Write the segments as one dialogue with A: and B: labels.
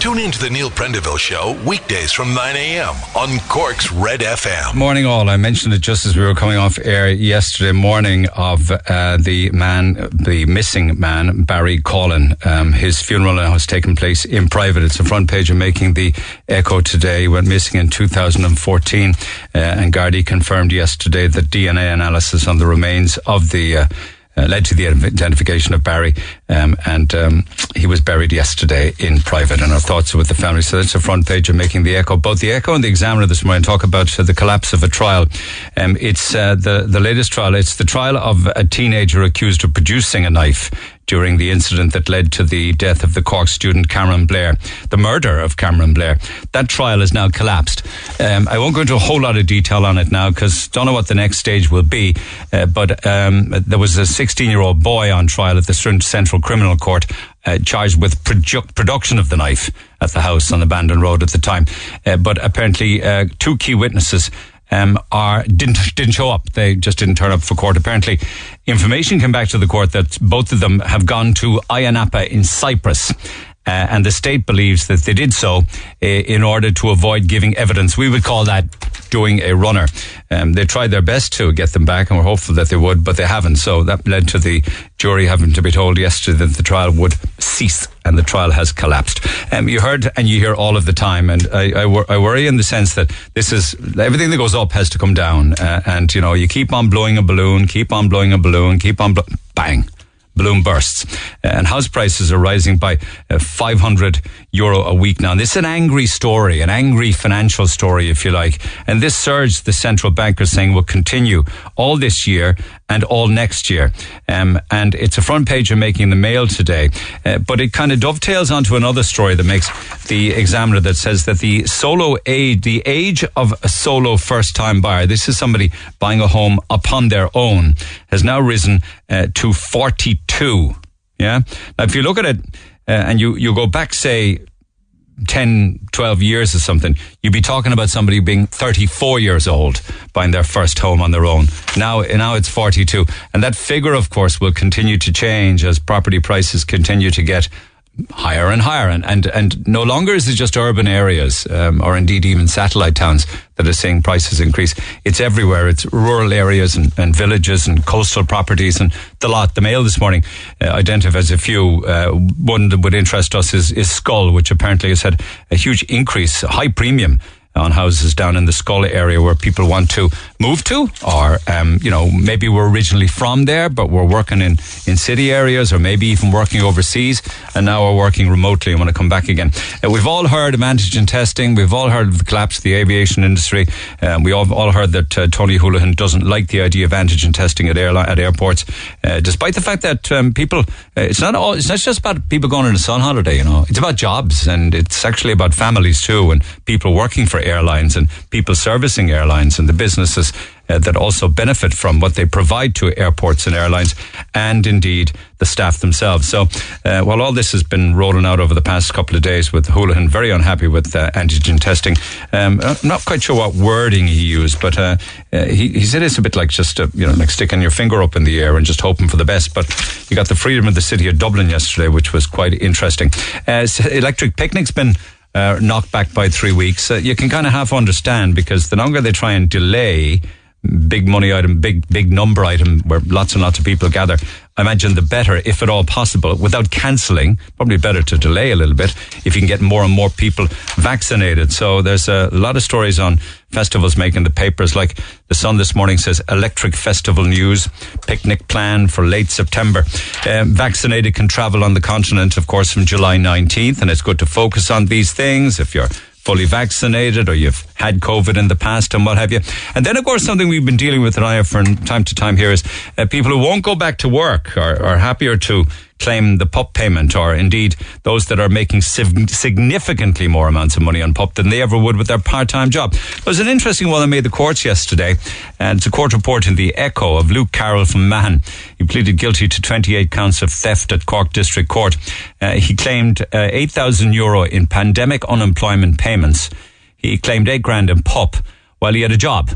A: Tune in to the Neil Prendeville Show weekdays from 9 a.m. on Cork's Red FM.
B: Morning, all. I mentioned it just as we were coming off air yesterday morning of uh, the man, the missing man, Barry Callan. Um, his funeral now has taken place in private. It's the front page of Making the Echo today. He went missing in 2014, uh, and Gardaí confirmed yesterday that DNA analysis on the remains of the uh, uh, led to the identification of Barry, um, and um, he was buried yesterday in private. And our thoughts are with the family. So that's the front page of Making the Echo. Both the Echo and the Examiner this morning talk about uh, the collapse of a trial. Um, it's uh, the the latest trial. It's the trial of a teenager accused of producing a knife during the incident that led to the death of the Cork student Cameron Blair, the murder of Cameron Blair. That trial has now collapsed. Um, I won't go into a whole lot of detail on it now because don't know what the next stage will be. Uh, but um, there was a 16 year old boy on trial at the Central Criminal Court. Uh, charged with produ- production of the knife at the house on Abandon Road at the time. Uh, but apparently, uh, two key witnesses um, are didn't didn't show up. They just didn't turn up for court. Apparently, information came back to the court that both of them have gone to Ayia Napa in Cyprus. Uh, and the state believes that they did so uh, in order to avoid giving evidence. We would call that doing a runner. Um, they tried their best to get them back and were hopeful that they would, but they haven't. So that led to the jury having to be told yesterday that the trial would cease and the trial has collapsed. Um, you heard and you hear all of the time, and I, I, wor- I, worry in the sense that this is everything that goes up has to come down, uh, and you know you keep on blowing a balloon, keep on blowing a balloon, keep on blo- bang balloon bursts. And house prices are rising by uh, 500 euro a week now. And this is an angry story, an angry financial story, if you like. And this surge, the central bank are saying, will continue all this year and all next year. Um, and it's a front page of Making the Mail today. Uh, but it kind of dovetails onto another story that makes the Examiner that says that the solo age, the age of a solo first time buyer, this is somebody buying a home upon their own, has now risen uh, to 42. Yeah. Now, if you look at it, uh, and you, you go back, say, 10, 12 years or something, you'd be talking about somebody being 34 years old buying their first home on their own. Now, now it's 42. And that figure, of course, will continue to change as property prices continue to get higher and higher. And, and, and no longer is it just urban areas, um, or indeed even satellite towns that are seeing prices increase. It's everywhere. It's rural areas and, and villages and coastal properties and the lot. The Mail this morning uh, identifies a few. Uh, one that would interest us is, is Schull, which apparently has had a huge increase, high premium on houses down in the Schull area where people want to move to, or um, you know maybe we're originally from there, but we're working in in city areas, or maybe even working overseas, and now we're working remotely and want to come back again. Uh, we've all heard of antigen testing. We've all heard of the collapse of the aviation industry. Um, we all, all heard that uh, Tony Holohan doesn't like the idea of antigen testing at airline at airports, uh, despite the fact that um, people. Uh, it's not all. It's not just about people going on a sun holiday. You know, it's about jobs, and it's actually about families too, and people working for airlines and people servicing airlines and the businesses uh, that also benefit from what they provide to airports and airlines and indeed the staff themselves. So uh, while all this has been rolling out over the past couple of days with Holohan very unhappy with uh, antigen testing, um, I'm not quite sure what wording he used, but uh, uh, he, he said it's a bit like just, you know, like sticking your finger up in the air and just hoping for the best. But you got the freedom of the city of Dublin yesterday, which was quite interesting. electric picnic's been uh, knocked back by three weeks. Uh, you can kind of half understand because the longer they try and delay big money item, big big number item where lots and lots of people gather, I imagine the better, if at all possible, without cancelling. Probably better to delay a little bit if you can get more and more people vaccinated. So there's a lot of stories on festivals making the papers. Like the Sun this morning says, Electric Festival News, picnic plan for late September. Um, vaccinated can travel on the continent, of course, from July 19th, and it's good to focus on these things if you're fully vaccinated or you've had COVID in the past and what have you. And then, of course, something we've been dealing with, and from time to time here is uh, people who won't go back to work are happier to claim the pup payment, or indeed those that are making significantly more amounts of money on pup than they ever would with their part-time job. There was an interesting one that made the courts yesterday, and it's a court report in the Echo of Luke Carroll from Mahon. He pleaded guilty to 28 counts of theft at Cork District Court. Uh, he claimed uh, 8,000 euro in pandemic unemployment payments. He claimed eight grand in pup while he had a job.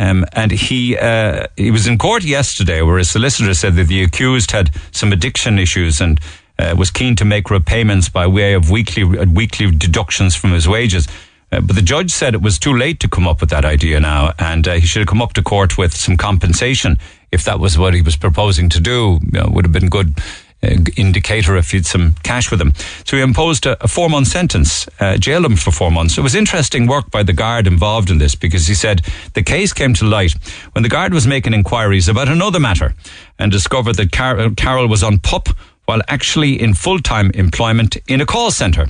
B: Um, and he uh, he was in court yesterday, where his solicitor said that the accused had some addiction issues and uh, was keen to make repayments by way of weekly uh, weekly deductions from his wages. Uh, but the judge said it was too late to come up with that idea now, and uh, he should have come up to court with some compensation if that was what he was proposing to do. You know, would have been good indicator if you'd some cash with him. So he imposed a, a four month sentence, uh, jailed him for four months. It was interesting work by the guard involved in this because he said the case came to light when the guard was making inquiries about another matter and discovered that Car- was on PUP while actually in full time employment in a call centre.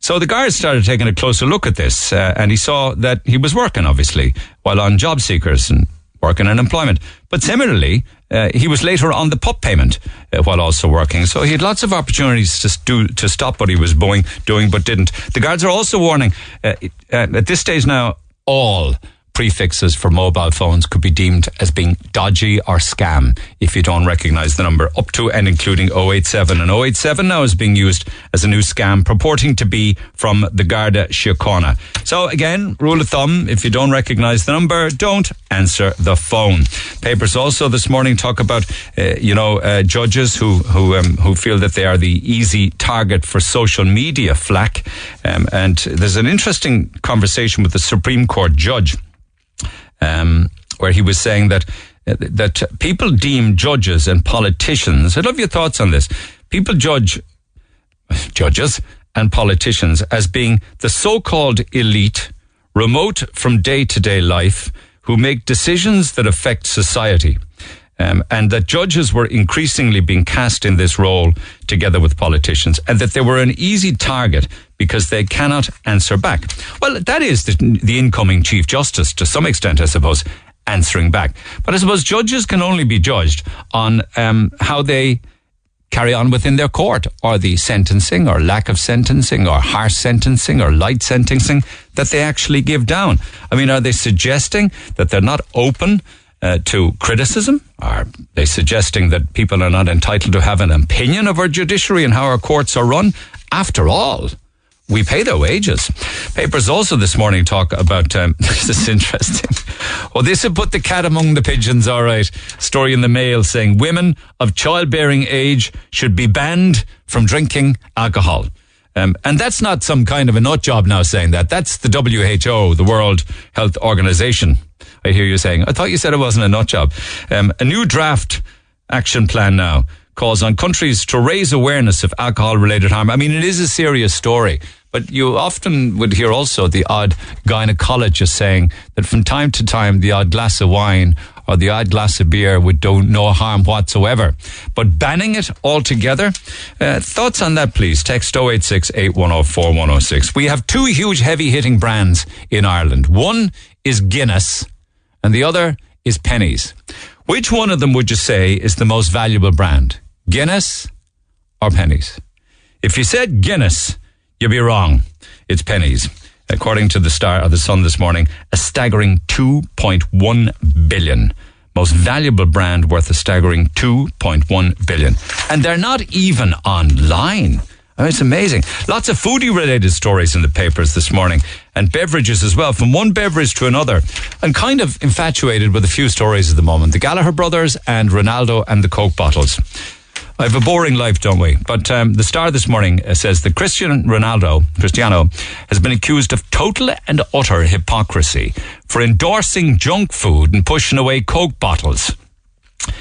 B: So the guard started taking a closer look at this, uh, and he saw that he was working, obviously, while on job seekers and working in employment. But similarly, uh, he was later on the PUP payment uh, while also working. So he had lots of opportunities to do to stop what he was doing, doing but didn't. The guards are also warning uh, uh at this stage now all prefixes for mobile phones could be deemed as being dodgy or scam if you don't recognize the number up to and including 087 and 087 now is being used as a new scam purporting to be from the Garda Síochána. So again, rule of thumb, if you don't recognize the number, don't answer the phone. Papers also this morning talk about, uh, you know, uh, judges who, who, um, who feel that they are the easy target for social media flack. Um, and there's an interesting conversation with the Supreme Court judge um, where he was saying that that people deem judges and politicians. I'd love your thoughts on this. People judge judges and politicians as being the so-called elite, remote from day-to-day life, who make decisions that affect society. Um, and that judges were increasingly being cast in this role together with politicians, and that they were an easy target because they cannot answer back. Well, that is the, the incoming Chief Justice to some extent, I suppose, answering back. But I suppose judges can only be judged on um, how they carry on within their court or the sentencing or lack of sentencing or harsh sentencing or light sentencing that they actually give down. I mean, are they suggesting that they're not open uh, to criticism? Are they suggesting that people are not entitled to have an opinion of our judiciary and how our courts are run? After all, we pay their wages. Papers also this morning talk about um, this is interesting. Well, this would put the cat among the pigeons. All right, story in the Mail saying women of childbearing age should be banned from drinking alcohol. Um, and that's not some kind of a nut job now saying that. That's the WHO, the World Health Organization. I hear you saying. I thought you said it wasn't a nut job. Um, a new draft action plan now calls on countries to raise awareness of alcohol related harm. I mean, it is a serious story. But you often would hear also the odd gynecologist saying that from time to time, the odd glass of wine or the odd glass of beer would do no harm whatsoever. But banning it altogether, uh, thoughts on that, please? Text 086 8104 We have two huge heavy hitting brands in Ireland. One is Guinness and the other is Penneys. Which one of them would you say is the most valuable brand? Guinness or Penneys? If you said Guinness, You'd be wrong. It's Penneys. According to the Star of the Sun this morning, a staggering 2.1 billion. Most valuable brand worth a staggering 2.1 billion. And they're not even online. I mean, it's amazing. Lots of foodie related stories in the papers this morning and beverages as well, from one beverage to another. I'm kind of infatuated with a few stories at the moment. The Gallagher brothers and Ronaldo and the Coke bottles. I have a boring life, don't we? But um, the Star this morning uh, says that Christian Ronaldo, Cristiano, has been accused of total and utter hypocrisy for endorsing junk food and pushing away Coke bottles.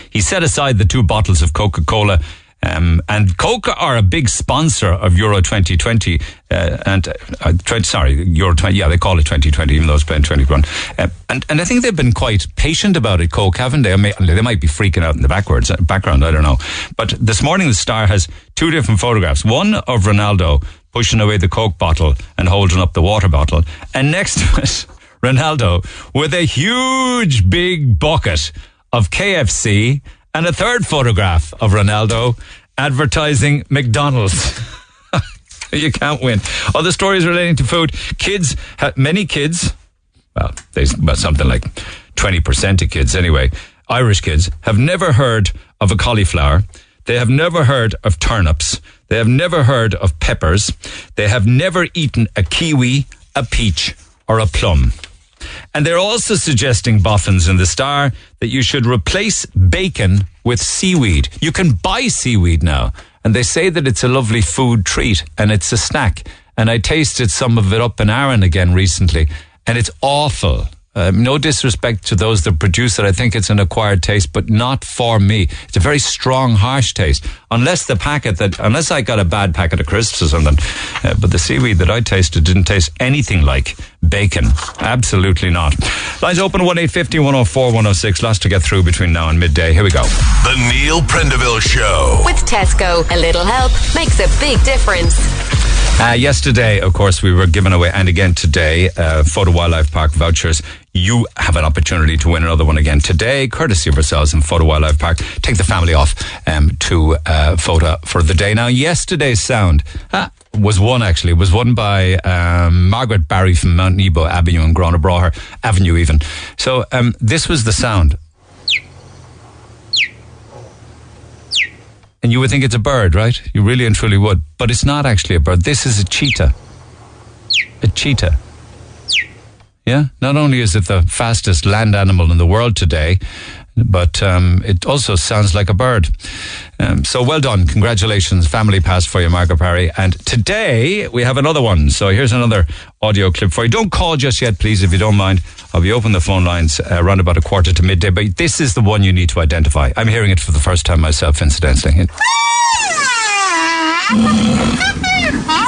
B: He set aside the two bottles of Coca Cola um, and Coca are a big sponsor of Euro 2020, uh, and uh, 20, sorry, Euro 20. Yeah, they call it 2020, even though it's been 21. Uh, and and I think they've been quite patient about it. Coke, haven't they? I they might be freaking out in the backwards uh, background. I don't know. But this morning, the Star has two different photographs. One of Ronaldo pushing away the Coke bottle and holding up the water bottle, and next to it, Ronaldo with a huge big bucket of KFC and a third photograph of Ronaldo advertising McDonald's. you can't win. Other stories relating to food. Kids, many kids, well, there's about something like 20% of kids anyway, Irish kids, have never heard of a cauliflower. They have never heard of turnips. They have never heard of peppers. They have never eaten a kiwi, a peach, or a plum. And they're also suggesting, boffins in the star, that you should replace bacon with seaweed. You can buy seaweed now and they say that it's a lovely food treat and it's a snack. And I tasted some of it up in Arran again recently, and it's awful. Um, no disrespect to those that produce it. I think it's an acquired taste, but not for me. It's a very strong, harsh taste. Unless the packet that, unless I got a bad packet of crisps or something. Uh, but the seaweed that I tasted didn't taste anything like bacon. Absolutely not. Lines open 1 850 104 106. Lots to get through between now and midday. Here we go.
A: The Neil Prendeville Show.
C: With Tesco, a little help makes a big difference.
B: Uh, yesterday, of course, we were giving away, and again today, uh, Fota Wildlife Park vouchers. You have an opportunity to win another one again today, courtesy of ourselves in Fota Wildlife Park. Take the family off um, to uh, Fota for the day. Now, yesterday's sound uh, was won actually. It was won by um, Margaret Barry from Mount Nebo Avenue in Grona Avenue, even. So um, this was the sound. And you would think it's a bird, right? You really and truly would. But it's not actually a bird. This is a cheetah. A cheetah. Yeah? Not only is it the fastest land animal in the world today, but um, it also sounds like a bird. Um, so well done. Congratulations. Family pass for you, Margaret Parry. And today we have another one. So here's another audio clip for you. Don't call just yet, please, if you don't mind. I'll be open the phone lines uh, around about a quarter to midday. But this is the one you need to identify. I'm hearing it for the first time myself, incidentally.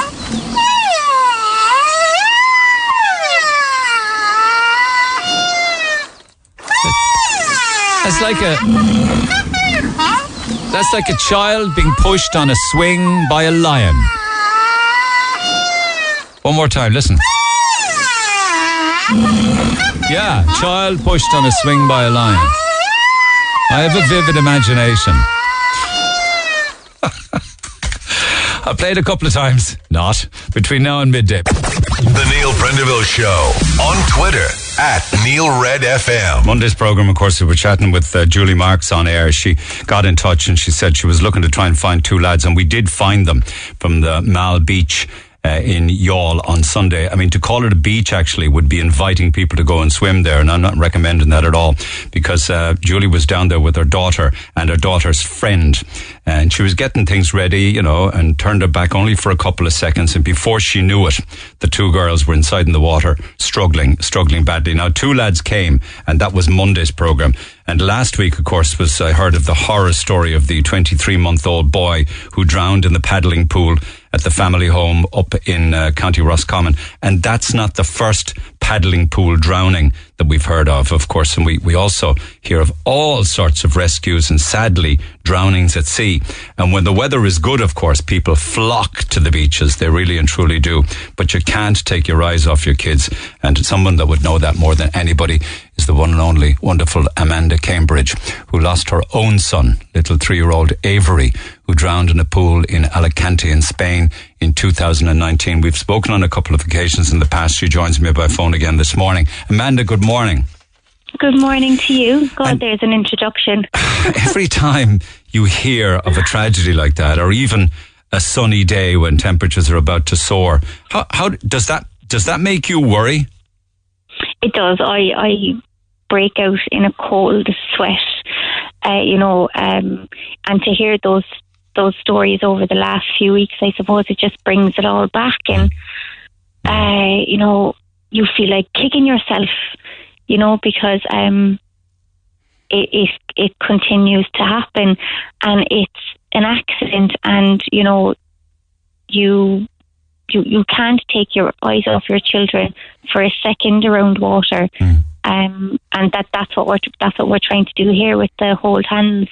B: That's like a. That's like a child being pushed on a swing by a lion. One more time, listen. Yeah, child pushed on a swing by a lion. I have a vivid imagination. I played a couple of times. Not. Between now and midday.
A: The Neil Prendeville Show on Twitter at Neil Red FM.
B: Monday's program, of course, we were chatting with uh, Julie Marks on air. She got in touch and she said she was looking to try and find two lads, and we did find them from the Mal Beach. Uh, in Youghal on Sunday. I mean, to call it a beach actually would be inviting people to go and swim there, and I'm not recommending that at all because uh, Julie was down there with her daughter and her daughter's friend, and she was getting things ready, you know, and turned her back only for a couple of seconds, and before she knew it, the two girls were inside in the water, struggling, struggling badly. Now, two lads came, and that was Monday's program. And last week, of course, was I heard of the horror story of the 23 month old boy who drowned in the paddling pool at the family home up in uh, County Roscommon. And that's not the first paddling pool drowning that we've heard of, of course. And we, we also hear of all sorts of rescues and sadly drownings at sea. And when the weather is good, of course, people flock to the beaches. They really and truly do. But you can't take your eyes off your kids. And someone that would know that more than anybody is the one and only wonderful Amanda Cambridge, who lost her own son, little three year old Avery, who drowned in a pool in Alicante in Spain in 2019. We've spoken on a couple of occasions in the past. She joins me by phone again this morning. Amanda, good morning.
D: Good morning to you. God,
B: And-
D: there's an introduction.
B: Every time you hear of a tragedy like that, or even a sunny day when temperatures are about to soar, how, how does that does that make you worry?
D: It does. I, I break out in a cold sweat, uh, you know, um, and to hear those those stories over the last few weeks, I suppose it just brings it all back, and uh, you know, you feel like kicking yourself, you know, because um, it, it it continues to happen, and it's an accident, and you know, you you you can't take your eyes off your children for a second around water. Um, and that that's what we're that's what we're trying to do here with the hold hands.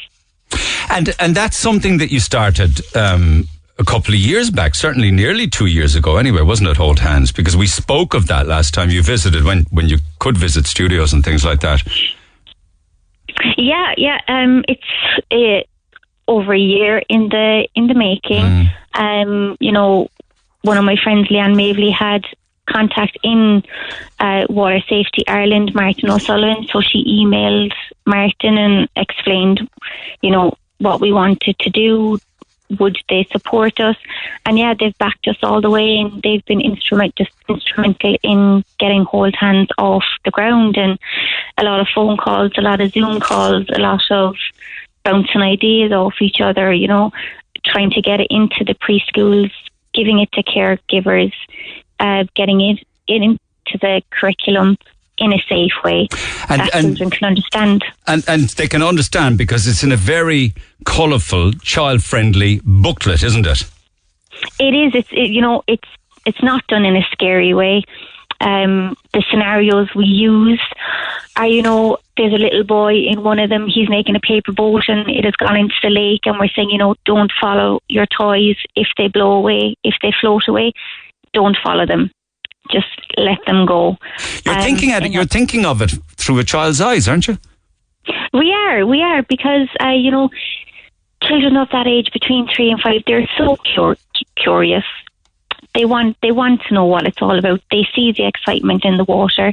B: And and that's something that you started um, a couple of years back, certainly nearly two years ago. Anyway, wasn't it? Hold hands because we spoke of that last time you visited when when you could visit studios and things like that.
D: Yeah, yeah. Um, it's uh, over a year in the in the making. Um, you know, one of my friends, Leanne Mavely, had contact in uh, Water Safety Ireland, Martin O'Sullivan. So she emailed Martin and explained, you know, what we wanted to do. Would they support us? And yeah, they've backed us all the way, and they've been instrument just instrumental in getting hold hands off the ground, and a lot of phone calls, a lot of Zoom calls, a lot of bouncing ideas off each other. You know, trying to get it into the preschools, giving it to caregivers, uh, getting it, it into the curriculum in a safe way
B: And-
D: that
B: and-
D: children can understand.
B: And, and they can understand because it's in a very colourful, child friendly booklet, isn't it?
D: It is. It's it, you know it's it's not done in a scary way. Um, the scenarios we use are you know there's a little boy in one of them. He's making a paper boat and it has gone into the lake, and we're saying you know don't follow your toys if they blow away, if they float away, don't follow them. Just let them go.
B: You're
D: Um,
B: thinking at it, you're thinking of it through a child's eyes, aren't you?
D: We are, we are, because uh, you know, children of that age, between three and five, they're so cur- curious. They want, they want to know what it's all about. They see the excitement in the water.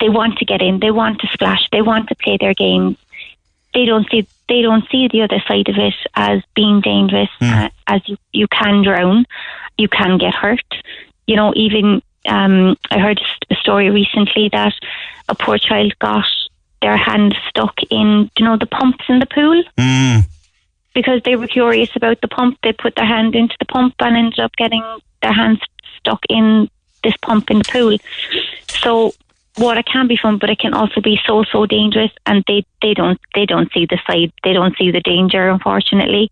D: They want to get in. They want to splash. They want to play their games. They don't see, they don't see the other side of it as being dangerous. Uh, as you, you can drown, you can get hurt. You know, even um, I heard a story recently that a poor child got their hand stuck in, you know, the pumps in the pool
B: Mm.
D: because they were curious about the pump. They put their hand into the pump and ended up getting their hands stuck in this pump in the pool. So water can be fun, but it can also be so so dangerous, and they they don't they don't see the side. They don't see the danger, unfortunately.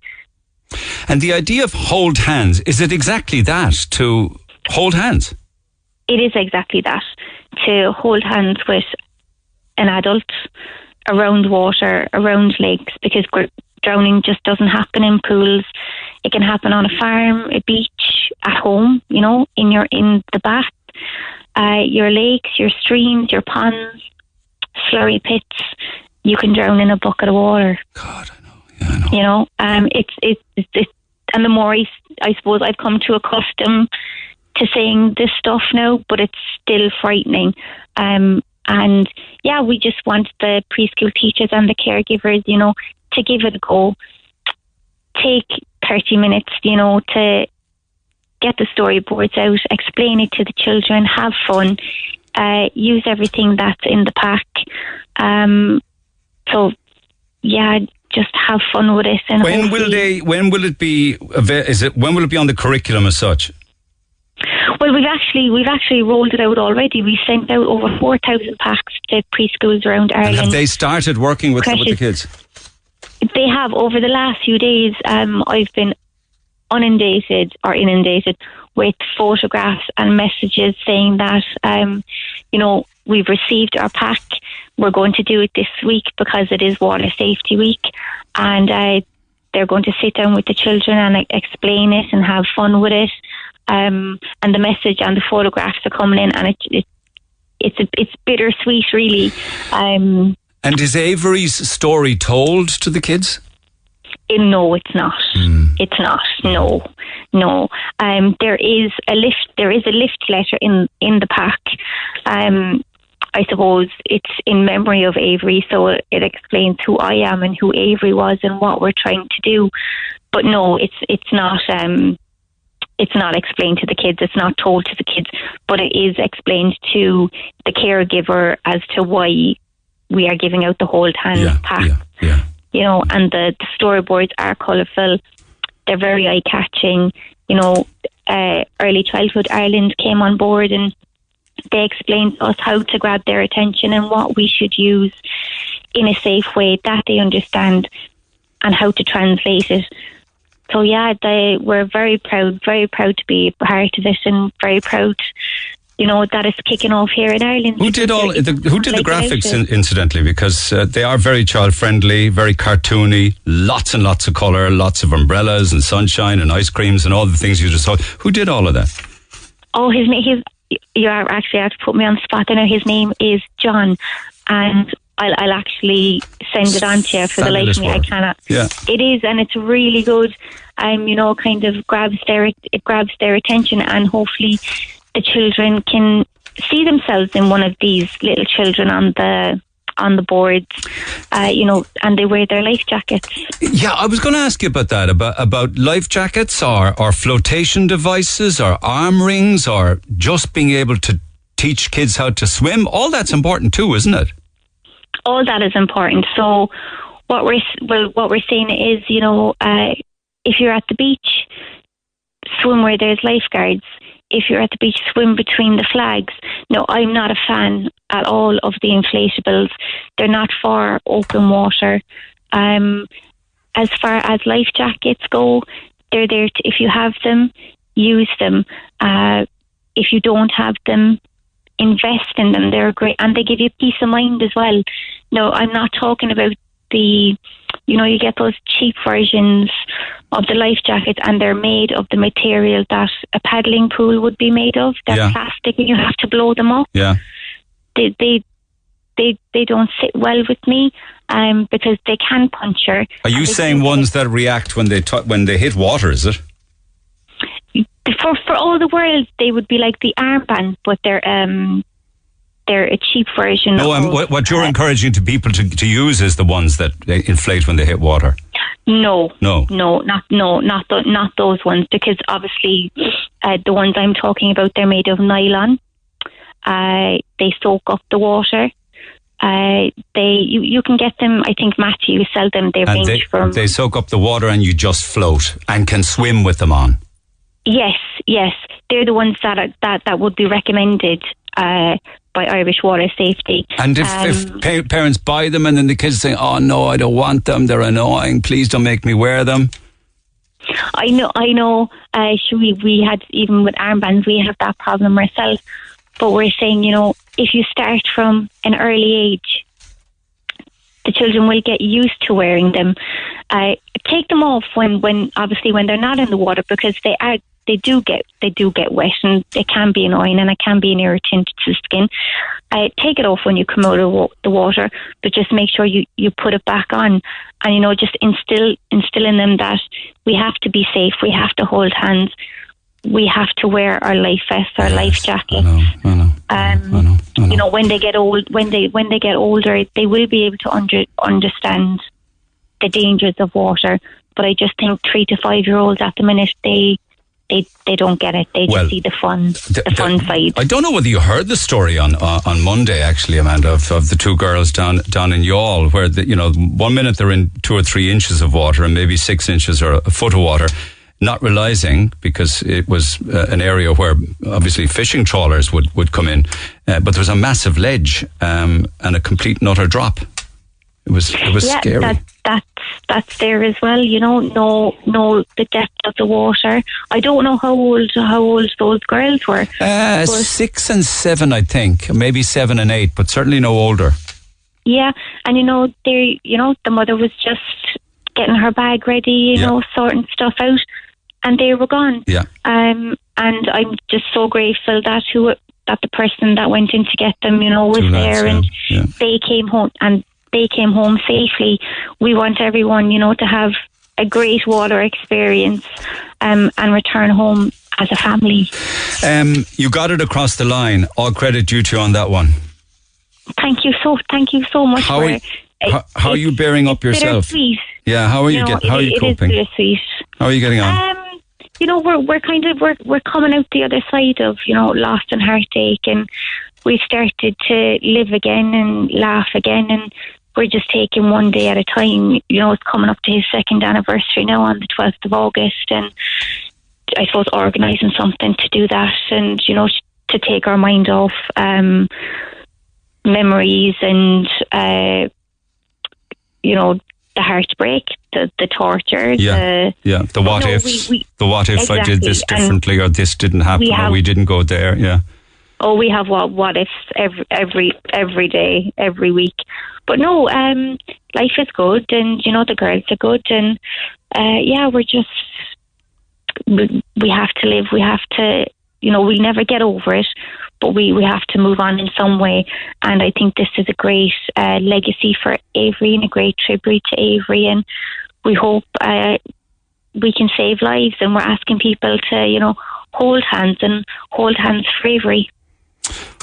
B: And the idea of hold hands, is it exactly that, to hold hands?
D: It is exactly that to hold hands with an adult around water, around lakes, because drowning just doesn't happen in pools. It can happen on a farm, a beach, at home. You know, in your in the bath, uh, your lakes, your streams, your ponds, slurry pits. You can drown in a bucket of water.
B: God, I know. Yeah, I know.
D: You know, um, it's it's it's, it's and the more I, I suppose I've come to accustom to saying this stuff now, but it's still frightening. Um, and yeah, we just want the preschool teachers and the caregivers, you know, to give it a go. Take thirty minutes, you know, to get the storyboards out, explain it to the children, have fun, uh, use everything that's in the pack. Um, so yeah, just have fun with it. And
B: When will they? When will it be? Is it? When will it be on the curriculum as such?
D: Well, we've actually we've actually rolled it out already. We sent out over four thousand packs to preschools around
B: And
D: Ireland.
B: have they started working with, with the kids?
D: They have over the last few days. Um, I've been inundated or inundated with photographs and messages saying that um, you know we've received our pack. We're going to do it this week because it is Water Safety Week, and uh, they're going to sit down with the children and like, explain it and have fun with it. Um, and the message and the photographs are coming in, and it, it it's a, it's bittersweet, really. Um,
B: And is Avery's story told to the kids?
D: No, it's not. It's not. No, no. Um, there is a lift. There is a lift letter in in the pack. Um, I suppose it's in memory of Avery, so it, it explains who I am and who Avery was and what we're trying to do. But no, it's it's not. Um, it's not explained to the kids. It's not told to the kids, but it is explained to the caregiver as to why we are giving out the hold hand
B: yeah,
D: pack
B: yeah, yeah.
D: you know, and the, the storyboards are colourful. They're very eye catching. You know, uh, Early Childhood Ireland came on board and they explained to us how to grab their attention and what we should use in a safe way that they understand and how to translate it. So yeah, they we're very proud, very proud to be part of this, and very proud, you know, that it's kicking off here in Ireland.
B: Who did all? The, who did the graphics? In, incidentally, because uh, they are very child friendly, very cartoony, lots and lots of color, lots of umbrellas and sunshine and ice creams and all the things you just saw. Who did all of that?
D: Oh, his name. His you are actually have to put me on the spot. I know his name is John, and I'll, I'll actually send it on to you for the life of me. I cannot.
B: Yeah.
D: It is, and it's really good. Um, you know, kind of grabs their it grabs their attention, and hopefully, the children can see themselves in one of these little children on the on the boards. Uh, you know, and they wear their life jackets.
B: Yeah, I was going to ask you about that about about life jackets or or flotation devices or arm rings or just being able to teach kids how to swim. All that's important too, isn't it?
D: all that is important. So what we're well, what we're saying is, you know, uh, if you're at the beach, swim where there's lifeguards. If you're at the beach, swim between the flags. No, I'm not a fan at all of the inflatables. They're not for open water. Um, as far as life jackets go, they're there. To, if you have them, use them. Uh, if you don't have them, invest in them. They're great, and they give you peace of mind as well. No, I'm not talking about the, you know, you get those cheap versions of the life jackets, and they're made of the material that a paddling pool would be made of. They're
B: Yeah.
D: plastic, and you have to blow them up.
B: Yeah.
D: They they they they don't sit well with me, um, because they can puncture.
B: Are you saying ones that react when they t- when they hit water? Is it?
D: for for all the world they would be like the armband, but they're um they're a cheap version.
B: No,
D: of,
B: um, what, what you're
D: uh,
B: encouraging to people to, to use is the ones that they inflate when they hit water.
D: No,
B: No.
D: no, not no, not th- not those ones because obviously uh, the ones I'm talking about they're made of nylon. Uh, they soak up the water. Uh, they you, you can get them. I think Matthew you sell them. They range
B: they,
D: from
B: they soak up the water and you just float and can swim with them on.
D: Yes, yes, they're the ones that are, that that would be recommended uh, by Irish Water Safety.
B: And if,
D: Um,
B: if pa- parents buy them and then the kids say, oh no, I don't want them, they're annoying, please don't make me wear them.
D: I know, I know. Uh, we we had even with armbands, we have that problem ourselves. But we're saying, you know, if you start from an early age, the children will get used to wearing them. Uh, take them off when, when obviously when they're not in the water because they are they do get they do get wet and it can be annoying and it can be an irritant to the skin. Uh, take it off when you come out of the water, but just make sure you, you put it back on, and you know just instill instill in them that we have to be safe, we have to hold hands, we have to wear our life vests, our life
B: I
D: jackets.
B: know, I know.
D: Um,
B: I know, I know.
D: You know, when they get old, when they when they get older, they will be able to under, understand the dangers of water. But I just think three to five year olds at the minute they they they don't get it. They just
B: Well,
D: see the fun, the,
B: The-
D: fun
B: the-
D: side.
B: I don't know whether you heard the story on uh, on Monday, actually, Amanda, of, of the two girls down down in Youghal, where the, you know one minute they're in two or three inches of water and maybe six inches or a foot of water, not realizing because it was uh, an area where obviously fishing trawlers would would come in, uh, but there was a massive ledge um, and a complete and utter drop. It was it was
D: yeah,
B: scary.
D: that that's that's there as well. You know, no no the depth of the water. I don't know how old how old those girls were.
B: uh, six and seven, I think, maybe seven and eight, but certainly no older.
D: Yeah, and you know, they, you know, the mother was just getting her bag ready, you
B: Yeah.
D: know, sorting stuff out, and they were gone.
B: Yeah.
D: Um, and I'm just so grateful that who that the person that went in to get them, you know, was there, and
B: yeah.
D: they came home and they came home safely. We want everyone, you know, to have a great water experience, um, and return home as a family.
B: Um, you got it across the line. All credit due to you on that one.
D: Thank you so, thank you so much.
B: How
D: for
B: are, how, how are you bearing up yourself? Yeah, how are you,
D: know,
B: get, how are you
D: it is
B: coping?
D: bittersweet.
B: How are you getting on?
D: Um, you know, we're we're kind of we're we're coming out the other side of you know loss and heartache, and we've started to live again and laugh again, and we're just taking one day at a time. You know, it's coming up to his second anniversary now on the twelfth of August, and I suppose organising something to do that, and you know, to take our mind off um, memories and uh, you know the heartbreak, the the torture,
B: Yeah.
D: the
B: yeah, the what
D: no,
B: ifs.
D: we- we-
B: the what if I did this
D: Exactly, and
B: differently or this didn't happen
D: we
B: or we didn't go there. Yeah.
D: Oh, we have what what ifs every every every day, every week. But no, um, life is good, and you know the girls are good, and uh, yeah, we're just we, we have to live. We have to, you know, we'll never get over it, but we we have to move on in some way. And I think this is a great uh, legacy for Avery and a great tribute to Avery, and we hope. Uh, we can save lives, and we're asking people to, you know, hold hands and hold hands for Avery.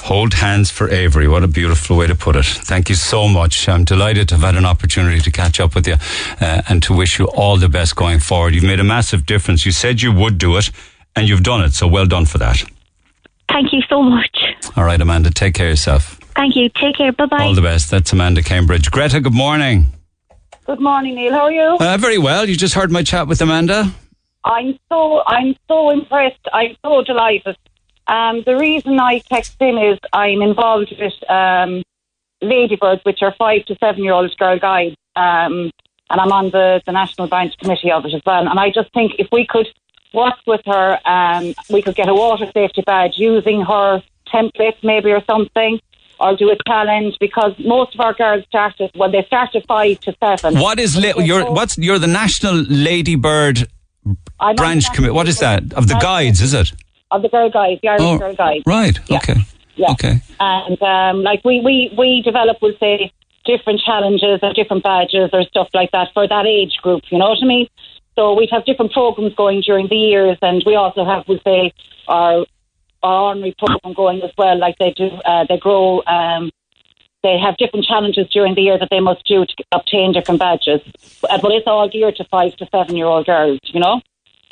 B: Hold hands for Avery. What a beautiful way to put it. Thank you so much. I'm delighted to have had an opportunity to catch up with you uh, and to wish you all the best going forward. You've made a massive difference. You said you would do it and you've done it. So well done for that.
D: Thank you so much.
B: All right, Amanda, take care of yourself.
D: Thank you. Take care. Bye bye.
B: All the best. That's Amanda Cambridge. Greta, good morning.
E: Good morning, Neil. How are you?
B: Uh, very well. You just heard my chat with Amanda.
E: I'm so I'm so impressed. I'm so delighted. Um, the reason I text in is I'm involved with um, Ladybirds, which are five to seven year old girl guides, um, and I'm on the, the national branch committee of it as well. And I just think if we could work with her, um, we could get a water safety badge using her template maybe or something. Or do a challenge because most of our girls started well. They started five to seven.
B: What is li- you're what's you're the National Ladybird branch committee? What is that of the guides? Is it?
E: Of the girl guides, the Irish
B: Oh,
E: girl guides.
B: right.
E: Yeah.
B: Okay.
E: Yeah.
B: Okay.
E: And um, like we, we, we develop, we'll say, different challenges or different badges or stuff like that for that age group, you know what I mean? So we'd have different programs going during the years and we also have, we'll say, our, our honorary program going as well, like they do, uh, they grow, um, they have different challenges during the year that they must do to obtain different badges. But it's all geared to five to seven year old girls, you know?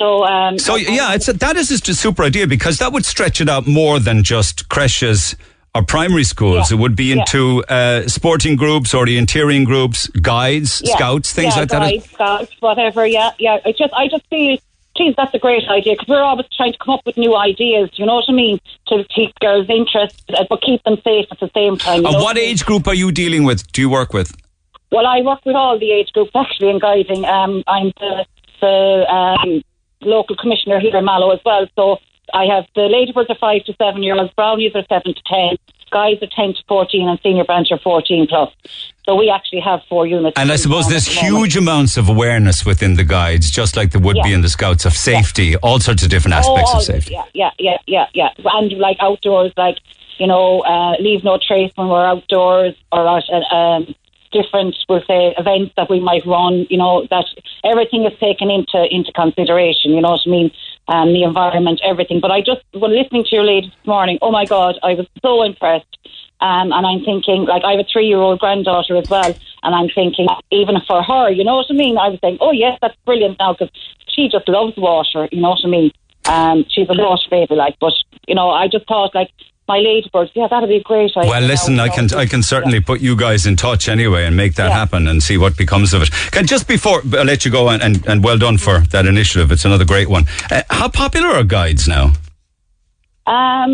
E: So, um,
B: So yeah, it's a, that is just a super idea because that would stretch it out more than just creches or primary schools.
E: Yeah.
B: It would be
E: Yeah.
B: into uh, sporting groups, or the orienteering groups, guides,
E: Yeah.
B: scouts, things
E: yeah,
B: like that.
E: guides, scouts, whatever. Yeah, yeah. I just, I just feel, geez, that's a great idea because we're always trying to come up with new ideas. You know what I mean? To keep girls interested, uh, but keep them safe at the same time.
B: And what age group are you dealing with? Do you work with?
E: Well, I work with all the age groups actually in guiding. Um, I'm the, the um, local commissioner here in Mallow as well. So I have the ladybirds are five to seven year olds, brownies are seven to ten, guys are ten to fourteen, and senior branch are fourteen plus. So we actually have four units.
B: And I suppose there's
E: the moment.
B: huge amounts of awareness within the guides, just like there would be
E: Yeah.
B: in the scouts of safety, all sorts of different aspects
E: oh,
B: of safety.
E: Yeah, yeah, yeah, yeah, yeah. And like outdoors, like you know, uh, leave no trace when we're outdoors or at uh, um, different, we'll say, events that we might run. You know, that everything is taken into into consideration. You know what I mean? Um, the environment, everything. But I just, when listening to your lady this morning, oh my God, I was so impressed. Um, and I'm thinking, like, I have a three year old granddaughter as well. And I'm thinking, even for her, you know what I mean? I was saying, oh, yes, that's brilliant now because she just loves water, you know what I mean? Um, she's a water baby, like, but, you know, I just thought, like, my ladybirds, yeah, that'd be a great idea.
B: Well, listen, I can I can certainly
E: Yeah.
B: put you guys in touch anyway and make that
E: Yeah.
B: happen and see what becomes of it. Can just before I'll let you go and, and, and well done for that initiative. It's another great one. Uh, how popular are guides now?
E: Um,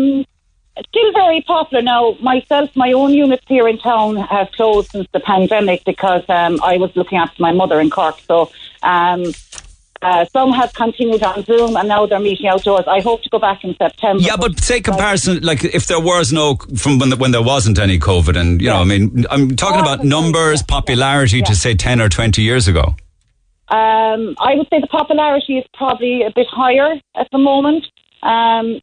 E: still very popular now. Myself, my own units here in town have closed since the pandemic because um, I was looking after my mother in Cork. So um, uh, some have continued on Zoom and now they're meeting outdoors. I hope to go back in September.
B: Yeah, but say comparison, like if there was no from when, the, when there wasn't any COVID, and you know, I mean, I'm talking about numbers, popularity
E: Yeah.
B: to say ten or twenty years ago.
E: Um, I would say the popularity is probably a bit higher at the moment. Um,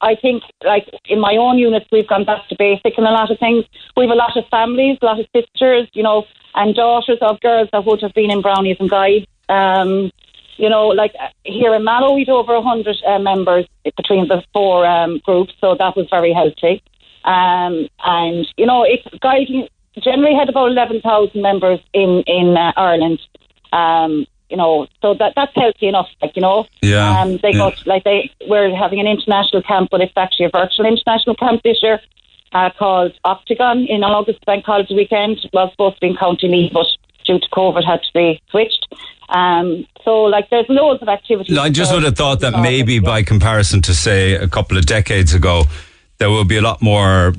E: I think, like in my own units, we've gone back to basic in a lot of things. We have a lot of families, a lot of sisters, you know, and daughters of girls that would have been in brownies and guides. Um, you know, like here in Mallow, we'd over a hundred uh, members between the four um, groups, so that was very healthy. Um, and you know, it guiding generally had about eleven thousand members in in uh, Ireland. Um, you know, so that that's healthy enough. Like you know,
B: Yeah,
E: Um, they
B: yeah.
E: got like they we're having an international camp, but it's actually a virtual international camp this year. Uh, called Octagon in August Bank Holiday weekend. Was supposed to be in County Meath, but due to COVID had to be switched. Um, so like there's loads of activities.
B: I just would have thought that maybe
E: yeah.
B: by comparison to say a couple of decades ago, there will be a lot more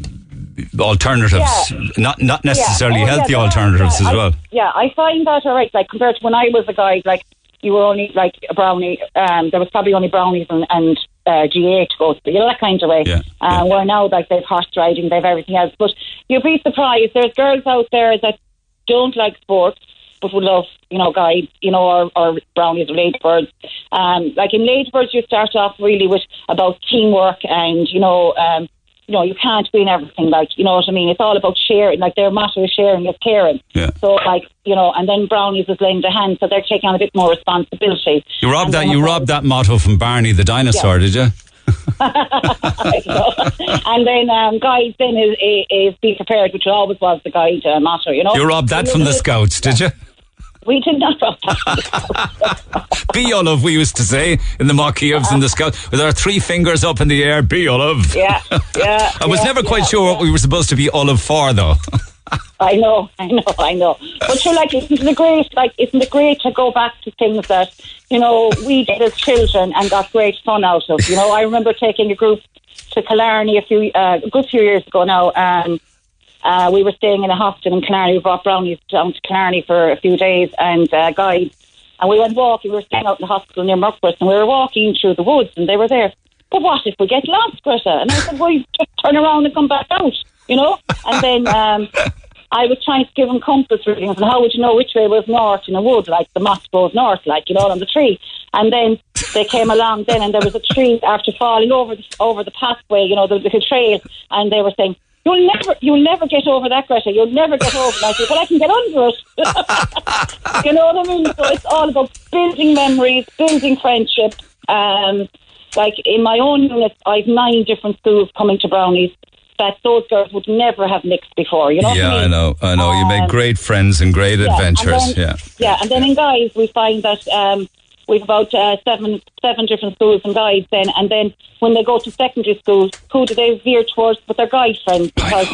B: alternatives,
E: Yeah.
B: not not necessarily
E: Yeah. Oh,
B: healthy
E: are.
B: alternatives
E: Yeah,
B: as
E: I-
B: well.
E: Yeah, I find that all right. Like compared to when I was a guy, like you were only like a brownie. Um, there was probably only brownies and, and uh, GA to go, to, you know that kind of way.
B: Yeah,
E: Uh,
B: yeah.
E: Where now, like they've horse riding, they've everything else. But you'd be surprised. There's girls out there that don't like sports. But would love, you know, guides, you know, or, or brownies or ladybirds. Um, like in ladybirds, you start off really with about teamwork and, you know, um, you know, you can't win everything. Like, you know what I mean? It's all about sharing. Like their motto is sharing is caring.
B: Yeah.
E: So, like, you know, and then brownies is lend a hand, so they're taking on a bit more responsibility.
B: You robbed
E: And
B: that. You robbed that motto from Barney the dinosaur, did you?
E: and then um, guide then is, is, be prepared, which always was the guide uh, motto. You know,
B: You robbed that from the scouts, did you?
E: We did not rob that.
B: Bí Ullamh, we used to say in the Mockievs and the scouts, with our three fingers up in the air. Bí Ullamh.
E: yeah, yeah.
B: I was
E: yeah,
B: never quite
E: yeah,
B: sure what we were supposed to be Olive for, though.
E: I know, I know, I know. But you're like, isn't it great? Like, isn't it great to go back to things that you know we did as children and got great fun out of? You know, I remember taking a group to Killarney a few uh, a good few years ago now, and uh, we were staying in a hostel in Killarney. We brought brownies down to Killarney for a few days and uh, guides, and we went walking. We were staying out in the hospital near Muckross, and we were walking through the woods, and they were there. But what if we get lost, Greta? And I said, well, you just turn around and come back out, you know. And then. Um, I was trying to give them compass readings and how would you know which way was north in a wood, like the moss goes north, like, you know, on the tree. And then they came along then and there was a tree after falling over the, over the pathway, you know, the little trail, and they were saying, You'll never, you'll never get over that, Greta. You'll never get over it. I said, well, I can get under it. you know what I mean? So it's all about building memories, building friendship. Um, like in my own unit, I've nine different schools coming to Brownies that those girls would never have mixed before. You know?
B: yeah,
E: what I,
B: I know, I know. you make
E: Um,
B: great friends and great
E: yeah,
B: adventures.
E: and then-
B: yeah.
E: Yeah, and then in guys, we find that um, we've about uh, seven seven different schools and guides. Then, and then when they go to secondary school, who do they veer towards? With their guide friends because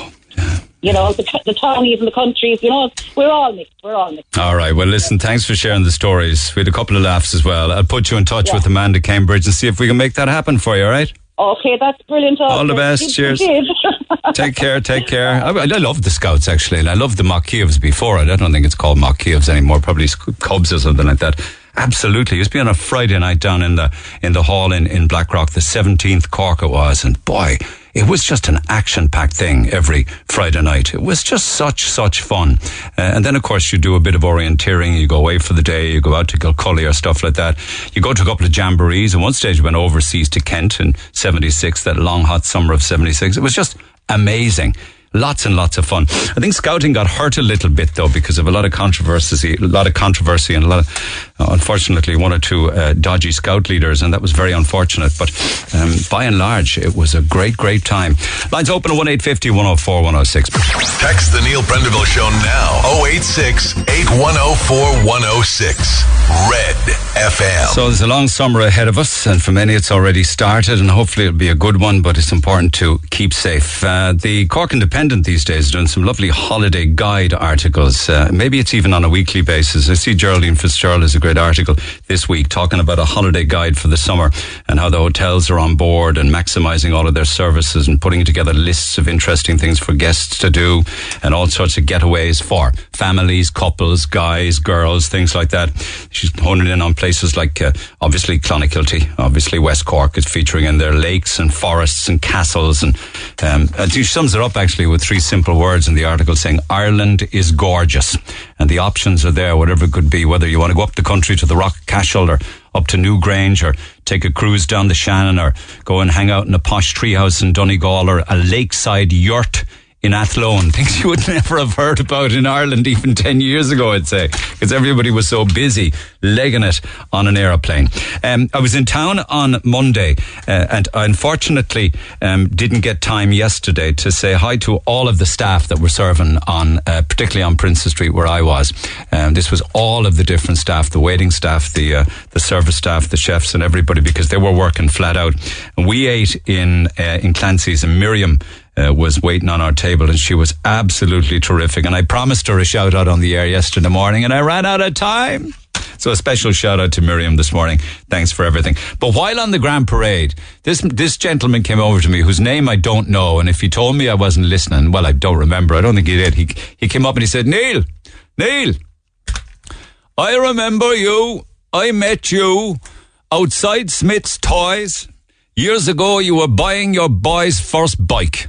E: you know the, the townies and the countries. You know, we're all mixed. We're all mixed.
B: All right. Well, listen, thanks for sharing the stories. We had a couple of laughs as well. I'll put you in touch
E: Yeah.
B: with Amanda Cambridge and see if we can make that happen for you, all right?
E: Okay, that's brilliant.
B: All the best. Cheers. Take care, take care. I, I love the Scouts actually, and I loved the Mock Kievs before. I don't think it's called Mock Kievs anymore. Probably Cubs or something like that. Absolutely, it used to be on a Friday night down in the in the hall in in Blackrock, the seventeenth Cork it was, and boy, it was just an action-packed thing every Friday night. It was just such such fun. Uh, and then of course you do a bit of orienteering. You go away for the day. You go out to Kilcully or stuff like that. You go to a couple of jamborees. And one stage we went overseas to Kent in '76, that long hot summer of '76. It was just amazing. Lots and lots of fun. I think scouting got hurt a little bit though because of a lot of controversy, a lot of controversy, and a lot of, uh, unfortunately, one or two uh, dodgy scout leaders, and that was very unfortunate. But um, by and large, it was a great, great time. Lines open at one eight fifty one zero four one zero six.
A: Text the Neil Prendeville Show now. 086 8104 106. Red FM.
B: So there's a long summer ahead of us, and for many it's already started, and hopefully it'll be a good one. But it's important to keep safe. Uh, the Cork Independent these days doing some lovely holiday guide articles. Uh, maybe it's even on a weekly basis. I see Geraldine Fitzgerald has a great article this week talking about a holiday guide for the summer and how the hotels are on board and maximising all of their services and putting together lists of interesting things for guests to do and all sorts of getaways for families, couples, guys, girls, things like that. She's honing in on places like uh, obviously Clonakilty, obviously West Cork is featuring in their lakes and forests and castles and um, she sums it up actually with three simple words in the article saying Ireland is gorgeous. And the options are there whatever it could be whether you want to go up the country to the Rock Cashel or up to Newgrange or take a cruise down the Shannon or go and hang out in a posh treehouse in Donegal or a lakeside yurt in Athlone, things you would never have heard about in Ireland even 10 years ago, I'd say, because everybody was so busy legging it on an aeroplane. Um, I was in town on Monday, uh, and I unfortunately um, didn't get time yesterday to say hi to all of the staff that were serving on, uh, particularly on Princes Street where I was. Um, this was all of the different staff, the waiting staff, the uh, the service staff, the chefs, and everybody because they were working flat out. And we ate in uh, in Clancy's, and Miriam uh, was waiting on our table and she was absolutely terrific. And I promised her a shout out on the air yesterday morning and I ran out of time. So a special shout out to Miriam this morning. Thanks for everything. But while on the Grand Parade, this this gentleman came over to me whose name I don't know, and if he told me I wasn't listening, well, I don't remember. I don't think he did. He he came up and he said, "Neil, Neil, I remember you. I met you outside Smith's Toys years ago. You were buying your boy's first bike."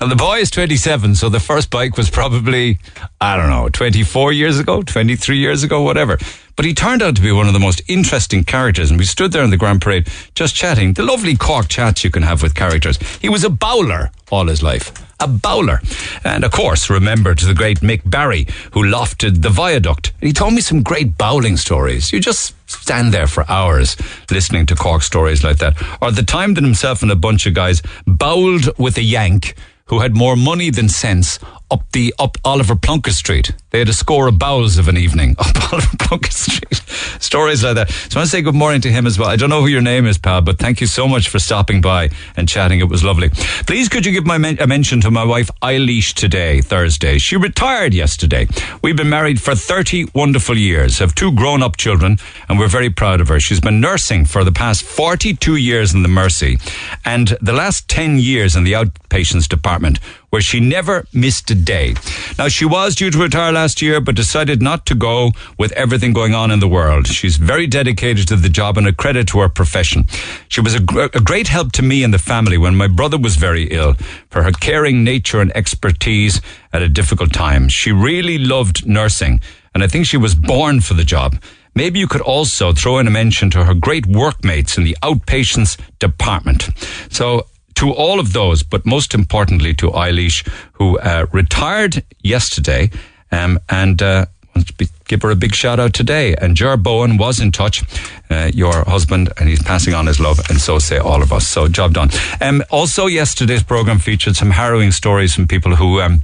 B: Now the boy is 27, so the first bike was probably, I don't know, 24 years ago, 23 years ago, whatever. But he turned out to be one of the most interesting characters, and we stood there in the Grand Parade just chatting. The lovely Cork chats you can have with characters. He was a bowler all his life. A bowler. And of course, remembered the great Mick Barry, who lofted the viaduct. He told me some great bowling stories. You just stand there for hours listening to Cork stories like that. Or the time that himself and a bunch of guys bowled with a Yank who had more money than sense up the up Oliver Plunkett Street. They had a score of bowels of an evening up Oliver Plunkett Street. Stories like that. So I want to say good morning to him as well. I don't know who your name is, pal, but thank you so much for stopping by and chatting. It was lovely. Please, could you give my men- a mention to my wife Eilish today, Thursday? She retired yesterday. We've been married for 30 wonderful years, have two grown up children, and we're very proud of her. She's been nursing for the past 42 years in the Mercy and the last 10 years in the outpatients department where she never missed a day. Now, she was due to retire last year, but decided not to go with everything going on in the world. She's very dedicated to the job and a credit to her profession. She was a, gr- a great help to me and the family when my brother was very ill for her caring nature and expertise at a difficult time. She really loved nursing, and I think she was born for the job. Maybe you could also throw in a mention to her great workmates in the outpatients department. So to all of those, but most importantly to Eilish, who uh, retired yesterday, um, and uh, give her a big shout out today. And Ger Bowen was in touch, uh, your husband, and he's passing on his love, and so say all of us. So job done. Um, also, yesterday's program featured some harrowing stories from people who. Um,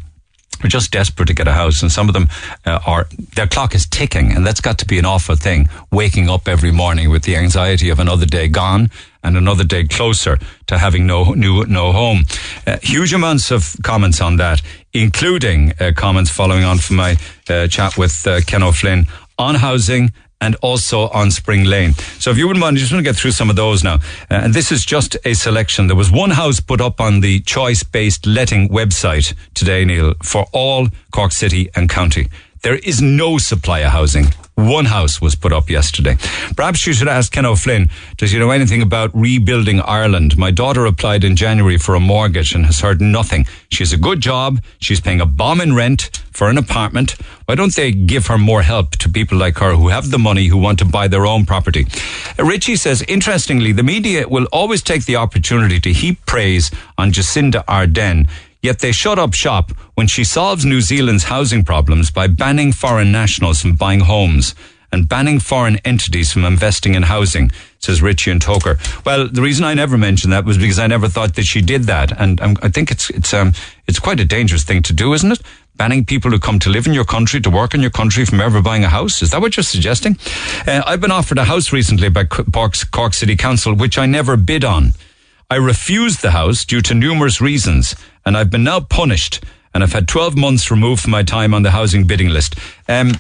B: are just desperate to get a house, and some of them uh, are their clock is ticking, and that's got to be an awful thing. Waking up every morning with the anxiety of another day gone and another day closer to having no new no home. Uh, huge amounts of comments on that, including uh, comments following on from my uh, chat with uh, Ken O'Flynn on housing and also on Spring Lane. So if you wouldn't mind, I just want to get through some of those now. Uh, and this is just a selection. There was one house put up on the choice-based letting website today, Neil, for all Cork City and County. There is no supply of housing. One house was put up yesterday. Perhaps you should ask Ken O'Flynn, does he know anything about rebuilding Ireland? My daughter applied in January for a mortgage and has heard nothing. She has a good job. She's paying a bomb in rent for an apartment. Why don't they give her more help to people like her who have the money, who want to buy their own property? Uh, Richie says, interestingly, the media will always take the opportunity to heap praise on Jacinda Ardern Yet they shut up shop when she solves New Zealand's housing problems by banning foreign nationals from buying homes and banning foreign entities from investing in housing, says Richie and Togher. Well, the reason I never mentioned that was because I never thought that she did that, and um, I think it's it's um it's quite a dangerous thing to do, isn't it? Banning people who come to live in your country, to work in your country from ever buying a house. Is that what you're suggesting? Uh, I've been offered a house recently by Cork, Cork City Council, which I never bid on. I refused the house due to numerous reasons, and I've been now punished, and I've had 12 months removed from my time on the housing bidding list. Um,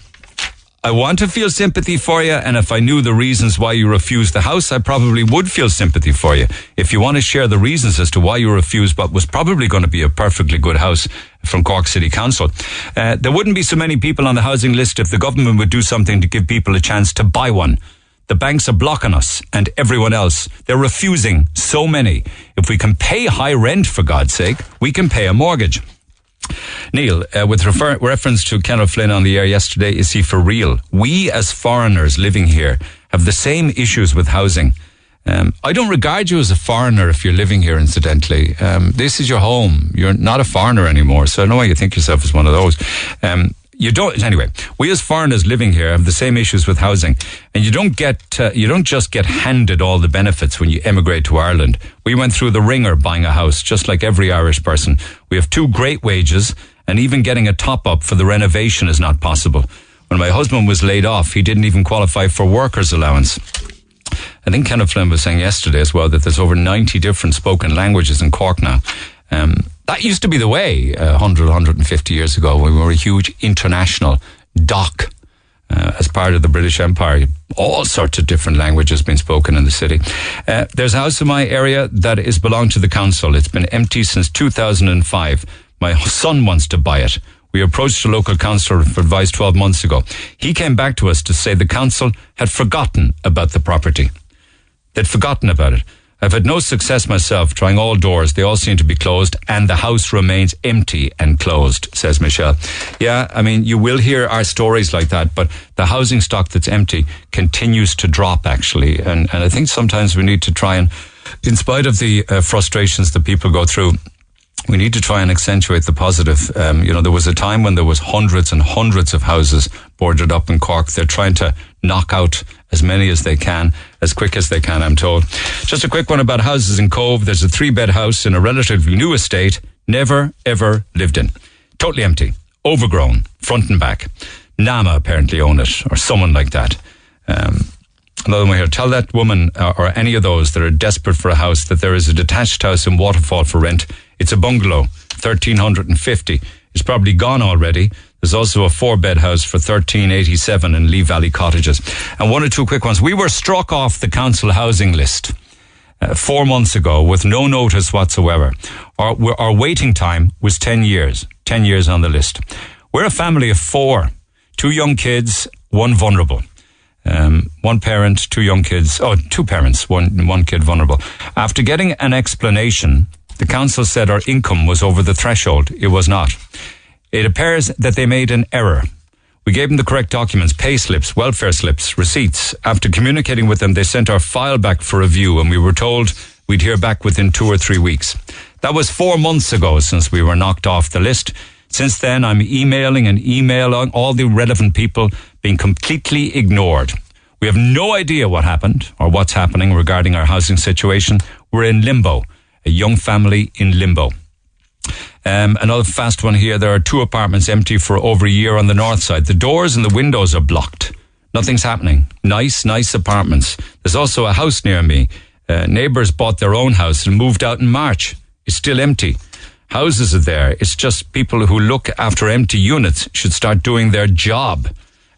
B: I want to feel sympathy for you, and if I knew the reasons why you refused the house, I probably would feel sympathy for you. If you want to share the reasons as to why you refused what was probably going to be a perfectly good house from Cork City Council, uh, there wouldn't be so many people on the housing list if the government would do something to give people a chance to buy one. The banks are blocking us and everyone else. They're refusing so many. If we can pay high rent, for God's sake, we can pay a mortgage. Neil, uh, with refer- reference to Ken Flynn on the air yesterday, is he for real? We as foreigners living here have the same issues with housing. Um, I don't regard you as a foreigner if you're living here, incidentally. Um, this is your home. You're not a foreigner anymore. So I know why you think yourself as one of those. Um, you don't anyway we as foreigners living here have the same issues with housing. And you don't get uh, you don't just get handed all the benefits when you emigrate to Ireland. We went through the ringer buying a house just like every Irish person. We have two great wages and even getting a top up for the renovation is not possible. When my husband was laid off he didn't even qualify for workers allowance. I think Kenneth Flynn was saying yesterday as well that there's over 90 different spoken languages in Cork now. Um, that used to be the way uh, 100, 150 years ago when we were a huge international dock uh, as part of the British Empire. All sorts of different languages being spoken in the city. Uh, there's a house in my area that is belonged to the council. It's been empty since 2005. My son wants to buy it. We approached a local councillor for advice 12 months ago. He came back to us to say the council had forgotten about the property. They'd forgotten about it. I've had no success myself trying all doors. They all seem to be closed and the house remains empty and closed, says Michelle. Yeah, I mean, you will hear our stories like that, but the housing stock that's empty continues to drop actually. And, and I think sometimes we need to try and, in spite of the uh, frustrations that people go through, we need to try and accentuate the positive. Um, you know, there was a time when there was hundreds and hundreds of houses boarded up in Cork. They're trying to knock out as many as they can, as quick as they can, I'm told. Just a quick one about houses in Cobh. There's a three bed house in a relatively new estate, never ever lived in. totally empty, overgrown, front and back. Nama apparently own it, or someone like that. Um, another one here. Tell that woman uh, or any of those that are desperate for a house that there is a detached house in Waterfall for rent. It's a bungalow, thirteen hundred and fifty. It's probably gone already. There's also a four bed house for 1387 in Lee Valley Cottages. And one or two quick ones. We were struck off the council housing list uh, four months ago with no notice whatsoever. Our, our waiting time was 10 years, 10 years on the list. We're a family of four, two young kids, one vulnerable. Um, one parent, two young kids, oh, two parents, one, one kid vulnerable. After getting an explanation, the council said our income was over the threshold. It was not. It appears that they made an error. We gave them the correct documents, pay slips, welfare slips, receipts. After communicating with them, they sent our file back for review and we were told we'd hear back within two or three weeks. That was four months ago since we were knocked off the list. Since then, I'm emailing and emailing all the relevant people being completely ignored. We have no idea what happened or what's happening regarding our housing situation. We're in limbo, a young family in limbo. Um, another fast one here. There are two apartments empty for over a year on the north side. The doors and the windows are blocked. Nothing's happening. Nice, nice apartments. There's also a house near me. Uh, neighbors bought their own house and moved out in March. It's still empty. Houses are there. It's just people who look after empty units should start doing their job.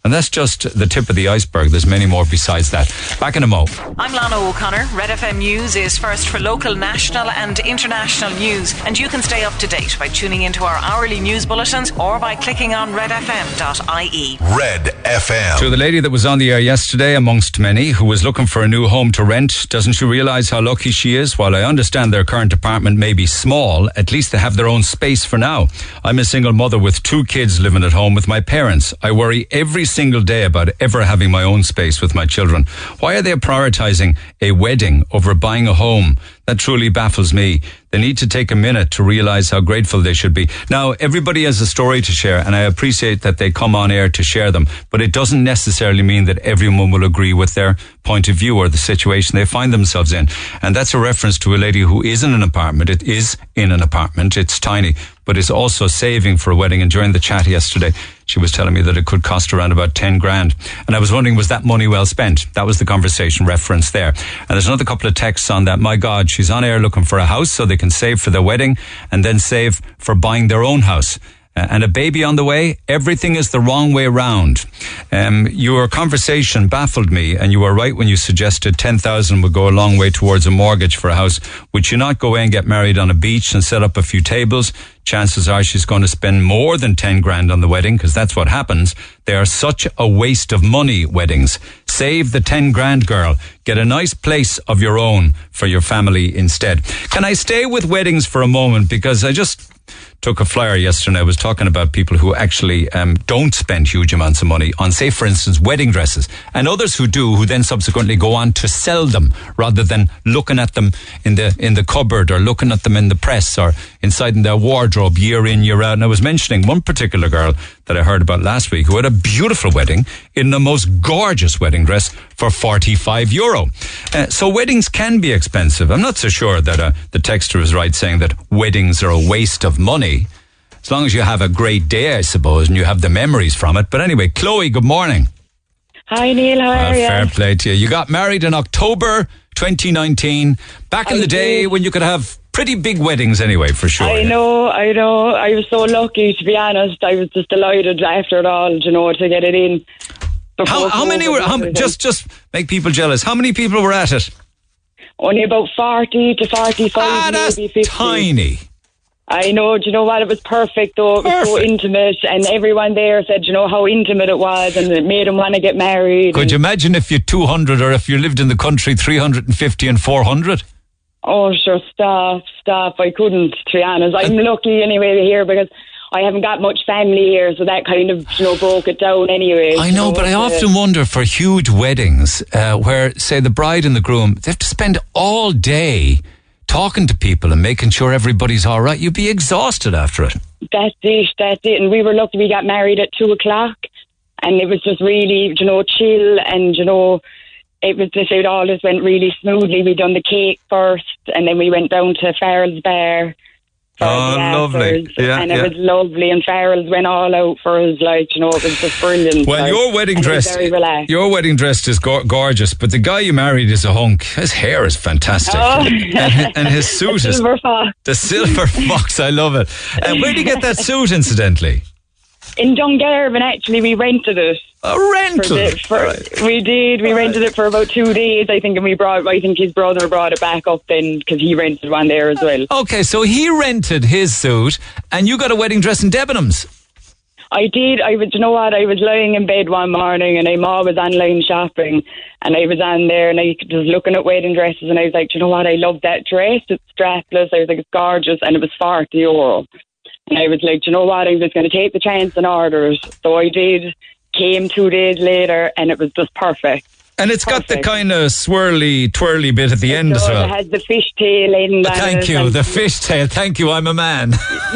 B: And that's just the tip of the iceberg. There's many more besides that. Back in a mo.
F: I'm Lana O'Connor. Red FM News is first for local, national, and international news. And you can stay up to date by tuning into our hourly news bulletins or by clicking on redfm.ie.
A: Red FM.
B: To the lady that was on the air yesterday, amongst many, who was looking for a new home to rent, doesn't she realise how lucky she is? While I understand their current apartment may be small, at least they have their own space for now. I'm a single mother with two kids living at home with my parents. I worry every single day about ever having my own space with my children. Why are they prioritizing a wedding over buying a home? That truly baffles me. They need to take a minute to realize how grateful they should be. Now, everybody has a story to share, and I appreciate that they come on air to share them, but it doesn't necessarily mean that everyone will agree with their point of view or the situation they find themselves in. And that's a reference to a lady who is in an apartment. It is in an apartment. It's tiny, but is also saving for a wedding. And during the chat yesterday, she was telling me that it could cost around about 10 grand. And I was wondering, was that money well spent? That was the conversation reference there. And there's another couple of texts on that. My God, she's on air looking for a house so they can save for their wedding and then save for buying their own house. Uh, and a baby on the way, everything is the wrong way round. Um, your conversation baffled me, and you were right when you suggested 10,000 would go a long way towards a mortgage for a house. Would you not go away and get married on a beach and set up a few tables? Chances are she's going to spend more than 10 grand on the wedding, because that's what happens. They are such a waste of money, weddings. Save the 10 grand, girl. Get a nice place of your own for your family instead. Can I stay with weddings for a moment? Because I just took a flyer yesterday. I was talking about people who actually um, don't spend huge amounts of money on, say, for instance, wedding dresses, and others who do, who then subsequently go on to sell them rather than looking at them in the in the cupboard or looking at them in the press or inside in their wardrobe year in year out. And I was mentioning one particular girl that I heard about last week who had a beautiful wedding in the most gorgeous wedding dress for 45 euro. Uh, so weddings can be expensive. I'm not so sure that uh, the texter is right saying that weddings are a waste of money. As long as you have a great day, I suppose, and you have the memories from it. But anyway, Chloe, good morning.
G: Hi Neil, how
B: Uh,
G: are you?
B: fair play to you. You got married in October 2019. Back in
G: I
B: the day
G: did.
B: when you could have pretty big weddings anyway, for sure.
G: I know, I know. I was so lucky to be honest. I was just delighted after it all, you know, to get it in.
B: How, how many were, how, just, just make people jealous. How many people were at it?
G: only about forty to forty-five,
B: Ah, that's
G: maybe fifty.
B: tiny.
G: I know. Do you know what? It was perfect though. It was so
B: Perfect.
G: intimate, and everyone there said, you know, how intimate it was, and it made them want to get married.
B: Could you imagine if you're 200 or if you lived in the country 350 and 400?
G: Oh, sure, stop, stop. I couldn't, to be honest. I'm lucky anyway here because I haven't got much family here, so that kind of, you know, broke it down anyway.
B: I know, but I often wonder for huge weddings uh, where, say, the bride and the groom, they have to spend all day talking to people and making sure everybody's all right. You'd be exhausted after it.
G: That's it, that's it. And we were lucky we got married at two o'clock, and it was just really, you know, chill, and, you know, it was just, it all just went really smoothly. We done the cake first, and then we went down to Farrell's Bar.
E: Oh,
B: oh
E: the
B: lovely. Yeah,
E: and it
B: yeah.
E: was lovely. And Farrell's went all out for us, like you know, it was just brilliant.
B: Well,
E: like,
B: your wedding
E: and it was
B: dress,
E: very relaxed.
B: your wedding dress is go- gorgeous, but the guy you married is a hunk. His hair is fantastic,
E: Oh.
B: and, and his suit
E: A
B: is
E: silver fox
B: the silver fox. I love it. And where did you get that suit, incidentally?
E: In Dungarvan. Actually, we rented it.
B: A
E: For
B: rental.
E: the, for, We did. We rented it for about two days, I think, and we brought. I think his brother brought it back up then because he rented one there as well.
B: Okay, so he rented his suit, and you got a wedding dress in Debenhams.
E: I did. I was. You know what? I was lying in bed one morning, and I'm always online shopping, and I was on there, and I was looking at wedding dresses, and I was like, "Do you know what? I love that dress. It's strapless. I was like, it's gorgeous, and it was forty euro. And I was like, "Do you know what? I was going to take the chance and order it. So I did. Came two days later, and it was just perfect.
B: And it's got the kind of swirly, twirly bit at the end as
E: So
B: well.
E: It has the fishtail end. on
B: Thank you. The fishtail. Thank you. I'm a man.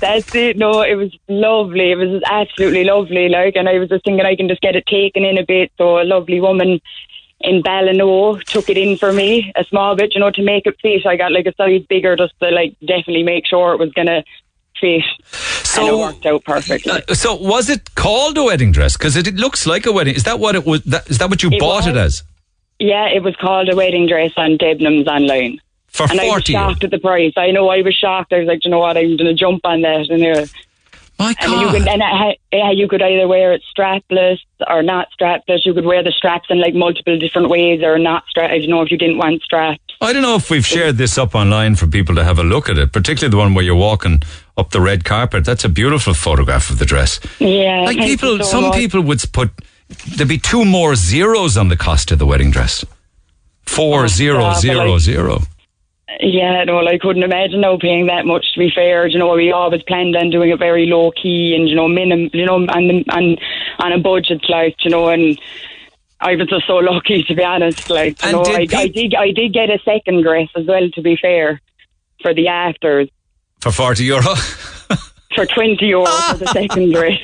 E: That's it. No, it was lovely. It was absolutely lovely. Like, and I was just thinking I can just get it taken in a bit. So a lovely woman in Ballino took it in for me a small bit, you know, to make it fit. I got like a size bigger just to like definitely make sure it was gonna fit. and it
B: So,
E: worked out perfectly.
B: uh, so was it called a wedding dress? Because it, it looks like a wedding. Is that what it was? That, is that what you
E: It
B: bought it as?
E: yeah, it was called a wedding dress on Debenhams online.
B: For
E: And I was shocked at the price. I know I was shocked. I was like, you know what? I'm going to jump on that. And
B: My
E: And you
B: God.
E: could, and ha- yeah, you could either wear it strapless or not strapless. You could wear the straps in like multiple different ways or not strap. I don't know if you didn't want straps.
B: I don't know if we've shared this up online for people to have a look at it, particularly the one where you're walking up the red carpet. That's a beautiful photograph of the dress.
E: Yeah,
B: Like people,
E: so
B: some
E: much.
B: people would put there'd be two more zeros on the cost of the wedding dress. Four
E: Oh,
B: zero
E: stop,
B: zero
E: like-
B: zero.
E: Yeah, no, I couldn't imagine now paying that much. To be fair, you know, we always planned on doing it very low key and you know, minimum, you know, on the, on on a budget, like you know, and. I was just so lucky to be honest. Like you
B: And
E: know,
B: did
E: I, I did I did get a second dress as well. To be fair, for the afters.
B: For forty euro.
E: for 20 euro for the second dress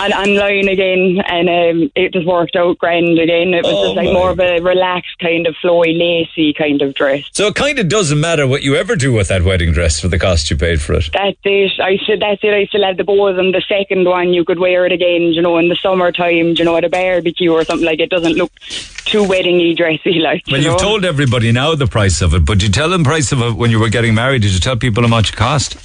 E: and online again and um, it just worked out grand again. It was
B: Oh
E: just like more of a relaxed kind of flowy lacy kind of dress.
B: So it kind of doesn't matter what you ever do with that wedding dress for the cost you paid for it.
E: that's it. I said that's it. I still have the bows and the second one you could wear it again you know in the summertime you know at a barbecue or something like it doesn't look too weddingy dressy like
B: Well,
E: you
B: you've told everybody now the price of it, but did you tell them price of it when you were getting married? Did you tell people how much it cost?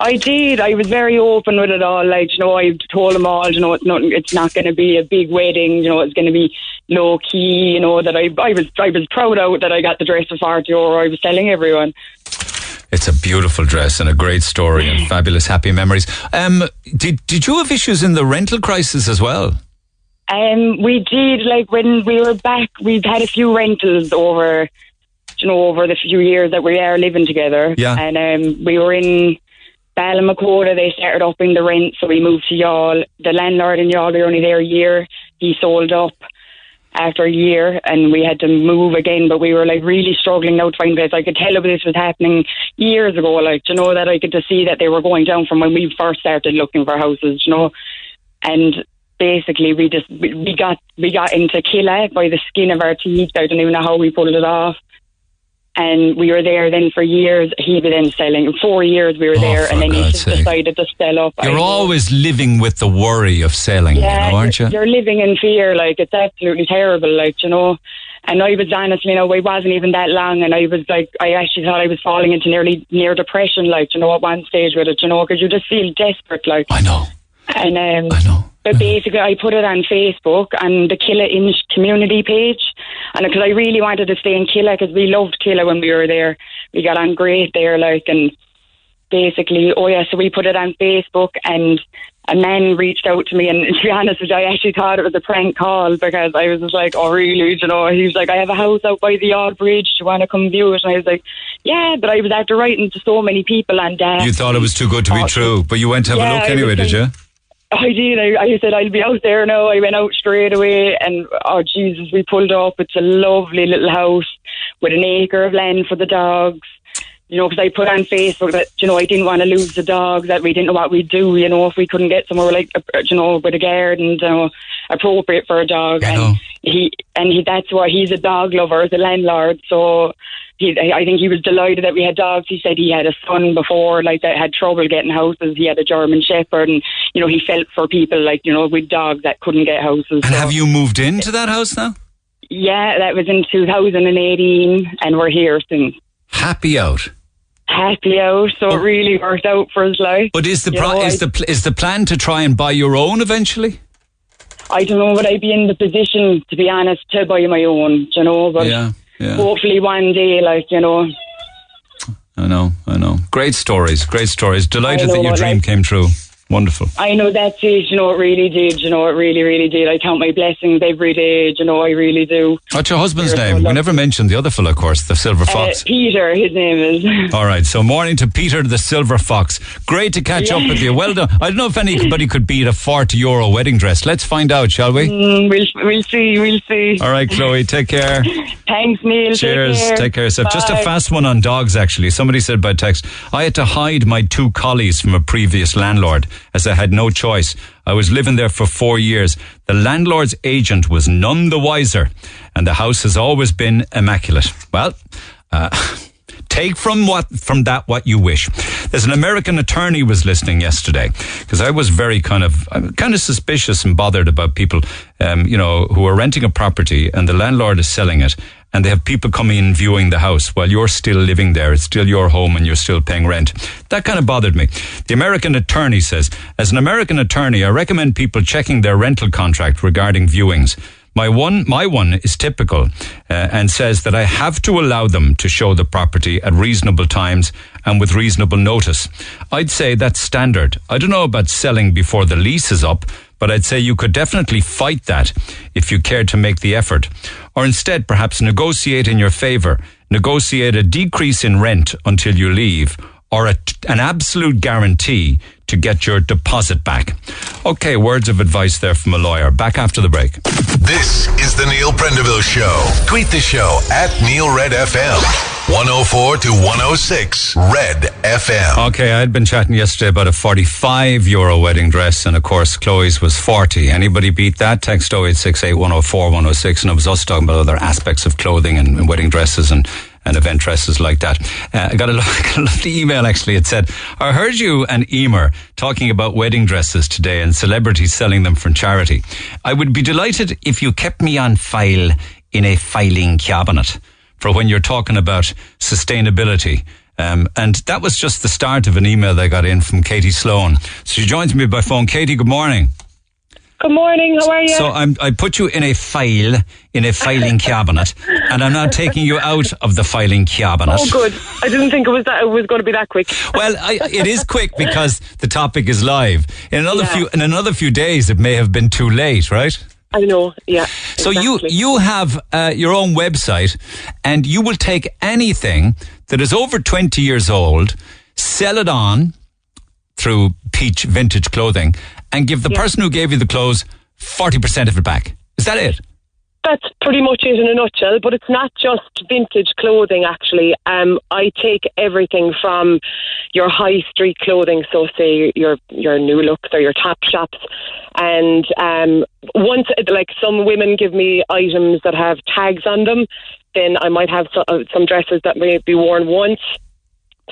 E: I did. I was very open with it all. Like, you know, I told them all, you know, it's not, it's not going to be a big wedding. You know, it's going to be low key. You know, that I, I was, I was proud out that I got the dress for forty euro. I was telling everyone.
B: It's a beautiful dress and a great story and fabulous happy memories. Um, did did you have issues in the rental crisis as well?
E: Um, we did like when we were back. We've had a few rentals over, you know, over the few years that we are living together.
B: Yeah.
E: And um, we were in Ballymacoda. They started upping the rent, so we moved to Youghal. The landlord in Youghal, we were only there a year. He sold up after a year, and we had to move again. But we were like really struggling now to find place. I could tell this was happening years ago. Like, you know, that I could just see that they were going down from when we first started looking for houses. You know, and basically we just we we got we got into Killeagh by the skin of our teeth. I don't even know how we pulled it off. And we were there then for years. He was then selling four years. We were
B: Oh,
E: there, and then he just
B: sake.
E: decided to sell up.
B: You're always living with the worry of selling,
E: yeah,
B: you know, aren't you?
E: you're, you're living in fear. Like it's absolutely terrible. Like you know. And I was honestly, you know, it wasn't even that long, and I was like, I actually thought I was falling into nearly near depression, like you know, at one stage with it, you know, because you just feel desperate, like.
B: I know,
E: And um,
B: I know.
E: but basically, I put it on Facebook and the Killeagh Inch community page, and because I really wanted to stay in Killeagh because we loved Killeagh when we were there, we got on great there, like, and basically, oh yeah, so we put it on Facebook, and a man reached out to me, and to be honest with you, I actually thought it was a prank call because I was just like, oh really, you know? He was like, I have a house out by the Yard Bridge. Do you want to come view it? And I was like, yeah, but I was after writing to so many people and uh,
B: You thought it was too good to be
E: Oh,
B: true, but you went to have
E: yeah,
B: a look anyway, did you?
E: I did. I, I said I'll be out there now. I went out straight away, and oh Jesus, we pulled up. It's a lovely little house with an acre of land for the dogs.
G: you know, because I put on Facebook that, you know, I didn't want to lose the dogs. that we didn't know what we'd do, you know, if we couldn't get somewhere like, uh, you know, with a garden, you know, appropriate for a dog.
B: I know.
G: And he, and he, that's why he's a dog lover, as a landlord. So he, I think he was delighted that we had dogs. He said he had a son before, like, that had trouble getting houses. He had a German Shepherd and, you know, he felt for people, like, you know, with dogs that couldn't get houses.
B: And
G: So-
B: have you moved into that house now?
G: Yeah, that was in 2018 and we're here since.
B: Happy out.
G: happy out, so it really worked out for his life.
B: But is the pro-
G: know,
B: is
G: I-
B: the pl- is the plan to try and buy your own eventually?
G: I don't know would I be in the position to be honest to buy my own, you know, but
B: Yeah, yeah.
G: hopefully one day, like you know,
B: I know, I know. Great stories, great stories. Delighted
G: I
B: that your dream
G: like-
B: came true. Wonderful.
G: I know that's it. You know, it really did. You know, it really, really did. I count my blessings every day. You know, I really do.
B: What's your husband's name? we never mentioned the other fellow, of course, the Silver
G: Uh,
B: Fox.
G: Peter, his name is.
B: All right, so morning to Peter the Silver Fox. Great to catch up with you. Well done. I don't know if anybody could beat a 40 euro wedding dress. Let's find out, shall we?
G: Mm, we'll, we'll see. We'll see.
B: All right, Chloe, take care.
G: Thanks, Neil.
B: Cheers.
G: Take care.
B: Take care yourself. Just a fast one on dogs, actually. Somebody said by text, I had to hide my two collies from a previous landlord as I had no choice. I was living there for four years. The landlord's agent was none the wiser, and the house has always been immaculate. Well, uh, take from what from that what you wish. There's an American attorney was listening yesterday because I was very kind of kind of suspicious and bothered about people, um, you know, who are renting a property and the landlord is selling it. And they have people coming in viewing the house while you're still living there. It's still your home and you're still paying rent. That kind of bothered me. The American attorney says, as an American attorney, I recommend people checking their rental contract regarding viewings. My one, my one is typical uh, and says that I have to allow them to show the property at reasonable times and with reasonable notice. I'd say that's standard. I don't know about selling before the lease is up, but I'd say you could definitely fight that if you cared to make the effort. Or instead, perhaps negotiate in your favor. Negotiate a decrease in rent until you leave or a, an absolute guarantee to get your deposit back. Okay, words of advice there from a lawyer. Back after the break.
A: This is the Neil Prendeville Show. Tweet the show at Neil Red FM. 104 to 106 Red FM.
B: Okay, I had been chatting yesterday about a 45 euro wedding dress, and of course, Chloe's was 40. Anybody beat that? Text 0868 104 106, and it was us talking about other aspects of clothing and, and wedding dresses and and event dresses like that. Uh, I got a, got a lovely email actually. It said, I heard you and Emer talking about wedding dresses today and celebrities selling them for charity. I would be delighted if you kept me on file in a filing cabinet for when you're talking about sustainability. Um, and that was just the start of an email that I got in from Katie Sloan. So she joins me by phone. Katie, good morning.
H: Good morning. How are you?
B: So I'm, I put you in a file, in a filing cabinet, and I'm now taking you out of the filing cabinet.
H: oh, good. I didn't think it was that. It was going to be that quick.
B: Well, I, it is quick because the topic is live. In another
H: Yeah.
B: few, in another few days, it may have been too late, right?
H: I know. Yeah.
B: So you
H: exactly.
B: you have uh, your own website, and you will take anything that is over twenty years old, sell it on through Peach Vintage Clothing, and give the person who gave you the clothes forty percent of it back. Is that it?
H: That's pretty much it in a nutshell. But it's not just vintage clothing. Actually, um, I take everything from your high street clothing, so say your your new looks or your top shops, and um, once like some women give me items that have tags on them, then I might have so, uh, some dresses that may be worn once.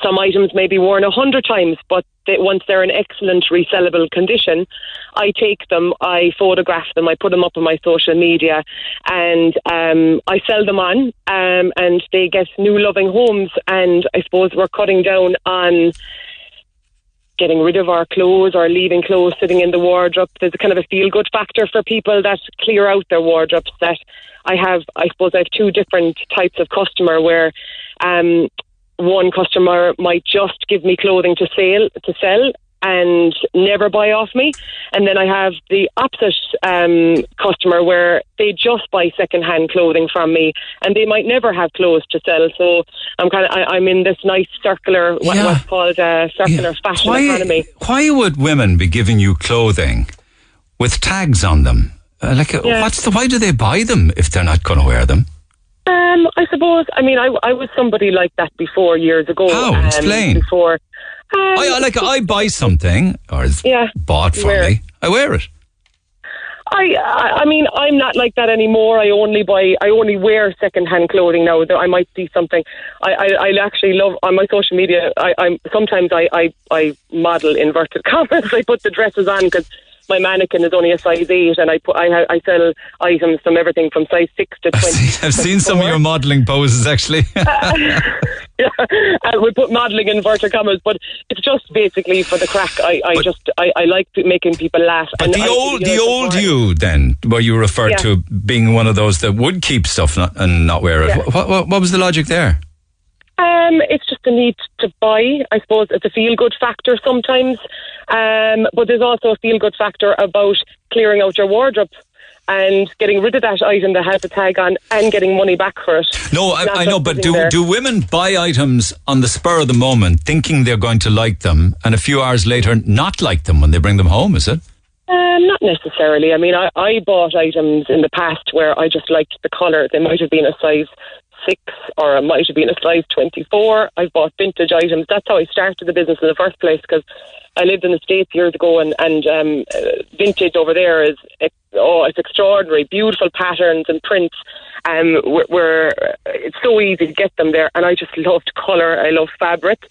H: Some items may be worn a hundred times, but they, once they're in excellent resellable condition, I take them, I photograph them, I put them up on my social media, and um, I sell them on, um, and they get new loving homes. And I suppose we're cutting down on getting rid of our clothes or leaving clothes sitting in the wardrobe. There's a kind of a feel good factor for people that clear out their wardrobes. That I have, I suppose, I have two different types of customer where. Um, one customer might just give me clothing to sell to sell and never buy off me, and then I have the opposite um, customer where they just buy second-hand clothing from me, and they might never have clothes to sell. So I'm kind of I, I'm in this nice circular what,
B: Yeah.
H: what's called a circular
B: Yeah.
H: fashion
B: why,
H: economy.
B: Why would women be giving you clothing with tags on them? Uh, like, uh,
H: Yeah.
B: what's the? Why do they buy them if they're not going to wear them?
H: Um, I suppose. I mean, I, I was somebody like that before years ago.
B: How?
H: Um,
B: Explain.
H: Before. Um,
B: I, like I buy something or it's
H: Yeah.
B: bought for
H: Wear
B: me. I wear it.
H: I, I I mean, I'm not like that anymore. I only buy, I only wear second-hand clothing now. Though I might see something. I, I, I actually love on my social media. I, I'm sometimes I, I, I model inverted commas. I put the dresses on because my mannequin is only a size eight, and I put, I, I sell items from everything from size six to
B: I've
H: twenty.
B: seen, I've seen some of your modelling poses actually.
H: yeah, and we put modelling in inverted commas, but it's just basically for the craic. I, I
B: But-
H: just, I, I like making people laugh.
B: But
H: and
B: the
H: I
B: old, the old
H: before-
B: you then, where you referred
H: Yeah.
B: to being one of those that would keep stuff not, and not wear it.
H: Yeah.
B: What, what, what was the logic there?
H: Um, it's just a need to buy. I suppose it's a feel good factor sometimes. Um, but there's also a feel good factor about clearing out your wardrobe and getting rid of that item that has a tag on and getting money back for it.
B: No, I, I know, but do
H: there.
B: do women buy items on the spur of the moment, thinking they're going to like them, and a few hours later not like them when they bring them home? Is it?
H: Um, not necessarily. I mean, I, I bought items in the past where I just liked the colour. They might have been a size six or it might have been a size 24. I've bought vintage items. That's how I started the business in the first place because I lived in the States years ago and, and um, uh, vintage over there is, oh, it's extraordinary. Beautiful patterns and prints. Um, where, where it's so easy to get them there. And I just loved colour. I love fabric.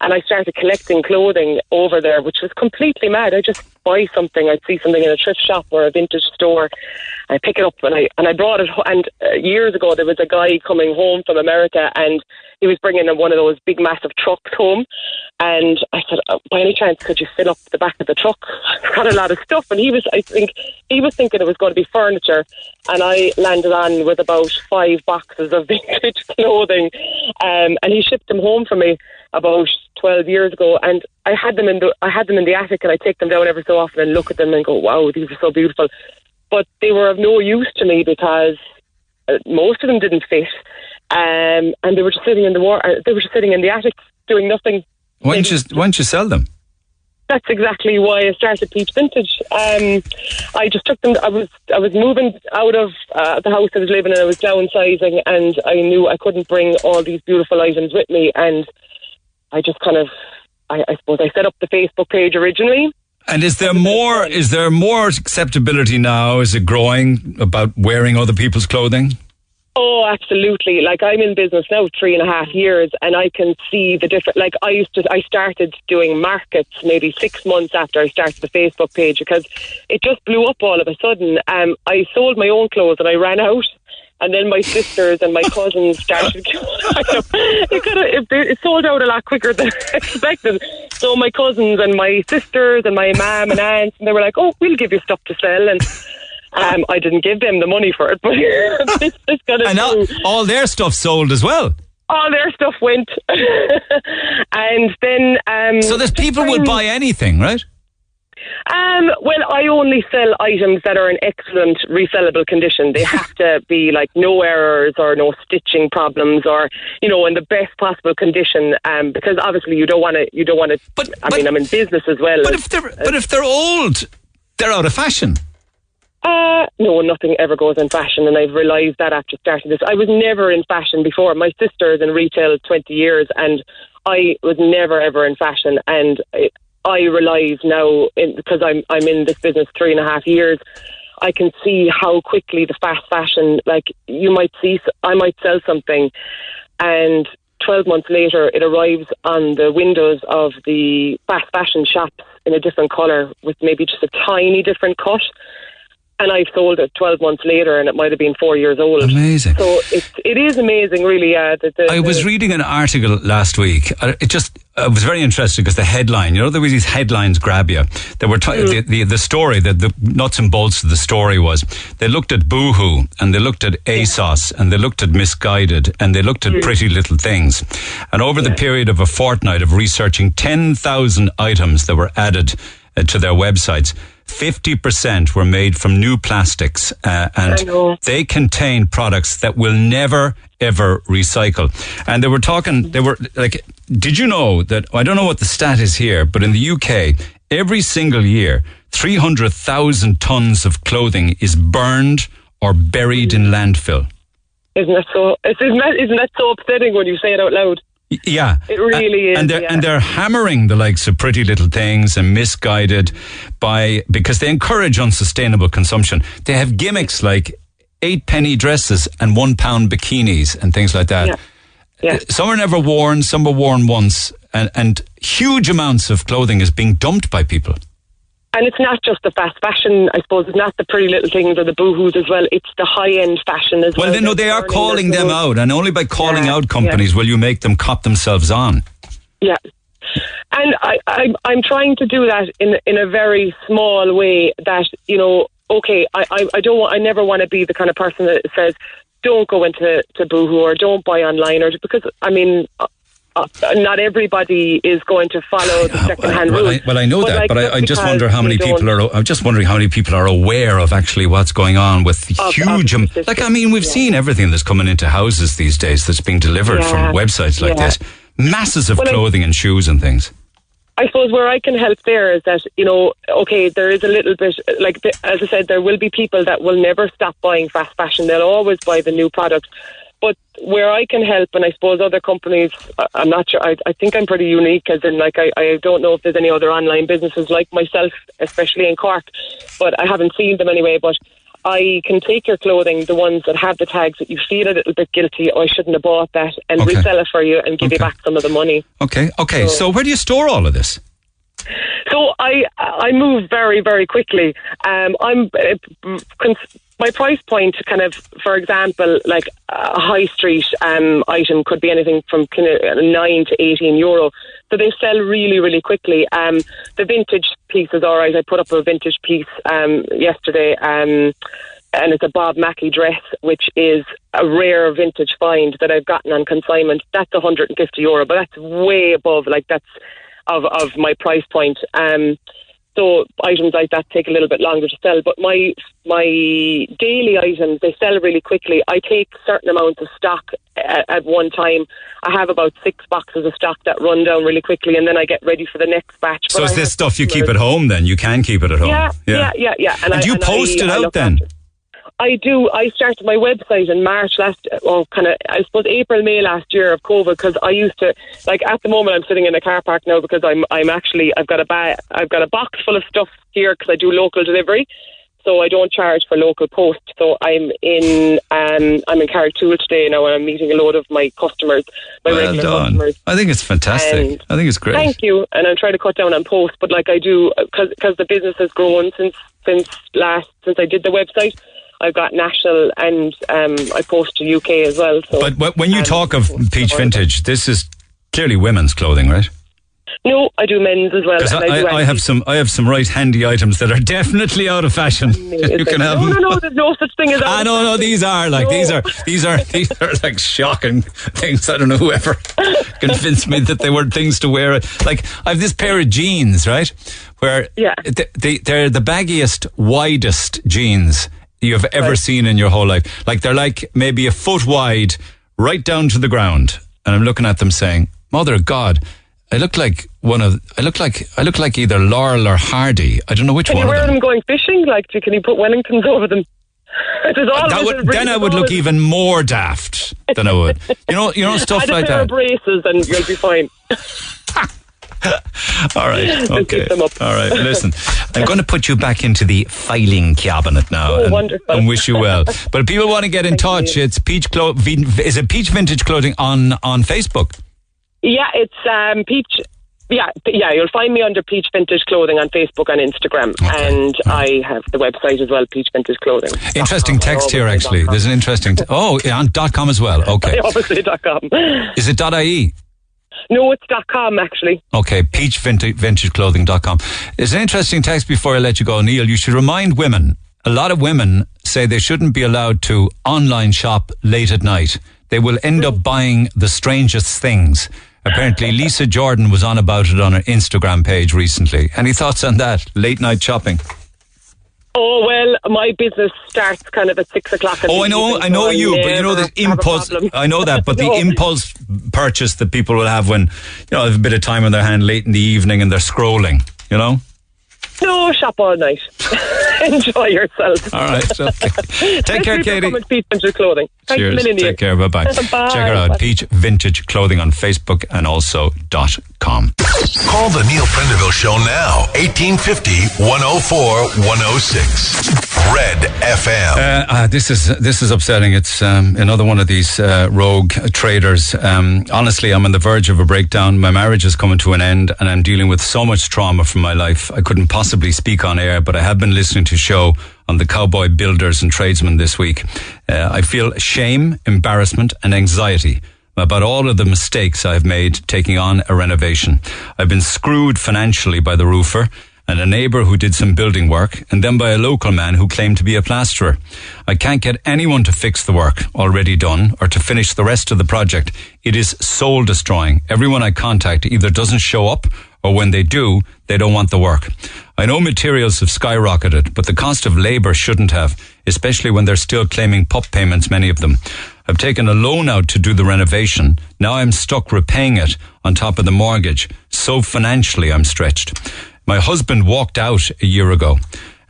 H: And I started collecting clothing over there, which was completely mad. I just buy something. I'd see something in a thrift shop or a vintage store. I pick it up and I and I brought it. And uh, years ago, there was a guy coming home from America, and he was bringing in one of those big, massive trucks home. And I said, oh, by any chance, could you fill up the back of the truck? I've got a lot of stuff. And he was, I think, he was thinking it was going to be furniture. And I landed on with about five boxes of vintage clothing. Um, and he shipped them home for me about 12 years ago. And I had them in the, I had them in the attic and I take them down every so often and look at them and go, wow, these are so beautiful. But they were of no use to me because uh, most of them didn't fit. Um, and they were just sitting in the war, uh, they were just sitting in the attic doing nothing
B: Why don't you why don't you sell them?
H: that's exactly why I started Peach Vintage. Um, I just took them. I was I was moving out of uh, the house I was living in. I was downsizing, and I knew I couldn't bring all these beautiful items with me. And I just kind of, I, I suppose, I set up the Facebook page originally.
B: And is there more? Is there more acceptability now? Is it growing about wearing other people's clothing?
H: Oh, absolutely. Like I'm in business now three and a half years and I can see the different like I used to I started doing markets maybe six months after I started the Facebook page because it just blew up all of a sudden. Um I sold my own clothes and I ran out and then my sisters and my cousins started. It, could it, it sold out a lot quicker than I expected. So my cousins and my sisters and my mum and aunts, and they were like, "Oh, we'll give you stuff to sell." And um, I didn't give them the money for it, but this, this got
B: And all, all their stuff sold as well.
H: all their stuff went. and then um,
B: So there's people will buy anything, right?
H: Um, well, I only sell items that are in excellent resellable condition. They have to be like no errors or no stitching problems, or you know, in the best possible condition. Um, because obviously you don't want to. You don't want to.
B: But-
H: I
B: but-
H: mean, I'm in business as well.
B: But if they're but if they're old, they're out of fashion.
H: Uh, no, nothing ever goes in fashion, and I've realised that after starting this. I was never in fashion before. My sister is in retail 20 years, and I was never ever in fashion. And I, realise now, because I'm I'm in this business three and a half years, I can see how quickly the fast fashion, like you might see, I might sell something, and 12 months later, it arrives on the windows of the fast fashion shops in a different colour with maybe just a tiny different cut. And I've sold it 12 months later, and it might have been four years old.
B: Amazing.
H: So it's, it is amazing, really. Yeah, the, the,
B: I was
H: the-
B: reading an article last week. Uh, It just I was very interesting because the headline, you know, there were these headlines grab you. They were t- the, the the story, the, the nuts and bolts of the story was they looked at Boohoo and they looked at ASOS and they looked at Missguided and they looked at Pretty Little Things. And over the period of a fortnight of researching ten thousand items that were added uh, to their websites. 50% were made from new plastics uh, and they contain products that will never ever recycle. And they were talking, they were like, did you know that, I don't know what the stat is here, but in the UK, every single year, 300,000 tons of clothing is burned or buried in landfill.
H: Isn't that so? Isn't that, isn't that so upsetting when you say it out loud?
B: Yeah,
H: It really is,
B: and they're
H: yeah.
B: and they're hammering the likes of Pretty Little Things and Missguided by because they encourage unsustainable consumption. They have gimmicks like eight penny dresses and one pound bikinis and things like that.
H: Yeah. Yeah.
B: Uh, some are never worn, some are worn once, and and huge amounts of clothing is being dumped by people.
H: And it's not just the fast fashion, I suppose. It's not the pretty little things or the boohoos as well. It's the high end fashion as well.
B: Well, know
H: They're
B: they are calling them out, and only by calling
H: Yeah,
B: out companies will you make them cop themselves on.
H: Yeah. And I, I, I'm trying to do that in in a very small way. That you know, okay, I, I, I don't want, I never want to be the kind of person that says, don't go into to Boohoo or don't buy online or because I mean. Uh, not everybody is going to follow the second-hand
B: well,
H: rules.
B: I, well, I know that,
H: like,
B: but I, I just wonder how many people are. I'm just wondering how many people are aware of actually what's going on with
H: Of-
B: huge.
H: of
B: like, I mean, we've
H: yeah.
B: seen everything that's coming into houses these days that's being delivered
H: Yeah,
B: from websites like
H: yeah.
B: this. Masses of
H: Well, I-
B: clothing and shoes and things.
H: I suppose where I can help there is that you know, okay, there is a little bit like as I said, there will be people that will never stop buying fast fashion. They'll always buy the new product. But where I can help, and I suppose other companies, I- I'm not sure. I, I think I'm pretty unique, as in like I, I don't know if there's any other online businesses like myself, especially in Cork, but I haven't seen them anyway. But I can take your clothing, the ones that have the tags that you feel a little bit guilty, oh, I shouldn't have bought that, and
B: Okay.
H: resell it for you and give you back some of the money.
B: Okay, okay. So, where do you store all of this?
H: So I I move very very quickly. Um, I'm uh, cons- my price point kind of, for example, like a high street um, item could be anything from kind of nine to eighteen euro. So they sell really really quickly. Um, the vintage piece is all right. I put up a vintage piece um, yesterday. Um, and it's a Bob Mackie dress, which is a rare vintage find that I've gotten on consignment. That's 150 euro, but that's way above, like that's of of my price point. Um, so items like that take a little bit longer to sell. But my my daily items they sell really quickly. I take certain amounts of stock at, at one time. I have about six boxes of stock that run down really quickly, and then I get ready for the next batch.
B: So,
H: But
B: is
H: I
B: this stuff you keep at home then? You can keep it at home?
H: Yeah, yeah, yeah, yeah.
B: And,
H: I-
B: do you
H: I-
B: post it out then?
H: after- I do. I started my website in March last, well, kind of, I suppose April, May last year of COVID because I used to, like, at the moment I'm sitting in a car park now because I'm, I'm actually, I've got a ba- I've got a box full of stuff here because I do local delivery, so I don't charge for local post. So I'm in, um, I'm in Carrigtwohill today now, and I'm meeting a load of my customers, my
B: Well
H: regular
B: done.
H: customers.
B: I think it's fantastic.
H: And
B: I think it's great.
H: Thank you, and I'm trying to cut down on post, but like I do, because the business has grown since since last since I did the website. I've got national and um, I post to UK as well. So,
B: But when you
H: um,
B: talk of Peach Vintage, this is clearly women's clothing, right?
H: no, I do men's as well.
B: I, I, I have some, I have some right handy items that are definitely out of fashion. you can have
H: no, no, no. There's no such thing as.
B: Ah, no, no, these are like these are these are these are like shocking things. I don't know whoever convinced me that they were things to wear. Like I have this pair of jeans, right? Where
H: Yeah.
B: th- they, they're the baggiest, widest jeans you have ever
H: Right.
B: seen in your whole life. Like they're like maybe a foot wide, right down to the ground. And I'm looking at them saying, "Mother of God." I look like one of. I look like. I look like either Laurel or Hardy. I don't know which
H: Can you wear
B: them.
H: them going fishing? Like, can you put Wellingtons over them? There's always
B: That would, then I would look even more daft than I would. You know, you know stuff like that.
H: braces and you'll be fine.
B: All right, okay,
H: keep them up.
B: all right. Listen, I'm going to put you back into the filing cabinet now,
H: Oh,
B: and,
H: wonderful.
B: and wish you well. But if people want to get in touch, it's Peach Clo- Is it Peach Vintage Clothing on on Facebook?
H: Yeah, it's um, Peach. Yeah, yeah, you'll find me under Peach Vintage Clothing on Facebook and Instagram,
B: Okay.
H: and I have the website as well, Peach Vintage Clothing.
B: Interesting text here, actually. There's an interesting. T- oh, yeah, on dot com as well. Okay,
H: Obviously, dot com.
B: is it dot ie?
H: No, it's dot com actually.
B: Okay, peachvintageclothing.com. It's an interesting text before I let you go, Neil. You should remind women, a lot of women say they shouldn't be allowed to online shop late at night. They will end up buying the strangest things. Apparently, Lisa Jordan was on about it on her Instagram page recently. Any thoughts on that? Late night shopping?
H: Oh well, my business starts kind of at six o'clock. in the Oh,
B: I know, I know you, but you know the impulse. I know that, but the impulse purchase that people will have when you know have a bit of time on their hand late in the evening and they're scrolling. You know.
H: No, shop all night. Enjoy yourself.
B: All right. Okay. Take care, Katie.
H: Come Peach Vintage Clothing. Thanks
B: Cheers.
H: a million.
B: Take care. Bye bye.
H: Bye.
B: Check her out.
H: Bye.
B: Peach Vintage Clothing on Facebook and also dot com.
A: Call the Neil Prendeville Show now. 1850 104 106. Red FM.
B: Uh, uh, this is this is upsetting. It's um, another one of these uh, rogue traders. Um, honestly, I'm on the verge of a breakdown. My marriage is coming to an end, and I'm dealing with so much trauma from my life. I couldn't possibly speak on air, but I have been listening to show on the cowboy builders and tradesmen this week. Uh, I feel shame, embarrassment, and anxiety about all of the mistakes I've made taking on a renovation. I've been screwed financially by the roofer and a neighbour who did some building work, and then by a local man who claimed to be a plasterer. I can't get anyone to fix the work already done or to finish the rest of the project. It is soul destroying. Everyone I contact either doesn't show up or when they do, they don't want the work. I know materials have skyrocketed, but the cost of labour shouldn't have, especially when they're still claiming PUP payments, many of them. I've taken a loan out to do the renovation. Now I'm stuck repaying it on top of the mortgage. So financially I'm stretched. My husband walked out a year ago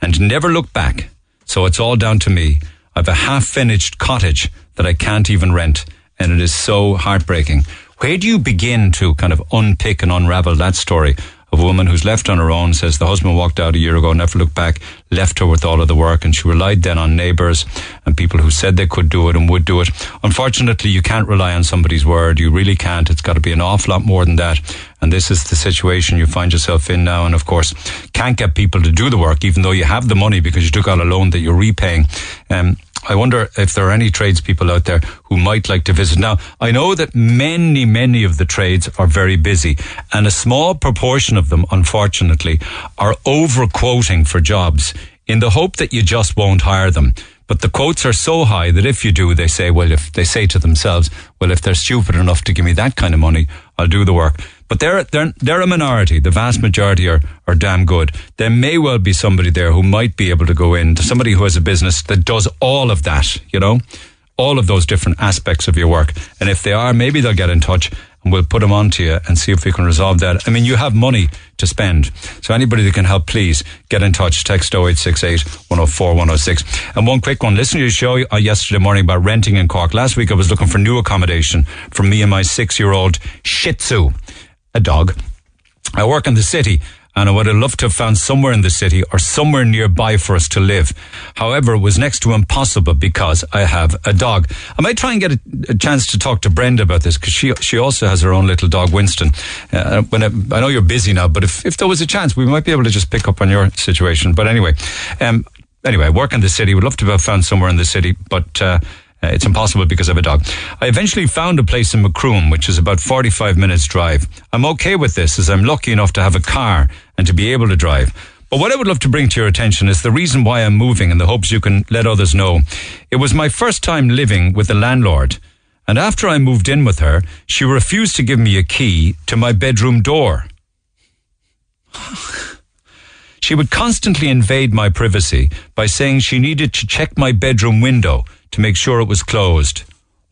B: and never looked back. So it's all down to me. I've a half finished cottage that I can't even rent and it is so heartbreaking. Where do you begin to kind of unpick and unravel that story of a woman who's left on her own, says the husband walked out a year ago, never looked back, left her with all of the work, and she relied then on neighbours and people who said they could do it and would do it. Unfortunately, you can't rely on somebody's word. You really can't. It's got to be an awful lot more than that. And this is the situation you find yourself in now. And of course, can't get people to do the work, even though you have the money because you took out a loan that you're repaying. Um, I wonder if there are any tradespeople out there who might like to visit. Now, I know that many, many of the trades are very busy, and a small proportion of them, unfortunately, are over quoting for jobs in the hope that you just won't hire them. But the quotes are so high that if you do, they say, well, if they say to themselves, well, if they're stupid enough to give me that kind of money, I'll do the work. But they're, they're, they're a minority. The vast majority are, are damn good. There may well be somebody there who might be able to go in, to somebody who has a business that does all of that, you know, all of those different aspects of your work. And if they are, maybe they'll get in touch and we'll put them on to you and see if we can resolve that. I mean, you have money to spend. So anybody that can help, please get in touch. Text 0868 104 106. And one quick one. Listen to your show uh, yesterday morning about renting in Cork. Last week I was looking for new accommodation for me and my six year old Shih Tzu, a dog. I work in the city and I would have loved to have found somewhere in the city or somewhere nearby for us to live. However, it was next to impossible because I have a dog. I might try and get a, a chance to talk to Brenda about this because she she also has her own little dog, Winston. Uh, when I, I know you're busy now, but if, if there was a chance, we might be able to just pick up on your situation. But anyway, um, anyway, work in the city. Would love to have found somewhere in the city, but. Uh, uh, it's impossible because I have a dog. I eventually found a place in Macroom, which is about 45 minutes drive. I'm okay with this as I'm lucky enough to have a car and to be able to drive. But what I would love to bring to your attention is the reason why I'm moving in the hopes you can let others know. It was my first time living with the landlord. And after I moved in with her, she refused to give me a key to my bedroom door. She would constantly invade my privacy by saying she needed to check my bedroom window to make sure it was closed.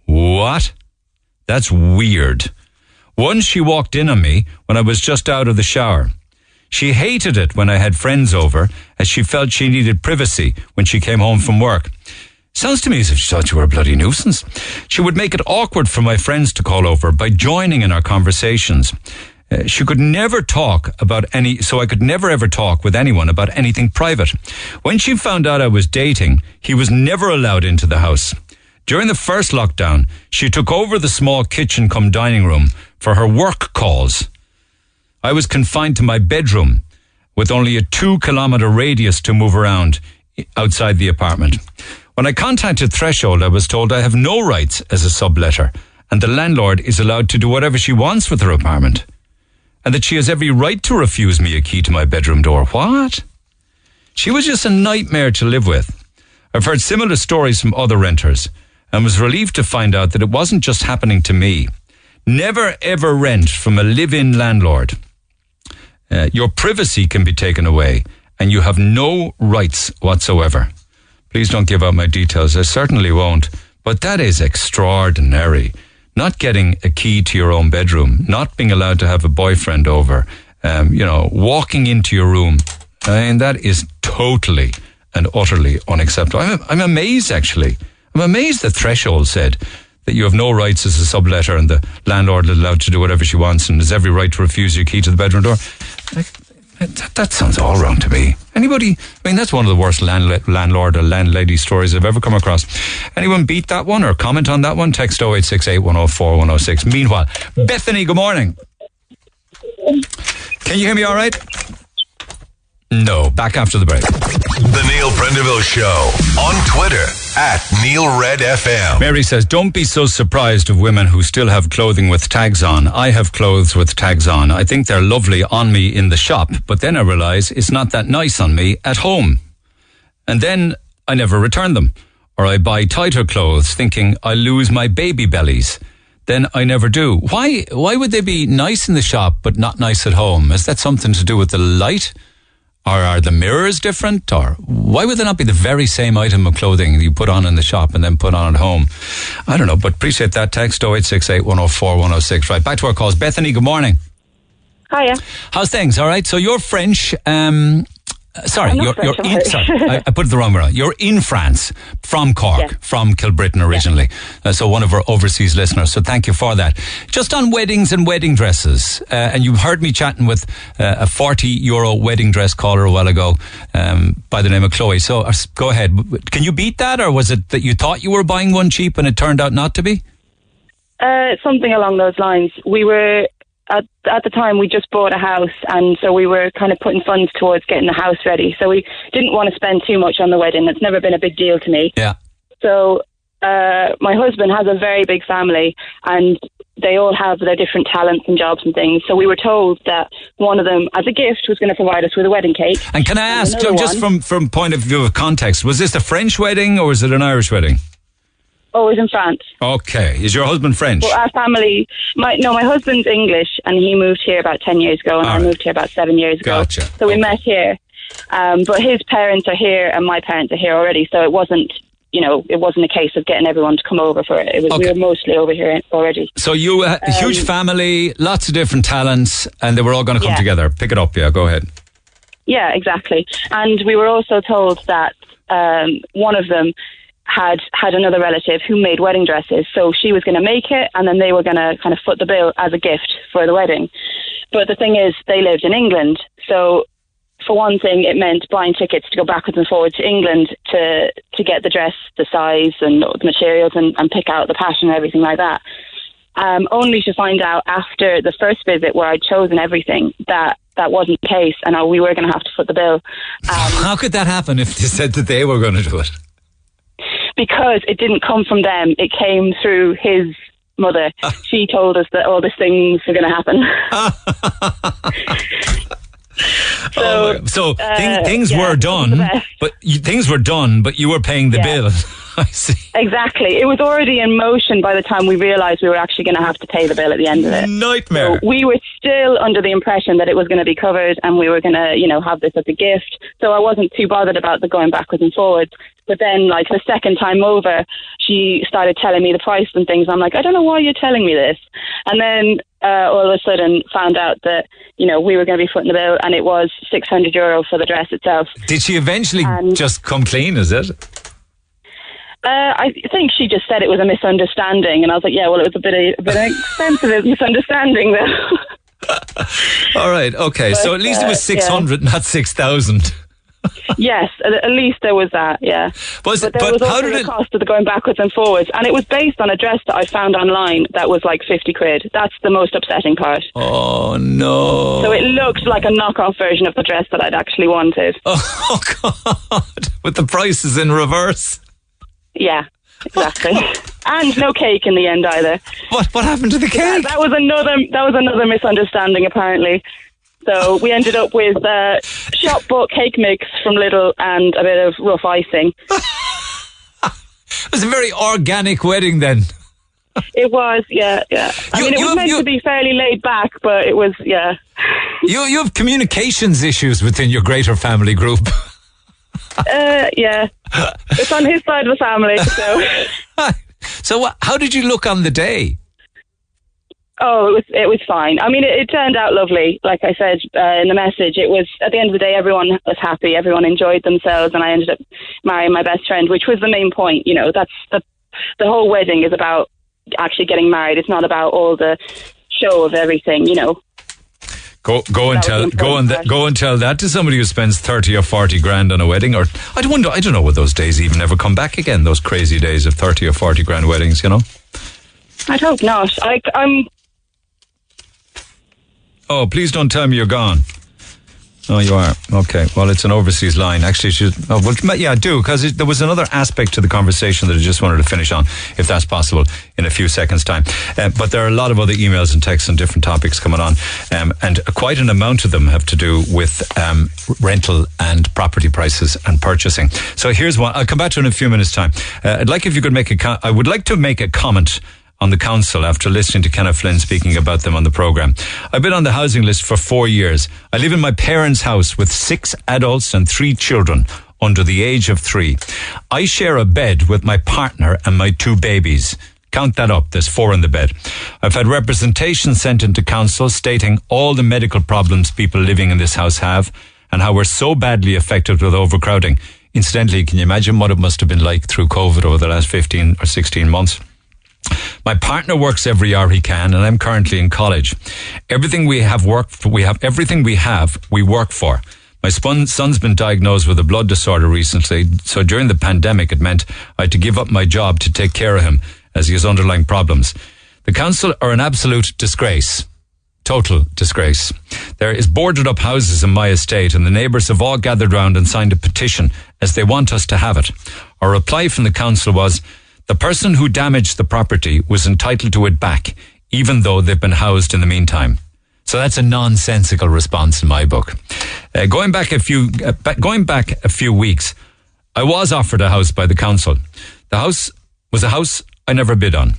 B: What? That's weird. Once she walked in on me when I was just out of the shower. She hated it when I had friends over as she felt she needed privacy when she came home from work. Sounds to me as if she thought you were a bloody nuisance. She would make it awkward for my friends to call over by joining in our conversations. Uh, she could never talk about any, so I could never ever talk with anyone about anything private. When she found out I was dating, he was never allowed into the house. During the first lockdown, she took over the small kitchen come dining room for her work calls. I was confined to my bedroom with only a two kilometer radius to move around outside the apartment. When I contacted Threshold, I was told I have no rights as a subletter and the landlord is allowed to do whatever she wants with her apartment and that she has every right to refuse me a key to my bedroom door. What? She was just a nightmare to live with. I've heard similar stories from other renters and was relieved to find out that it wasn't just happening to me. Never ever rent from a live in landlord. Uh, your privacy can be taken away and you have no rights whatsoever. Please don't give out my details. I certainly won't. But that is extraordinary. Not getting a key to your own bedroom, not being allowed to have a boyfriend over, um, you know, walking into your room. I mean, that is totally and utterly unacceptable. I'm, I'm amazed, actually. I'm amazed that Threshold said that you have no rights as a subletter and the landlord is allowed to do whatever she wants and has every right to refuse your key to the bedroom door. Like, that, that sounds all wrong to me. Anybody? I mean, that's one of the worst landla- landlord or landlady stories I've ever come across. Anyone beat that one or comment on that one? Text 0868 104 106. Meanwhile, Bethany, good morning. Can you hear me all right? No. Back after the break.
A: The Neil Prendeville Show on Twitter at Neil Red FM.
B: Mary says, Don't be so surprised of women who still have clothing with tags on. I have clothes with tags on. I think they're lovely on me in the shop, but then I realize it's not that nice on me at home. And then I never return them. Or I buy tighter clothes thinking I'll lose my baby bellies. Then I never do. Why, why would they be nice in the shop but not nice at home? Is that something to do with the light? Or are the mirrors different? Or why would they not be the very same item of clothing you put on in the shop and then put on at home? I don't know, but appreciate that text 0868 104 106. Right, back to our calls. Bethany, good morning.
I: Hiya.
B: How's things? All right. So you're French. Um, uh, sorry, you're,
I: French,
B: you're in, sorry, I, I put it the wrong way around. You're in France from Cork,
I: Yeah.
B: from Kilbrittain originally. Uh, so one of our overseas listeners. So thank you for that. Just on weddings and wedding dresses, uh, and you've heard me chatting with uh, a 40 euro wedding dress caller a while ago um, by the name of Chloe. So uh, go ahead. Can you beat that, or was it that you thought you were buying one cheap and it turned out not to be?
I: Uh, something along those lines. We were at at the time we just bought a house, and so we were kind of putting funds towards getting the house ready. So we didn't want to spend too much on the wedding. It's never been a big deal to me.
B: Yeah.
I: So uh, my husband has a very big family, and they all have their different talents and jobs and things. So we were told that one of them, as a gift, was going to provide us with a wedding cake.
B: And can I ask, just
I: one-
B: from from point of view of context, was this a French wedding or was it an Irish wedding?
I: Was in France.
B: Okay. Is your husband French?
I: Well, our family, my no, my husband's English, and he moved here about ten years ago, and
B: All
I: I
B: right.
I: moved here about seven years ago.
B: Gotcha.
I: So we
B: Okay.
I: met here, um, but his parents are here, and my parents are here already. So it wasn't, you know, it wasn't a case of getting everyone to come over for it. It was
B: Okay.
I: we were mostly over here already.
B: So you uh, a huge
I: Um,
B: family, lots of different talents, and they were all going to come
I: Yeah.
B: together. Pick it up, yeah. Go ahead.
I: Yeah, exactly. And we were also told that um, one of them had had another relative who made wedding dresses, so she was going to make it, and then they were going to kind of foot the bill as a gift for the wedding. But the thing is, they lived in England, so for one thing, it meant buying tickets to go backwards and forwards to England to to get the dress, the size, and the materials, and, and pick out the pattern and everything like that. Um, only to find out after the first visit, where I'd chosen everything, that that wasn't the case, and we were going to have to foot the bill. Um,
B: How could that happen if they said that they were going to do it?
I: Because it didn't come from them. It came through his mother. she told us that all these things were going to happen. so,
B: Oh so
I: uh,
B: things
I: yeah,
B: were
I: it was the
B: done, but you, things were done, but you were paying the
I: Yeah.
B: bill. I see.
I: exactly. It was already in motion by the time we realised we were actually going to have to pay the bill at the end of it.
B: Nightmare.
I: So we were still under the impression that it was going to be covered and we were going to, you know, have this as a gift. So I wasn't too bothered about the going backwards and forwards. But then, like, the second time over, she started telling me the price and things. I'm like, I don't know why you're telling me this. And then uh, all of a sudden found out that, you know, we were going to be footing the bill and it was 600 euro for the dress itself.
B: Did she eventually
I: And-
B: just come clean? Is it?
I: Uh, I think she just said it was a misunderstanding, and I was like, "Yeah, well, it was a bit of, a bit of an expensive misunderstanding, though."
B: All right. Okay. so at least it
I: uh,
B: was
I: yeah.
B: six hundred, not six thousand.
I: yes, at, at least there was that. Yeah, but
B: it?
I: there
B: But
I: was
B: how
I: also
B: did
I: the
B: it?
I: cost of the going backwards and forwards, and it was based on a dress that I found online that was like fifty quid. That's the most upsetting part.
B: Oh no!
I: So it looked like a knockoff version of the dress that I'd actually wanted.
B: Oh God! With the prices in reverse.
I: Yeah, exactly. and no cake in the end either.
B: What? What happened to the cake?
I: that was another. That was another misunderstanding, apparently. So we ended up with uh, shop bought cake mix from Lidl and a bit of rough icing.
B: It was a very organic wedding then.
I: It was, yeah, yeah. I
B: You-
I: mean, it was meant
B: you-
I: to be fairly laid back, but it was, yeah.
B: You you have communications issues within your greater family group.
I: Uh, yeah. It's on his side of the family, so.
B: so what, how did you look on the day?
I: Oh, it was it was fine. I mean, it, it turned out lovely. Like I said uh, in the message, it was at the end of the day, everyone was happy, everyone enjoyed themselves, and I ended up marrying my best friend, which was the main point. You know, that's the the whole wedding is about actually getting married. It's not about all the show of everything. You know.
B: Go go and tell go and th- go and tell that to somebody who spends thirty or forty grand on a wedding. Or I don't wonder. I don't know what those days even ever come back again. Those crazy days of thirty or forty grand weddings. You know.
I: I'd hope not. I, I'm
B: Oh, please don't tell me you're gone. Oh, you are. Okay. Well, it's an overseas line. Actually, should. Oh, well, yeah, do because there was another aspect to the conversation that I just wanted to finish on, if that's possible, in a few seconds' time. Uh, but there are a lot of other emails and texts on different topics coming on, um, and quite an amount of them have to do with um, rental and property prices and purchasing. So here's one. I'll come back to in a few minutes' time. Uh, I'd like if you could make a. Co- I would like to make a comment on the council after listening to Kenneth Flynn speaking about them on the program. I've been on the housing list for four years. I live in my parents' house with six adults and three children under the age of three. I share a bed with my partner and my two babies. Count that up. There's four in the bed. I've had representation sent into council stating all the medical problems people living in this house have and how we're so badly affected with overcrowding. Incidentally, can you imagine what it must have been like through COVID over the last 15 or 16 months? My partner works every hour he can, and I'm currently in college. Everything we have worked for, we have everything we have, we work for. My son's been diagnosed with a blood disorder recently, so during the pandemic, it meant I had to give up my job to take care of him as he has underlying problems. The council are an absolute disgrace. Total disgrace. There is boarded up houses in my estate and the neighbours have all gathered round and signed a petition as they want us to have it. Our reply from the council was, the person who damaged the property was entitled to it back, even though they've been housed in the meantime. So that's a nonsensical response in my book. Uh, going back a few, uh, going back a few weeks, I was offered a house by the council. The house was a house I never bid on.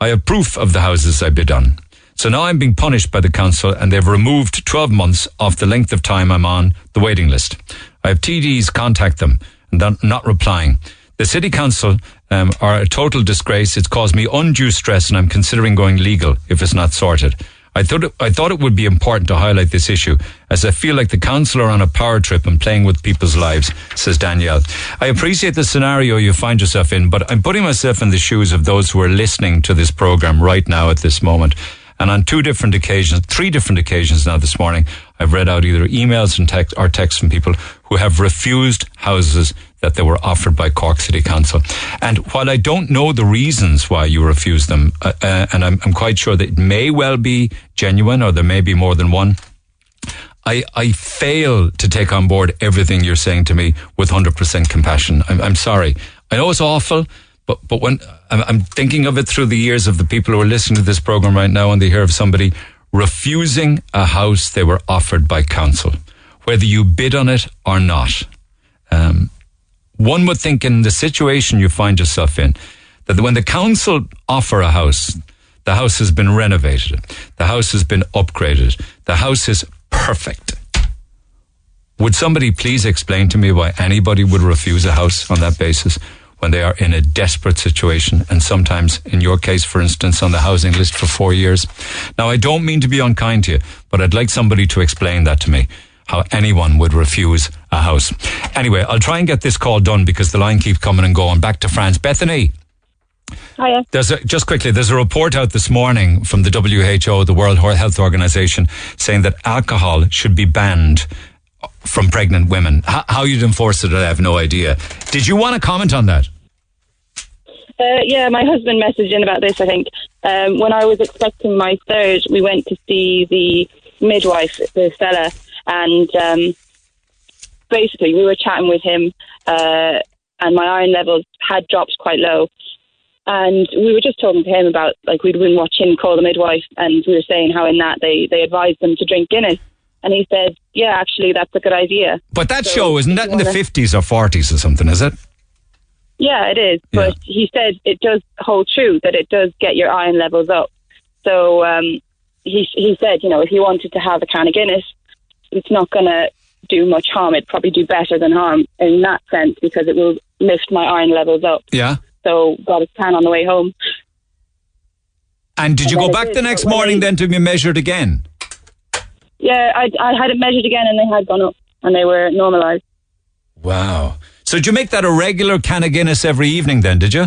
B: I have proof of the houses I bid on. So now I'm being punished by the council and they've removed 12 months off the length of time I'm on the waiting list. I have TDs contact them and they're not replying. The city council um, are a total disgrace. It's caused me undue stress and I'm considering going legal if it's not sorted. I thought it, I thought it would be important to highlight this issue as I feel like the council are on a power trip and playing with people's lives, says Danielle. I appreciate the scenario you find yourself in, but I'm putting myself in the shoes of those who are listening to this program right now at this moment. And on two different occasions, three different occasions now this morning, I've read out either emails and text or texts from people who have refused houses that they were offered by Cork City Council. And while I don't know the reasons why you refused them, uh, uh, and I'm, I'm quite sure that it may well be genuine or there may be more than one, I, I fail to take on board everything you're saying to me with 100% compassion. I'm, I'm sorry. I know it's awful, but, but when I'm, thinking of it through the years of the people who are listening to this program right now and they hear of somebody refusing a house they were offered by council, whether you bid on it or not. Um, one would think in the situation you find yourself in, that when the council offer a house, the house has been renovated, the house has been upgraded, the house is perfect. Would somebody please explain to me why anybody would refuse a house on that basis when they are in a desperate situation and sometimes, in your case, for instance, on the housing list for four years? Now, I don't mean to be unkind to you, but I'd like somebody to explain that to me how anyone would refuse a house. Anyway, I'll try and get this call done because the line keeps coming and going. Back to France. Bethany.
I: Hiya.
B: There's a, just quickly, there's a report out this morning from the WHO, the World Health Organization, saying that alcohol should be banned from pregnant women. How, how you'd enforce it, I have no idea. Did you want to comment on that?
I: Uh, yeah, my husband messaged in about this. I think um, when I was expecting my third, we went to see the midwife, the fella, and um, basically we were chatting with him, uh, and my iron levels had dropped quite low. And we were just talking to him about like we'd been watching Call the Midwife, and we were saying how in that they they advised them to drink Guinness, and he said, "Yeah, actually, that's a good idea."
B: But that
I: So,
B: show, isn't that in the 50s or 40s or something, is it?
I: Yeah, it is.
B: Yeah.
I: But he said it does hold true that it does get your iron levels up. So um, he he said, you know, if you wanted to have a can of Guinness, it's not going to do much harm. It'd probably do better than harm in that sense because it will lift my iron levels up.
B: Yeah.
I: So got a can on the way home.
B: And did you
E: And
B: go back
E: did,
B: the next morning
E: I-
B: then to be measured again?
E: Yeah, I, I had it measured again, and they had gone up, and they were normalised.
B: Wow. So did you make that a regular can of Guinness every evening then, did you?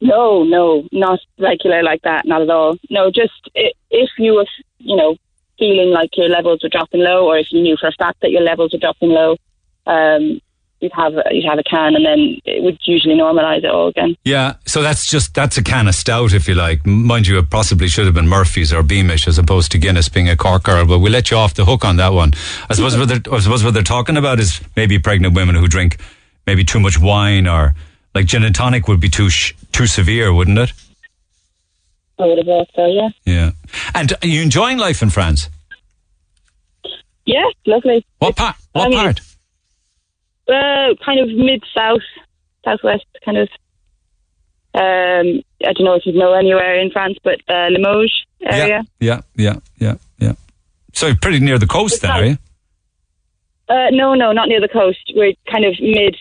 E: No, no, not regular like that, not at all. No, just if you were, you know, feeling like your levels were dropping low, or if you knew for a fact that your levels were dropping low, um, you'd have you'd have a can, and then it would usually normalise it all again.
B: Yeah, so that's just that's a can of stout, if you like. Mind you, it possibly should have been Murphy's or Beamish as opposed to Guinness being a cork girl. But we'll let you off the hook on that one. I suppose what they're, I suppose what they're talking about is maybe pregnant women who drink maybe too much wine or like gin and tonic would be too sh- too severe, wouldn't it?
E: I would have thought so, yeah.
B: Yeah. And are you enjoying life in France?
E: Yeah, lovely.
B: What part? What
E: I mean-
B: part?
E: Uh, kind of mid south, southwest, kind of. Um, I don't know if you know anywhere in France, but uh, Limoges area.
B: Yeah, yeah, yeah, yeah. So pretty near the coast then, are you?
E: Uh, no, no, not near the coast. We're kind of mid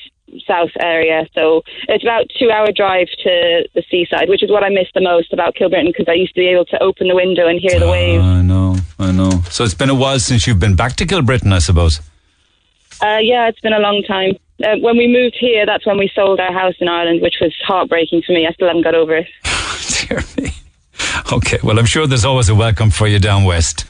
E: south area, so it's about two hour drive to the seaside, which is what I miss the most about Kilbrittain because I used to be able to open the window and hear the waves.
B: I know, I know. So it's been a while since you've been back to Kilbrittain, I suppose.
E: Uh, yeah, it's been a long time. Uh, when we moved here, that's when we sold our house in Ireland, which was heartbreaking for me. I still haven't got over it.
B: Dear me. Okay, well, I'm sure there's always a welcome for you down west.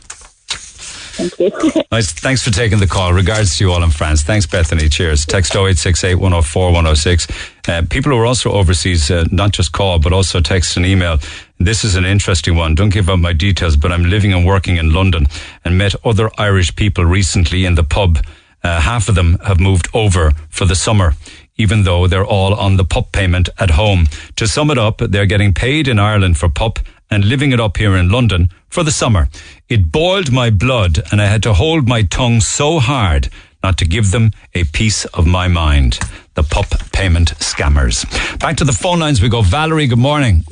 E: Thank you.
B: Nice. Thanks for taking the call. Regards to you all in France. Thanks, Bethany. Cheers. Text 0868 104 106. Uh, people who are also overseas, uh, not just call, but also text and email. This is an interesting one. Don't give out my details, but I'm living and working in London and met other Irish people recently in the pub. Uh, half of them have moved over for the summer, even though they're all on the PUP payment at home. To sum it up, they're getting paid in Ireland for PUP and living it up here in London for the summer. It boiled my blood and I had to hold my tongue so hard not to give them a piece of my mind. The PUP payment scammers. Back to the phone lines we go. Valerie, good morning.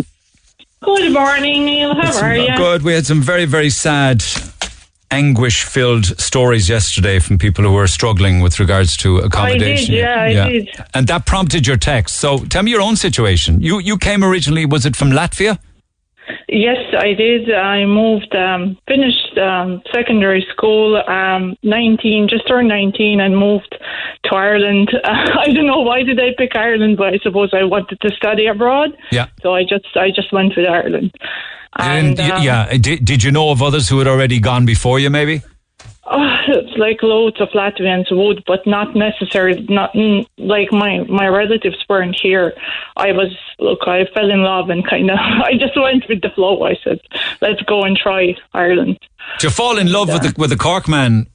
J: Good morning, Neil. How are you?
B: Good. We had some very, very sad, anguish filled stories yesterday from people who were struggling with regards to accommodation.
J: I did, yeah, I did.
B: And that prompted your text. So tell me your own situation. You you came originally, was it from Latvia?
J: Yes, I did. I moved, um, finished um, secondary school, um, 19, just turned 19, and moved to Ireland. I don't know why did I pick Ireland, but I suppose I wanted to study abroad.
B: Yeah.
J: So I just, I just went with Ireland.
B: And, y-
J: um,
B: yeah. Did, did you know of others who had already gone before you, maybe?
J: Oh, it's like loads of Latvians would, but not necessarily. Not mm, like my my relatives weren't here. I was look. I fell in love and kind of. I just went with the flow. I said, "Let's go and try Ireland."
B: To fall in love with the, with the Cork man?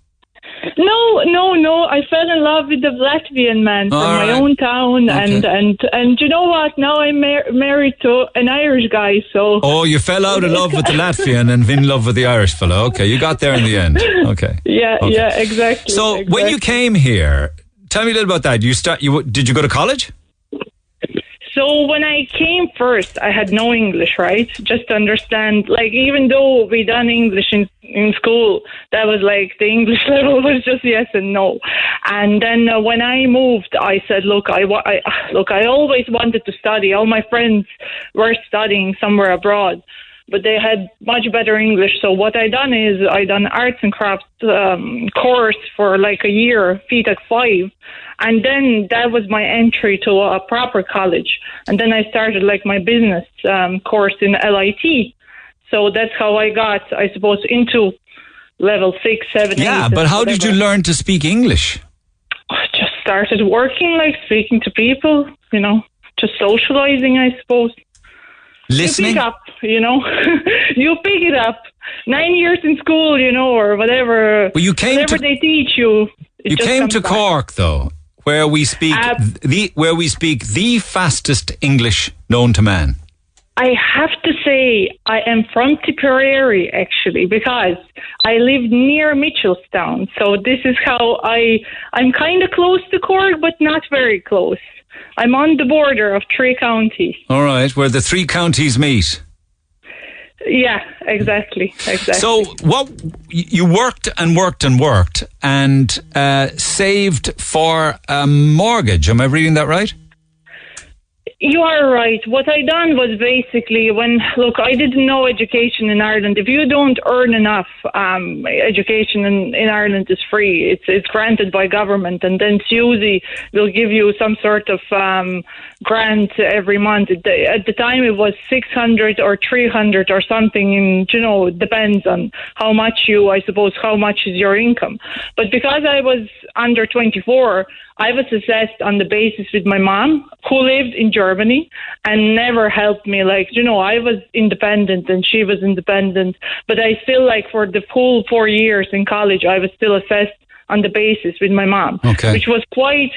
J: No, no, no. I fell in love with the Latvian man from
B: All
J: my own town, and and and you know what? Now I'm mar- married to an Irish guy, so
B: Oh, you fell out of love with the Latvian and in love with the Irish fellow. Okay, you got there in the end. Okay.
J: yeah,
B: Okay.
J: yeah, exactly.
B: So when you came here, tell me a little about that. You start. You did you go to college?
J: So when I came first, I had no English, right? Just to understand, like even though we done English in in school, that was like the English level was just yes and no. And then uh, when I moved, I said, look, I, I look, I always wanted to study. All my friends were studying somewhere abroad. But they had much better English. So what I done is I done arts and crafts um, course for like a year, FETAC five, and then that was my entry to a proper college. And then I started like my business um, course in LIT. So that's how I got, I suppose, into level six, seven,
B: Yeah,
J: eight,
B: but how did you learn to speak English?
J: I Just started working, like speaking to people, you know, just socializing, I suppose.
B: Listening.
J: You pick up, you know, you pick it up. Nine years in school, you know, or whatever.
B: Well, you came
J: whatever
B: to-
J: they teach you.
B: You came to
J: back.
B: Cork though, where we speak
J: Uh,
B: the where we speak the fastest English known to man.
J: I have to say I am from Tipperary actually because I live near Mitchellstown. So this is how I I'm kind of close to Cork, but not very close. I'm on the border of three counties.
B: All right, where the three counties meet.
J: Yeah, exactly, exactly.
B: So what you worked and worked and worked and uh, saved for a mortgage? Am I reading that right?
J: You are right. What I done was basically when look, I didn't know education in Ireland. If you don't earn enough, um, education in, in Ireland is free. It's it's granted by government, and then SUSI will give you some sort of um, grant every month. At the, at the time, it was six hundred or three hundred or something. And you know, it depends on how much you, I suppose, how much is your income. But because I was under twenty four. I was assessed on the basis with my mom, who lived in Germany and never helped me. Like, you know, I was independent and she was independent, but I still, like, for the full four years in college, I was still assessed on the basis with my mom,
B: Okay.
J: which was quite,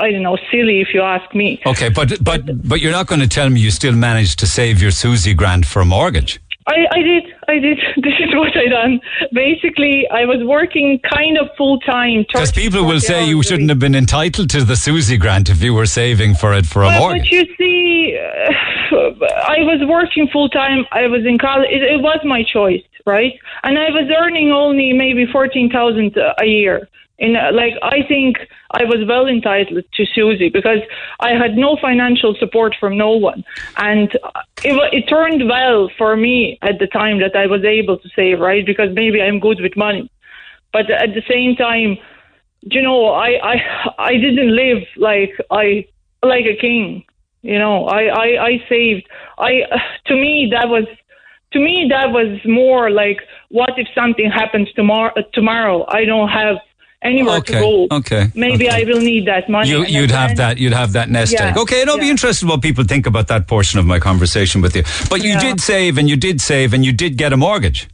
J: I don't know, silly if you ask me.
B: Okay, but but but you're not going to tell me you still managed to save your SUSI grant for a mortgage.
J: I, I did, I did. This is what I done. Basically, I was working kind of full time.
B: Because people will say you shouldn't have been entitled to the SUSI grant if you were saving for it for a
J: Well,
B: mortgage.
J: But you see, uh, I was working full time. I was in college. It, it was my choice, right? And I was earning only maybe fourteen thousand a year. In uh, like, I think I was well entitled to SUSI because I had no financial support from no one, and it, it turned well for me at the time that I was able to save, right? Because maybe I'm good with money, but at the same time, you know, I I I didn't live like I like a king. You know, I I, I saved. I to me that was to me that was more like what if something happens tomorrow? Tomorrow I don't have anywhere
B: Okay,
J: to go.
B: okay,
J: Maybe I will need that money.
B: You, you'd
J: then-
B: have that. You'd have that nest
J: Yeah,
B: egg. Okay, and I'll be interested what people think about that portion of my conversation with you. But you
J: Yeah.
B: did save, and you did save, and you did get a mortgage.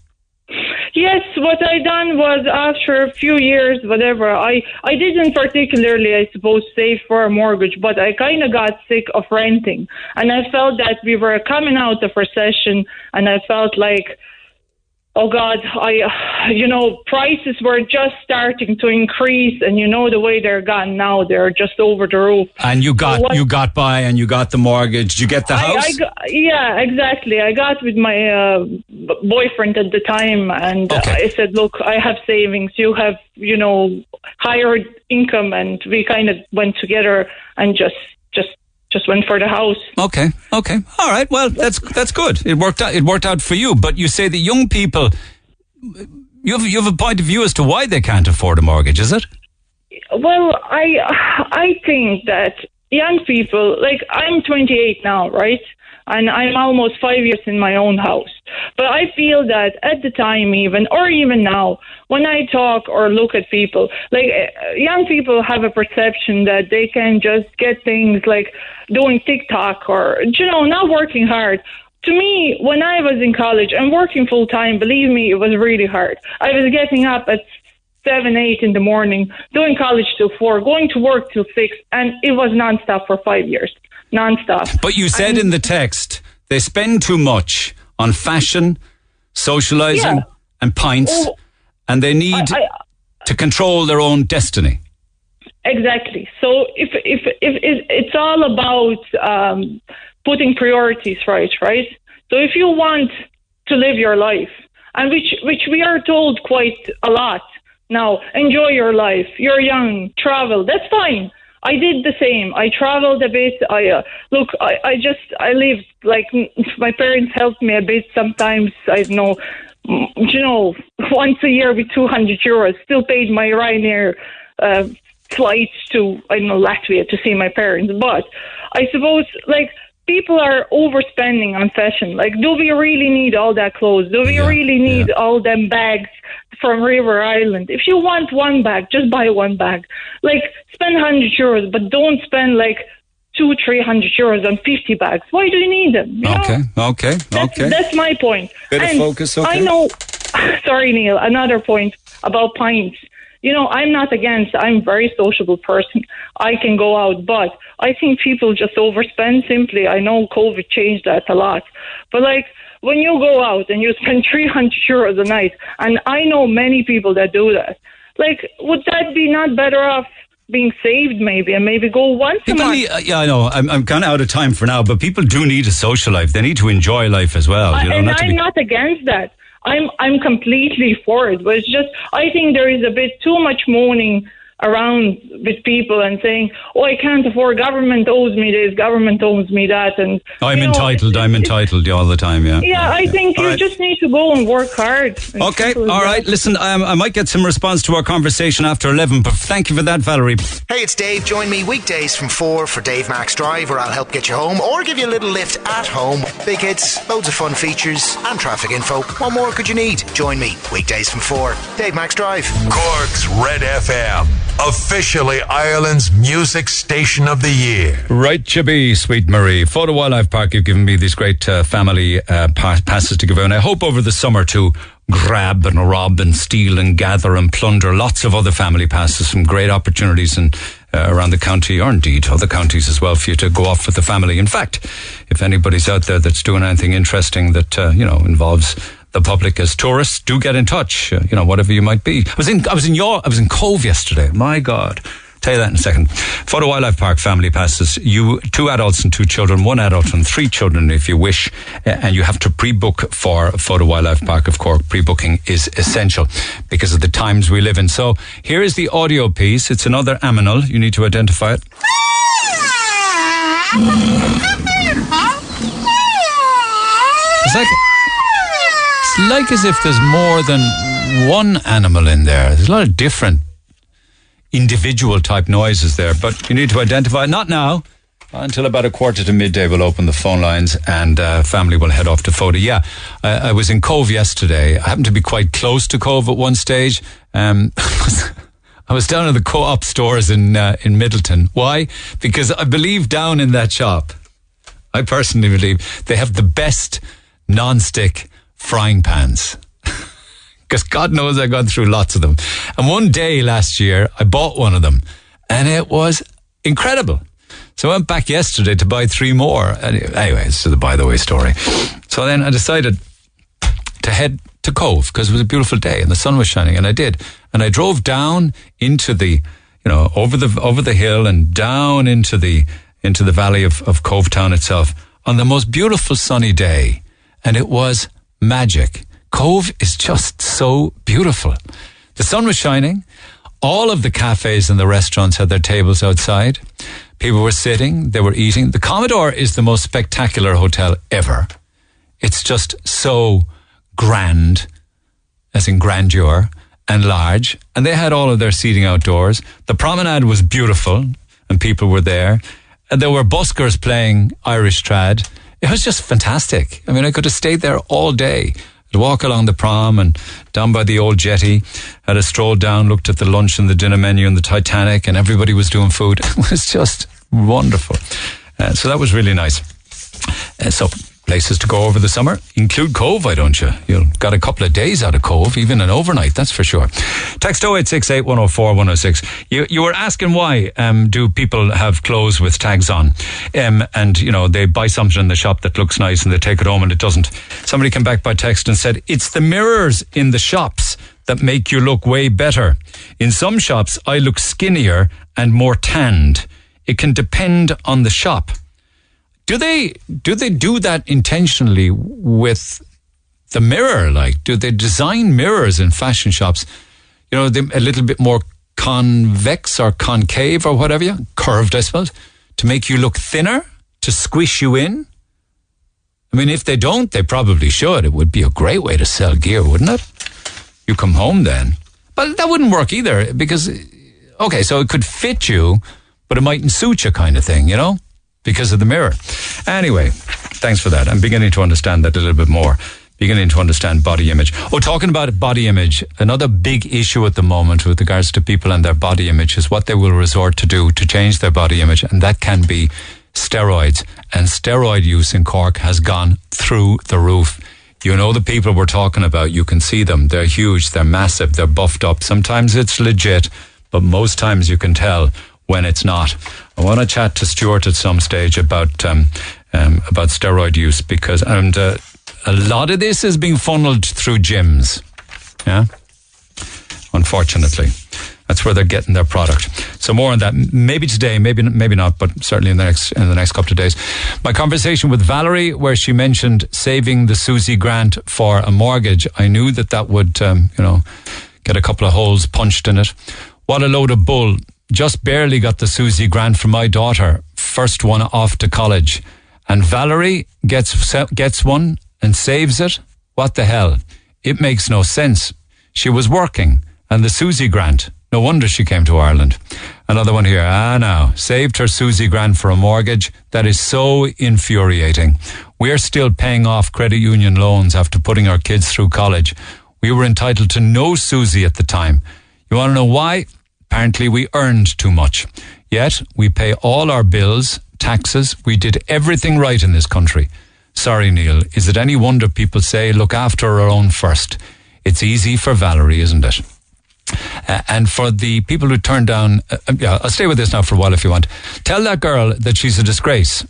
J: Yes, what I done was after a few years, whatever. I I didn't particularly, I suppose, save for a mortgage, but I kind of got sick of renting, and I felt that we were coming out of recession, and I felt like. Oh God, I, you know, prices were just starting to increase, and you know the way they're gone now, they're just over the roof.
B: And you got
J: what-
B: you got by, and you got the mortgage. Did you get the house?
J: I got, yeah, exactly. I got with my uh, boyfriend at the time, and
B: Okay.
J: I said, "Look, I have savings. You have, you know, higher income," and we kind of went together and just, just, just went for the house.
B: Okay, okay, all right. Well, that's that's good. It worked out. It worked out for you. But you say that young people, you have you have a point of view as to why they can't afford a mortgage. Is it?
J: Well, I, I think that young people, like I'm 28 now, right? And I'm almost five years in my own house. But I feel that at the time, even, or even now, when I talk or look at people, like uh, young people have a perception that they can just get things like doing TikTok or, you know, not working hard. To me, when I was in college and working full time, believe me, it was really hard. I was getting up at seven, eight in the morning, doing college till four, going to work till six, and it was nonstop for five years, nonstop.
B: But you said in the text they spend too much on fashion, socializing,
J: Yeah.
B: and pints,
J: Oh,
B: and they need
J: I,
B: to control their own destiny.
J: Exactly. So if if if it, it's all about um, putting priorities right, right? So if you want to live your life, and which which we are told quite a lot now, enjoy your life. You're young, travel. That's fine. I did the same. I traveled a bit. I uh, look. I, I just I lived like my parents helped me a bit. Sometimes I know. You know, once a year with two hundred euros. Still paid my Ryanair uh, flights to I don't know Latvia to see my parents. But I suppose like people are overspending on fashion. Like, do we really need all that clothes? Do we
B: Yeah,
J: really need
B: yeah.
J: all them bags from River Island? If you want one bag, just buy one bag. Like, spend hundred euros, but don't spend like two, three hundred euros on fifty bags. Why do you need them? You know?
B: Okay, okay,
J: That's,
B: okay.
J: that's my point.
B: Of
J: And
B: focus, okay.
J: I know. Sorry, Neil. Another point about pints. You know, I'm not against. I'm a very sociable person. I can go out, but I think people just overspend. Simply, I know COVID changed that a lot, but like when you go out and you spend 300 euros a night, and I know many people that do that. Like, would that be not better off being saved, maybe, and maybe go once a month?
B: need, uh, yeah, I know. I'm, I'm kind of out of time for now, but people do need a social life. They need to enjoy life as well. You know,
J: and
B: not
J: I'm
B: be,
J: not against that. I'm I'm completely for it, but it's just I think there is a bit too much moaning around with people and saying, "Oh, I can't afford. Government owes me this. Government owes me that." And
B: I'm
J: you know,
B: entitled. I'm entitled all the time. Yeah.
J: Yeah, I think
B: All
J: you
B: right.
J: just need to go and work hard. And
B: Okay,
J: simple as
B: all
J: that.
B: right. Listen, um, I might get some response to our conversation after 11, but thank you for that, Valerie.
K: Hey, it's Dave. Join me weekdays from 4 for Dave Max Drive, where I'll help get you home or give you a little lift at home. Big hits, loads of fun features, and traffic info. What more could you need? Join me weekdays from 4. Dave Max Drive.
A: Cork's Red FM, officially Ireland's music station of the year.
B: Right, you be, sweet Marie. Fota Wildlife Park, you've given me these great uh, family uh, pa- passes to give out. And I hope over the summer to grab and rob and steal and gather and plunder lots of other family passes. Some great opportunities and uh, around the county, or indeed other counties as well, for you to go off with the family. In fact, if anybody's out there that's doing anything interesting that uh, you know involves the public as tourists, do get in touch. Uh, you know, whatever you might be. I was in, I was in your, I was in Cobh yesterday. My God. Tell you that in a second. Fota Wildlife Park family passes. You two adults and two children, one adult and three children, if you wish, and you have to pre-book for Fota Wildlife Park of Cork. Pre-booking is essential because of the times we live in. So here is the audio piece. It's another aminal. You need to identify it. It's like it's like as if there's more than one animal in there. There's a lot of different individual type noises there, but you need to identify. Not now. Until about a quarter to midday, we'll open the phone lines and uh, family will head off to Fota. Yeah, I, I was in Cobh yesterday. I happened to be quite close to Cobh at one stage. Um, I was down at the co-op stores in uh, in Midleton. Why? Because I believe down in that shop, I personally believe they have the best non-stick frying pans. Because God knows I've gone through lots of them. And one day last year, I bought one of them and it was incredible. So I went back yesterday to buy three more. Any- Anyway, it's the by the way story. So then I decided to head to Cobh because it was a beautiful day and the sun was shining, and I did. And I drove down into the, you know, over the over the hill and down into the into the valley of, of Cobh Town itself on the most beautiful sunny day, and it was magic. Cobh is just so beautiful. The sun was shining. All of the cafes and the restaurants had their tables outside. People were sitting, they were eating. The Commodore is the most spectacular hotel ever. It's just so grand, as in grandeur, and large. And they had all of their seating outdoors. The promenade was beautiful, and people were there. And there were buskers playing Irish trad. It was just fantastic. I mean, I could have stayed there all day. I'd walk along the prom and down by the old jetty, had a stroll down, looked at the lunch and the dinner menu and the Titanic, and everybody was doing food. It was just wonderful. Uh, so that was really nice. Uh, so places to go over the summer include Cobh, why don't you? You've got a couple of days out of Cobh, even an overnight, that's for sure. Text 0868 104 106. You, you were asking why um, do people have clothes with tags on? Um, and, you know, they buy something in the shop that looks nice and they take it home and it doesn't. Somebody came back by text and said, it's the mirrors in the shops that make you look way better. In some shops, I look skinnier and more tanned. It can depend on the shop. Do they do they do that intentionally with the mirror? Like, do they design mirrors in fashion shops? You know, a little bit more convex or concave or whatever, you curved, I suppose, to make you look thinner, to squish you in. I mean, if they don't, they probably should. It would be a great way to sell gear, wouldn't it? You come home then, but that wouldn't work either because, okay, so it could fit you, but it mightn't suit you, kind of thing, you know because of the mirror. Anyway, thanks for that. I'm beginning to understand that a little bit more. Beginning to understand body image. Oh, talking about body image, another big issue at the moment with regards to people and their body image is what they will resort to do to change their body image, and that can be steroids. And steroid use in Cork has gone through the roof. You know the people we're talking about, you can see them. They're huge, they're massive, they're buffed up. Sometimes it's legit, but most times you can tell when it's not. I want to chat to Stuart at some stage about um, um, about steroid use because and uh, a lot of this is being funneled through gyms. Yeah, unfortunately, that's where they're getting their product. So more on that. Maybe today, maybe maybe not, but certainly in the next in the next couple of days. My conversation with Valerie, where she mentioned saving the SUSI grant for a mortgage. I knew that that would um, you know get a couple of holes punched in it. What a load of bull. Just barely got the SUSI grant for my daughter. First one off to college. And Valerie gets, gets one and saves it? What the hell? It makes no sense. She was working and the SUSI grant. No wonder she came to Ireland. Another one here. Ah, now. Saved her SUSI grant for a mortgage. That is so infuriating. We're still paying off credit union loans after putting our kids through college. We were entitled to no SUSI at the time. You want to know why? Apparently we earned too much. Yet we pay all our bills, taxes. We did everything right in this country. Sorry, Neil. Is it any wonder people say look after our own first? It's easy for Valerie, isn't it? Uh, and for the people who turn down, uh, yeah, I'll stay with this now for a while if you want. Tell that girl that she's a disgrace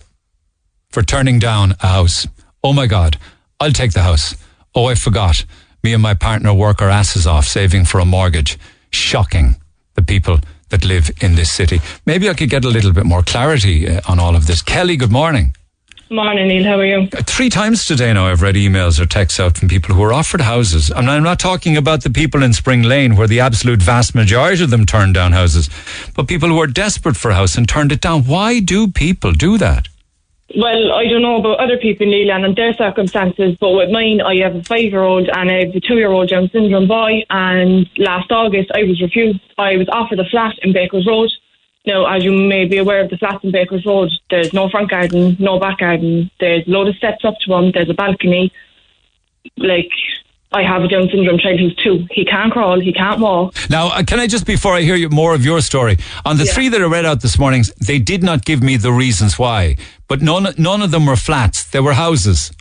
B: for turning down a house. Oh my God, I'll take the house. Oh, I forgot. Me and my partner work our asses off saving for a mortgage. Shocking. The people that live in this city. Maybe I could get a little bit more clarity uh, on all of this. Kelly, good morning.
L: Morning, Neil. How are you?
B: Three times today now I've read emails or texts out from people who are offered houses. And I'm not talking about the people in Spring Lane where the absolute vast majority of them turned down houses, but people who are desperate for a house and turned it down. Why do people do that?
L: Well, I don't know about other people, Neil, and their circumstances, but with mine, I have a five-year-old and I have a two-year-old Down syndrome boy. And last August, I was refused. I was offered a flat in Bakers Road now, as you may be aware of the flats in Bakers Road, there's no front garden, no back garden. There's a load of steps up to them. There's a balcony. Like, I have a Down syndrome child who's two. He can't crawl. He can't walk.
B: Now, uh, can I just, before I hear you more of your story, on the
L: Yeah.
B: three that I read out this morning, they did not give me the reasons why, but none, none of them were flats. They were houses.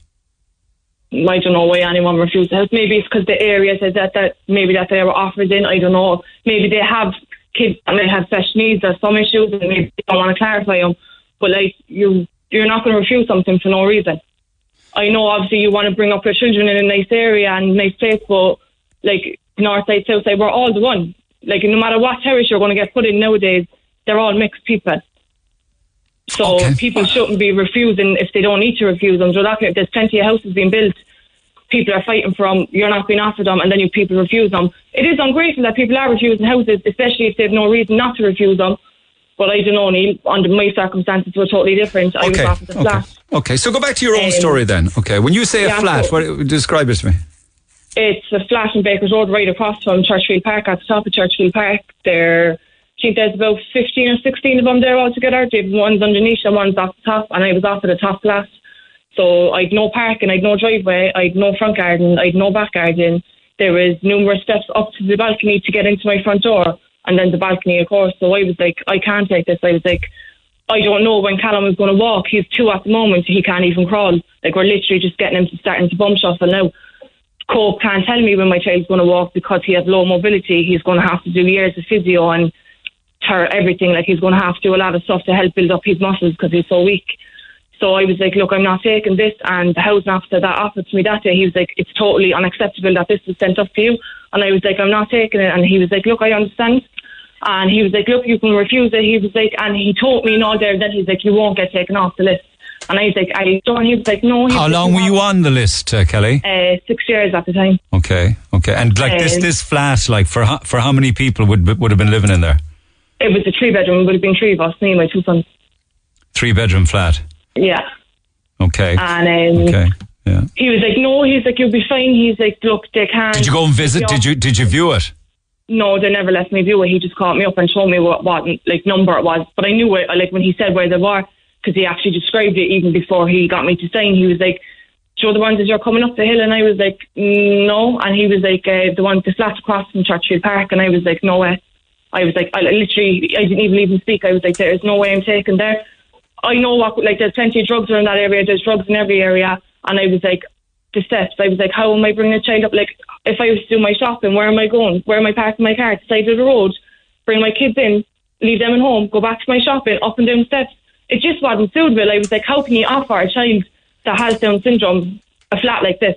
L: I don't know why anyone refused. Maybe it's because the area says that, that maybe that they were offered in. I don't know. Maybe they have kids that may have special needs or some issues and maybe they don't want to clarify them. But like you, you're not going to refuse something for no reason. I know obviously you want to bring up your children in a nice area and nice place, but like north side, south side, we're all the one. Like no matter what terrace you're going to get put in nowadays, they're all mixed people. So people shouldn't be refusing if they don't need to refuse them. So that, there's plenty of houses being built. People are fighting for them. You're not being offered them, and then you people refuse them. It is ungrateful that people are refusing houses, especially if they have no reason not to refuse them. But I don't know, Neil. Under my circumstances, were totally different. I was
B: Okay,
L: offered a
B: okay.
L: flat.
B: Okay, so go back to your own
L: Um,
B: story then. Okay, when you say a flat,
L: so-
B: what, describe it to me.
L: It's a flat in Bakers Road, right across from Churchfield Park, at the top of Churchfield Park. There, Think there's about 15 or 16 of them there altogether. They've one's underneath and one's off the top, and I was off at the top class. So I'd no parking, I'd no driveway, I'd no front garden, I'd no back garden. There was numerous steps up to the balcony to get into my front door, and then the balcony, of course. So I was like, I can't take this. I was like, I don't know when Callum is going to walk. He's two at the moment. He can't even crawl. Like we're literally just getting him to starting to bum shuffle now. Cope can't tell me when my child's going to walk because he has low mobility. He's going to have to do years of physio and ter- everything. Like he's going to have to do a lot of stuff to help build up his muscles because he's so weak. So I was like, look, I'm not taking this. And the housing officer that offered to me that day, he was like, it's totally unacceptable that this was sent up to you. And I was like, I'm not taking it. And he was like, look, I understand. And he was like, look, you can refuse it. He was like, and he told me in all there that he's like, you won't get taken off the list. And I was like, I don't. He was like, no.
B: How long were you on the list, uh, Kelly?
L: Uh, six years at the time.
B: Okay, okay, and like this,
L: Um,
B: this flat, like for how, for how many people would would have been living in there?
L: It was a three bedroom. It would have been three of us, me and my two sons.
B: Three bedroom flat.
L: Yeah.
B: Okay,
L: And um,
B: okay, yeah.
L: he was like, no. He's like, you'll be fine. He's like, look, they can't.
B: Did you go and visit? Did you did you view it?
L: No, they never let me view it. He just called me up and told me what, what like number it was. But I knew it, like when he said where they were, because he actually described it even before he got me to sign. He was like, "Show the ones as you're coming up the hill," and I was like, "Mm, "No," and he was like, uh, "The one the flat across from Churchfield Park," and I was like, "No way." I was like, I literally, I didn't even even speak. I was like, "There is no way I'm taking there." I know what like there's plenty of drugs around that area. There's drugs in every area, and I was like, the steps. I was like, how am I bringing a child up? Like, if I was to do my shopping, where am I going? Where am I parking my car? Side of the road, bring my kids in, leave them at home, go back to my shopping, up and down steps. It just wasn't suitable. I was like, how can you offer a child that has Down syndrome a flat like this?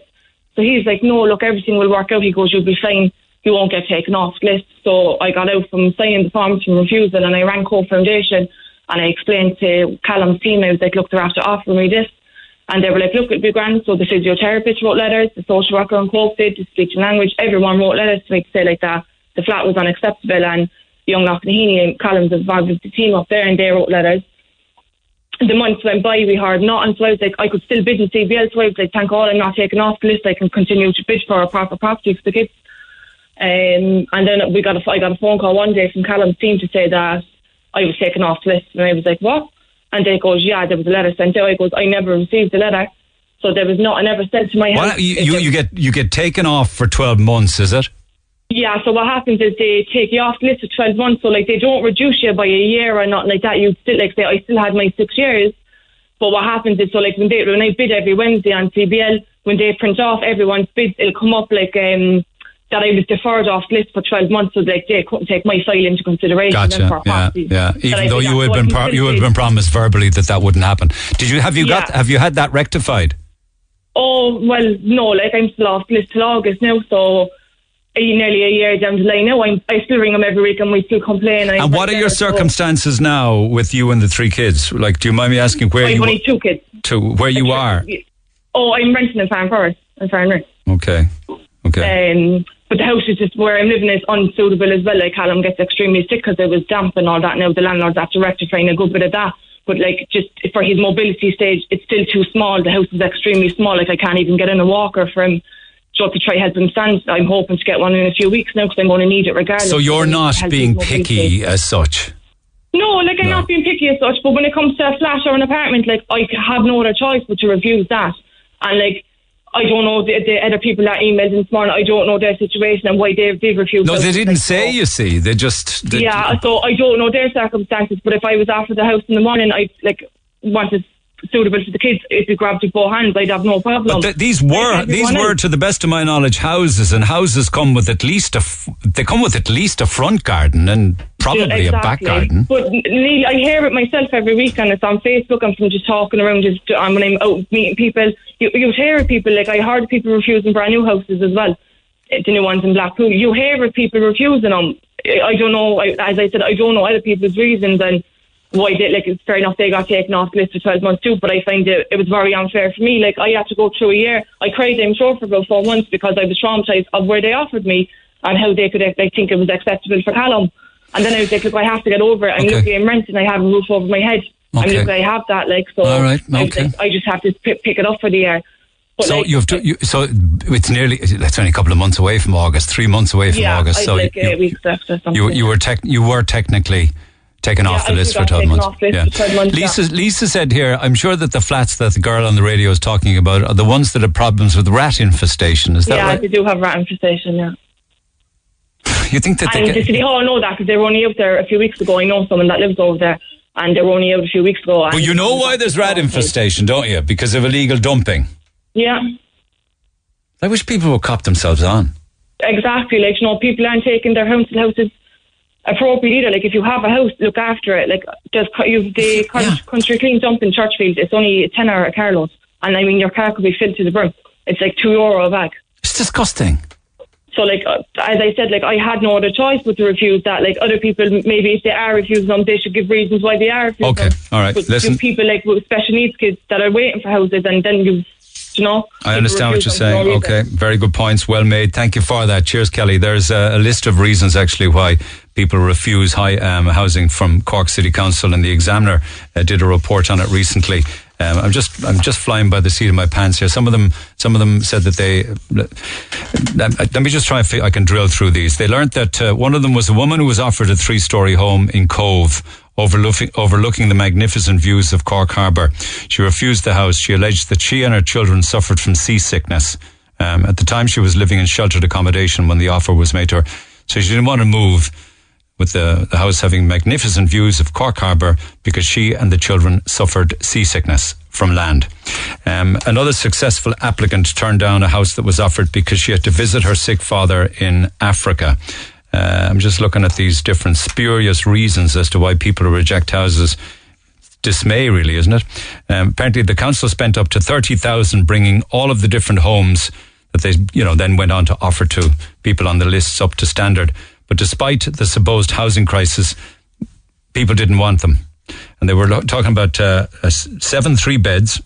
L: So he's like, no, look, everything will work out. He goes, you'll be fine. You won't get taken off list. So I got out from signing the forms from refusal and I rang Cope Foundation and I explained to Callum's team, I was like, look, they're after offering me this. And they were like, look, it'll be grand. So the physiotherapist wrote letters, the social worker on Cope did, the speech and language, everyone wrote letters to me to say like that the flat was unacceptable and Young Knocknaheeny and Collins involved with the team up there, and they wrote letters. The months went by, we heard nothing, so I was like, I could still bid in CBL, so I was like, thank God I'm not taken off the list, I can continue to bid for a proper property for the kids. Um, and then we got a, I got a phone call one day from Callum team to say that I was taken off the list, and I was like, what? And they goes, yeah, there was a letter sent out. I goes, I never received the letter, so there was not, I never sent to my house.
B: Well, you, you, you get you get taken off for twelve months, is it?
L: Yeah, so what happens is they take you off the list for 12 months, so like they don't reduce you by a year or nothing like that. You still, like, say, I still had my six years, but what happens is, so like when, they, when I bid every Wednesday on CBL, when they print off everyone's bids, it'll come up like um, that I was deferred off list for 12 months, so like they couldn't take my file into consideration.
B: Gotcha.
L: for
B: Yeah, yeah. Even though you had been pro- you had been promised verbally that that wouldn't happen. Did you have you got have you had that rectified?
L: Oh, well, no, like I'm still off list till August now, so nearly a year down the line now, I'm, I still ring them every week and we still complain.
B: And what are your circumstances now with you and the three kids? Like, do you mind me asking where
L: I've
B: you
L: only two kids.
B: to where you are?
L: Oh, I'm renting in Farm Forest, in Farnborough.
B: Okay, okay.
L: Um, but the house is just where I'm living is unsuitable as well. Like Callum gets extremely sick because it was damp and all that. Now the landlord's after rectifying a good bit of that. But like just for his mobility stage, it's still too small. The house is extremely small. Like I can't even get in a walker for him. So to try help him stand, I'm hoping to get one in a few weeks now because I'm going to need it regardless.
B: So you're not being picky as such.
L: No, like I'm not being picky as such, but when it comes to a flat or an apartment, like I have no other choice but to refuse that. And like I don't know the, the other people that emailed in this morning. I don't know their situation and why they've they've refused.
B: No, they didn't say. You see, they just they,
L: yeah, so I don't know their circumstances, but if I was after the house in the morning, I like wanted suitable for the kids. If you grabbed it both hands, I'd have no problem.
B: But th- these were these were,
L: else.
B: to the best of my knowledge, houses, and houses come with at least a f- they come with at least a front garden and probably a back garden.
L: But Neil, I hear it myself every week, and it's on Facebook and from just talking around. Just um, when I'm out meeting people, you you hear of people like I heard people refusing brand new houses as well, eh, the new ones in Blackpool. You hear of people refusing them. I I don't know. I, as I said, I don't know other people's reasons and why did like. It's fair enough they got taken off the list for twelve months too, but I find it it was very unfair for me. Like I had to go through a year. I cried, I'm sure, for about four months because I was traumatized of where they offered me and how they could uh, I think it was acceptable for Callum. And then I was like, look, I have to get over it. I'm
B: Okay.
L: looking, I'm renting, I have a roof over my head. I'm
B: Okay.
L: looking, I have that, like, so.
B: All right,
L: I,
B: okay.
L: like, I just have to p- pick it up for the year. But
B: so
L: like,
B: you have to. You, so it's nearly. It's only a couple of months away from August. Three months away from
L: yeah,
B: August. So
L: like
B: you,
L: eight weeks left or something.
B: you you were tec- you were technically taken off the
L: I
B: list for
L: I
B: twelve
L: taken
B: months.
L: off the list for 12 months,
B: Lisa Lisa said here, I'm sure that the flats that the girl on the radio is talking about are the ones that have problems with rat infestation. Is that right?
L: yeah,
B: right?
L: they do have rat infestation, yeah.
B: You think that they
L: And the
B: get,
L: City oh, Hall know that because they were only up there a few weeks ago. I know someone that lives over there and they were only out a few weeks ago.
B: Well, you know why there's rat infestation, don't you? Because of illegal dumping.
L: Yeah.
B: I wish people would cop themselves on.
L: Exactly. Like, you know, people aren't taking their house houses appropriately either. Like, if you have a house, look after it. Like, there's you the con- country clean dump in Churchfield. It's only a tenner a carload, and I mean your car could be filled to the brim. It's like two euro a bag.
B: It's disgusting.
L: So, like, uh, as I said, like I had no other choice but to refuse that. Like other people, maybe if they are refusing them, they should give reasons why they are refusing
B: Okay,
L: them.
B: all right.
L: But
B: Listen,
L: people like with special needs kids that are waiting for houses, and then you, you know.
B: I understand what you're saying. Okay, very good points. Well made. Thank you for that. Cheers, Kelly. There's a, a list of reasons actually why people refuse high um, housing from Cork City Council, and the Examiner uh, did a report on it recently. Um, I'm just I'm just flying by the seat of my pants here. Some of them some of them said that they. Let, let me just try if I can drill through these. They learned that uh, one of them was a woman who was offered a three story home in Cobh. Overlooking, overlooking the magnificent views of Cork Harbour. She refused the house. She alleged that she and her children suffered from seasickness. Um, at the time, she was living in sheltered accommodation when the offer was made to her. So she didn't want to move with the, the house having magnificent views of Cork Harbour because she and the children suffered seasickness from land. Um, another successful applicant turned down a house that was offered because she had to visit her sick father in Africa. Uh, I'm just looking at these different spurious reasons as to why people reject houses dismay, really, isn't it? Um, apparently, the council spent up to thirty thousand bringing all of the different homes that they, you know, then went on to offer to people on the lists up to standard. But despite the supposed housing crisis, people didn't want them, and they were lo- talking about uh, seven three beds,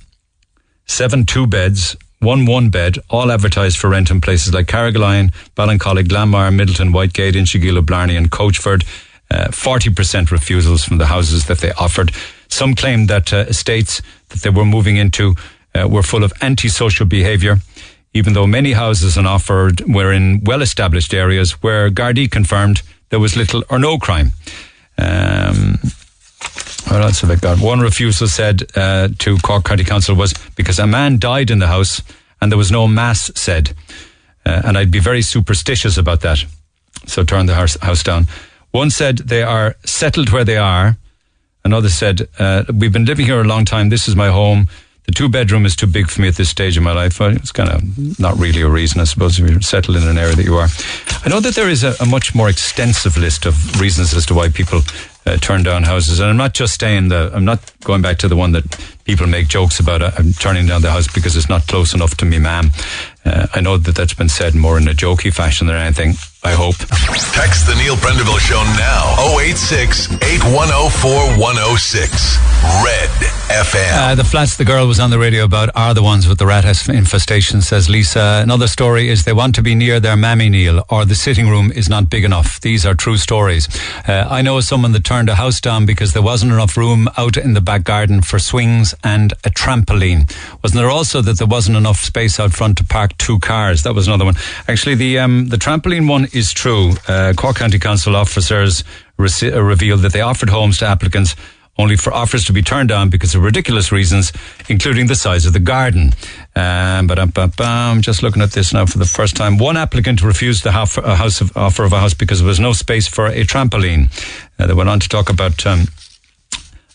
B: seven two beds. One one bed, all advertised for rent in places like Carrigaline, Ballincollig, Glanmire, Midleton, Whitegate, Inchigeelagh, Blarney, and Coachford. uh, 40% refusals from the houses that they offered. Some claimed that uh, estates that they were moving into uh, were full of antisocial behaviour, even though many houses on offered were in well established areas where Gardaí confirmed there was little or no crime. Um, what else have I got? One refusal said uh, to Cork County Council was because a man died in the house and there was no mass said. Uh, and I'd be very superstitious about that. So turn the house, house down. One said they are settled where they are. Another said, uh, we've been living here a long time. This is my home. The two bedroom is too big for me at this stage of my life. Well, it's kind of not really a reason, I suppose, if you're settled in an area that you are. I know that there is a, a much more extensive list of reasons as to why people uh, turn down houses. And I'm not just saying that, I'm not going back to the one that people make jokes about. Uh, I'm turning down the house because it's not close enough to me, ma'am. Uh, I know that that's been said more in a jokey fashion than anything. I hope.
A: Text the Neil Prendeville Show now. 086 8104 106. Red FM.
B: Uh, the flats the girl was on the radio about are the ones with the rat infestation, says Lisa. Another story is they want to be near their mammy Neil, or the sitting room is not big enough. These are true stories. Uh, I know someone that turned a house down because there wasn't enough room out in the back garden for swings and a trampoline. Wasn't there also that there wasn't enough space out front to park two cars? That was another one. Actually, the um, the trampoline one is true. Uh, Cork County Council officers re- uh, revealed that they offered homes to applicants only for offers to be turned down because of ridiculous reasons, including the size of the garden. Um, but I'm just looking at this now for the first time. One applicant refused the house of, offer of a house because there was no space for a trampoline. Uh, they went on to talk about um,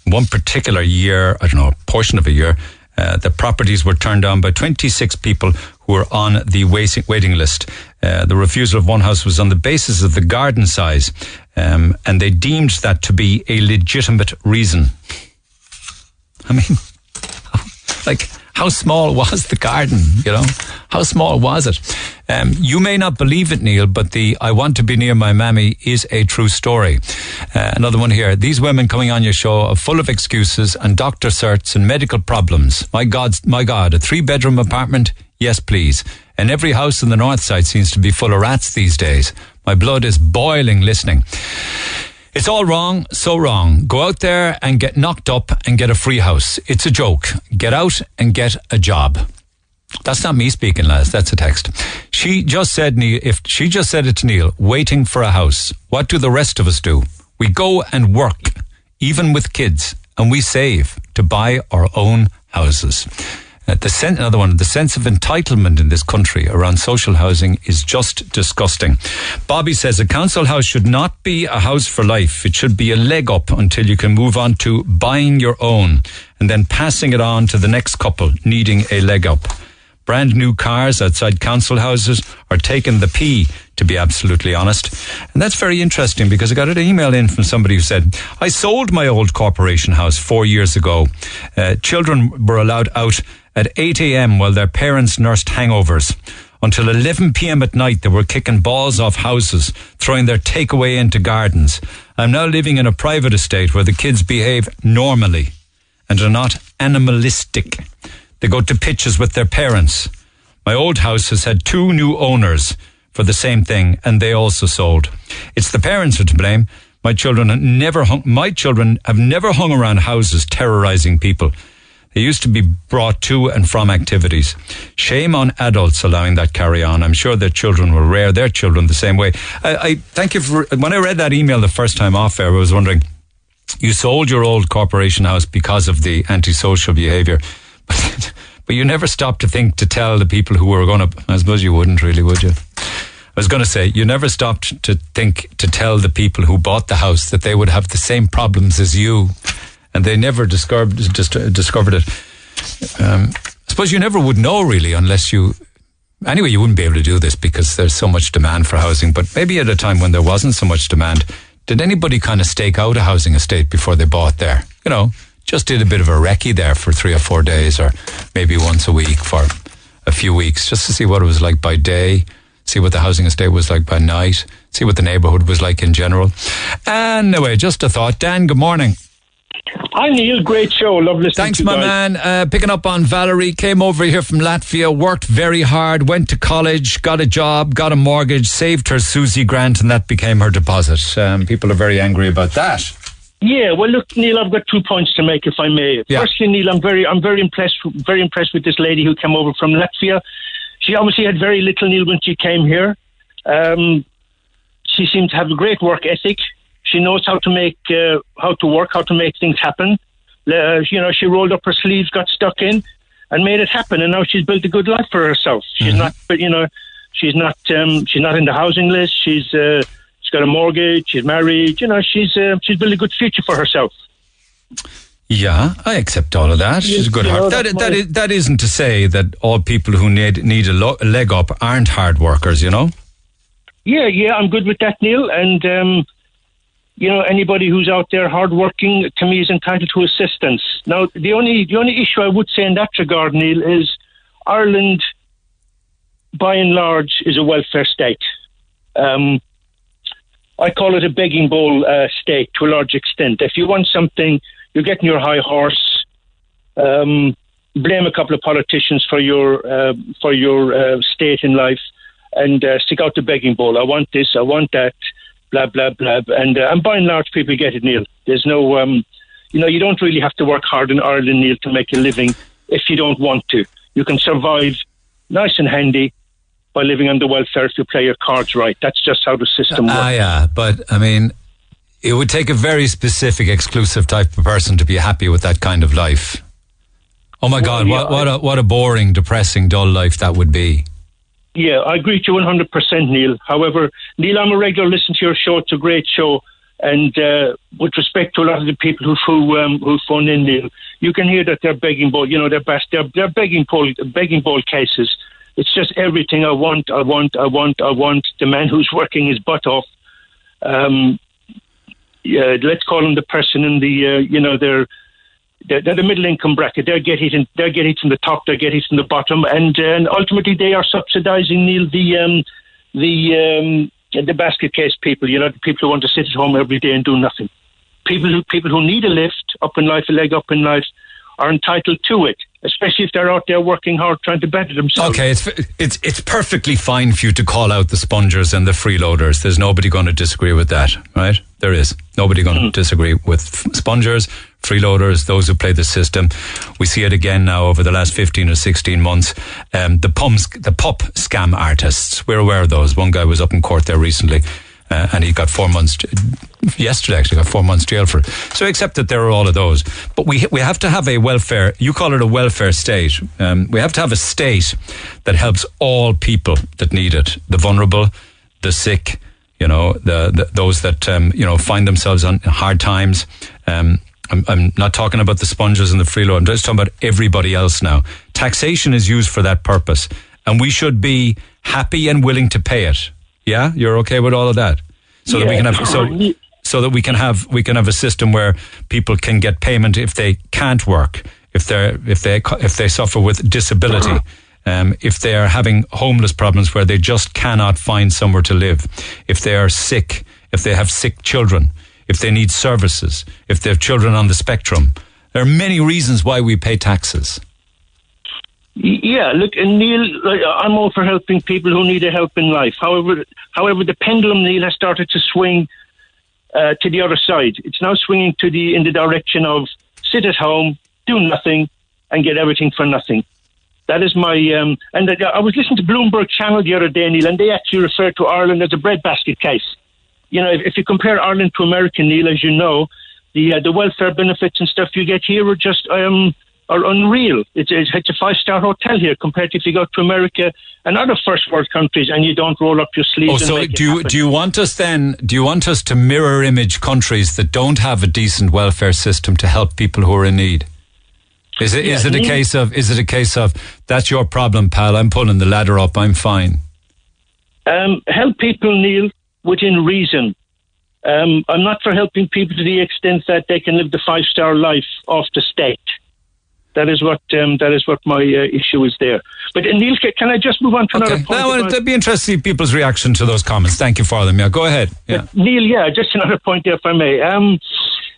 B: one particular year, I don't know, a portion of a year, uh, the properties were turned down by 26 people who were on the waiting list. Uh, the refusal of one house was on the basis of the garden size, um, and they deemed that to be a legitimate reason. I mean, like, how small was the garden? You know, how small was it? Um, you may not believe it, Neil, but the "I want to be near my mammy" is a true story. Uh, another one here. These women coming on your show are full of excuses and doctor certs and medical problems. My God, my God, a three-bedroom apartment? Yes, please. And every house in the north side seems to be full of rats these days. My blood is boiling listening. It's all wrong, so wrong. Go out there and get knocked up and get a free house. It's a joke. Get out and get a job. That's not me speaking, lads. That's a text. She just said, if she just said it to Neil, waiting for a house. What do the rest of us do? We go and work, even with kids, and we save to buy our own houses. Uh, the sen- another one, the sense of entitlement in this country around social housing is just disgusting. Bobby says a council house should not be a house for life. It should be a leg up until you can move on to buying your own and then passing it on to the next couple needing a leg up. Brand new cars outside council houses are taking the P, to be absolutely honest. And that's very interesting because I got an email in from somebody who said, I sold my old corporation house four years ago. Uh, children were allowed out at 8 a.m. while their parents nursed hangovers. Until 11 p.m. at night, they were kicking balls off houses, throwing their takeaway into gardens. I'm now living in a private estate where the kids behave normally and are not animalistic. They go to pitches with their parents. My old house has had two new owners for the same thing, and they also sold. It's the parents who are to blame. My children never hung, my children have never hung around houses terrorizing people. They used to be brought to and from activities. Shame on adults allowing that carry on. I'm sure their children will rear their children the same way. I, I thank you for, when I read that email the first time off air, I was wondering, you sold your old corporation house because of the antisocial behaviour. But, but you never stopped to think to tell the people who were going to, I suppose you wouldn't really, would you? I was going to say, you never stopped to think to tell the people who bought the house that they would have the same problems as you and they never discovered discovered it. Um, I suppose you never would know really unless you. Anyway, you wouldn't be able to do this because there's so much demand for housing. But maybe at a time when there wasn't so much demand, did anybody kind of stake out a housing estate before they bought there? You know, just did a bit of a recce there for three or four days, or maybe once a week for a few weeks, just to see what it was like by day, see what the housing estate was like by night, see what the neighbourhood was like in general. Anyway, just a thought. Dan, good morning.
M: Hi Neil, great show. Love listening
B: Thanks,
M: to you
B: my
M: guys.
B: man. Uh, picking up on Valerie, came over here from Latvia, worked very hard, went to college, got a job, got a mortgage, saved her SUSI grant, and that became her deposit. Um, people are very angry about that.
M: Yeah, well, look, Neil, I've got two points to make, if I may.
B: Yeah.
M: Firstly, Neil, I'm very, I'm very impressed, very impressed with this lady who came over from Latvia. She obviously had very little, Neil, when she came here. Um, she seemed to have a great work ethic. She knows how to make, uh, how to work, how to make things happen. Uh, you know, she rolled up her sleeves, got stuck in, and made it happen. And now she's built a good life for herself. She's not, but you know, she's not, um, she's not in the housing list. She's, uh, she's got a mortgage. She's married. You know, she's, uh, she's built a good future for herself.
B: Yeah, I accept all of that. She's a good heart. That, that, is, that isn't to say that all people who need need a, lo- a leg up aren't hard workers, you know?
M: Yeah, yeah, I'm good with that, Neil. And um, you know, anybody who's out there hardworking to me is entitled to assistance. Now, the only the only issue I would say in that regard, Neil, is Ireland, by and large, is a welfare state. Um, I call it a begging bowl uh, state to a large extent. If you want something, you're getting your high horse. Um, blame a couple of politicians for your uh, for your uh, state in life, and uh, stick out the begging bowl. I want this. I want that. Blah blah blah. And uh, and by and large, people get it, Neil. There's no, um, you know, you don't really have to work hard in Ireland, Neil, to make a living if you don't want to. You can survive nice and handy by living on the welfare if you play your cards right. That's just how the system works.
B: Ah, yeah, but I mean, it would take a very specific, exclusive type of person to be happy with that kind of life. Oh my God,
M: yeah,
B: what, what, a, what a boring, depressing, dull life that would be.
M: Yeah, I agree with you 100%, Neil. However, Neil, I'm a regular listener to your show. It's a great show. And uh, with respect to a lot of the people who who, um, who phone in, Neil, you can hear that they're begging bowl. You know, they're best, they're, they're begging bowl begging bowl cases. It's just everything I want, I want, I want, I want. The man who's working his butt off. Um, yeah, let's call him the person in the uh, you know they're they're, they're the middle income bracket. They're getting it they're getting it from the top. They're getting it from the bottom, and uh, and ultimately they are subsidising Neil the um, the um, the basket case people. You know, the people who want to sit at home every day and do nothing. People who people who need a lift up in life, a leg up in life, are entitled to it, especially if they're out there working hard trying to better themselves.
B: Okay, it's it's it's perfectly fine for you to call out the spongers and the freeloaders. There's nobody going to disagree with that, right? There is nobody going to disagree with f- spongers, freeloaders, those who play the system. We see it again now over the last fifteen or sixteen months. Um, the pumps, the PUP scam artists. We're aware of those. One guy was up in court there recently. Uh, and he got four months yesterday. Actually, got four months jail for it. So, accept that there are all of those, but we we have to have a welfare. You call it a welfare state. Um, we have to have a state that helps all people that need it: the vulnerable, the sick. You know, the, the those that um, you know find themselves on hard times. Um, I'm, I'm not talking about the sponges and the freeload. I'm just talking about everybody else now. Taxation is used for that purpose, and we should be happy and willing to pay it. Yeah, you're okay with all of that, so that we can have so so that we can have we can have a system where people can get payment if they can't work, if they if they if they suffer with disability. Um, if they are having homeless problems where they just cannot find somewhere to live, if they are sick, if they have sick children, if they need services, if they have children on the spectrum, there are many reasons why we pay taxes.
M: Yeah, look, and Neil, I'm all for helping people who need a help in life. However, however, the pendulum, Neil, has started to swing uh, to the other side. It's now swinging to the in the direction of sit at home, do nothing, and get everything for nothing. That is my um, and uh, I was listening to Bloomberg Channel the other day, Neil, and they actually referred to Ireland as a breadbasket case. You know, if, if you compare Ireland to America, Neil, as you know, the uh, the welfare benefits and stuff you get here are just um, are unreal. It's, it's, a five star hotel here compared to if you go to America and other first world countries and you don't roll up your sleeves.
B: Oh,
M: and
B: so do you, do you want us then? Do you want us to mirror image countries that don't have a decent welfare system to help people who are in need? Is it is
M: Yeah,
B: it a case of is it a case of that's your problem, pal? I'm pulling the ladder up. I'm fine.
M: Um, help people, Neil, within reason. Um, I'm not for helping people to the extent that they can live the five star life off the state. That is what um, that is what my uh, issue is there. But uh, Neil, can I just move on to another
B: Okay.
M: point?
B: Now,
M: about-
B: it'd be interesting to see people's reaction to those comments. Thank you for them. Yeah, go ahead. Yeah.
M: Neil, yeah, just another point there, if I may. Um,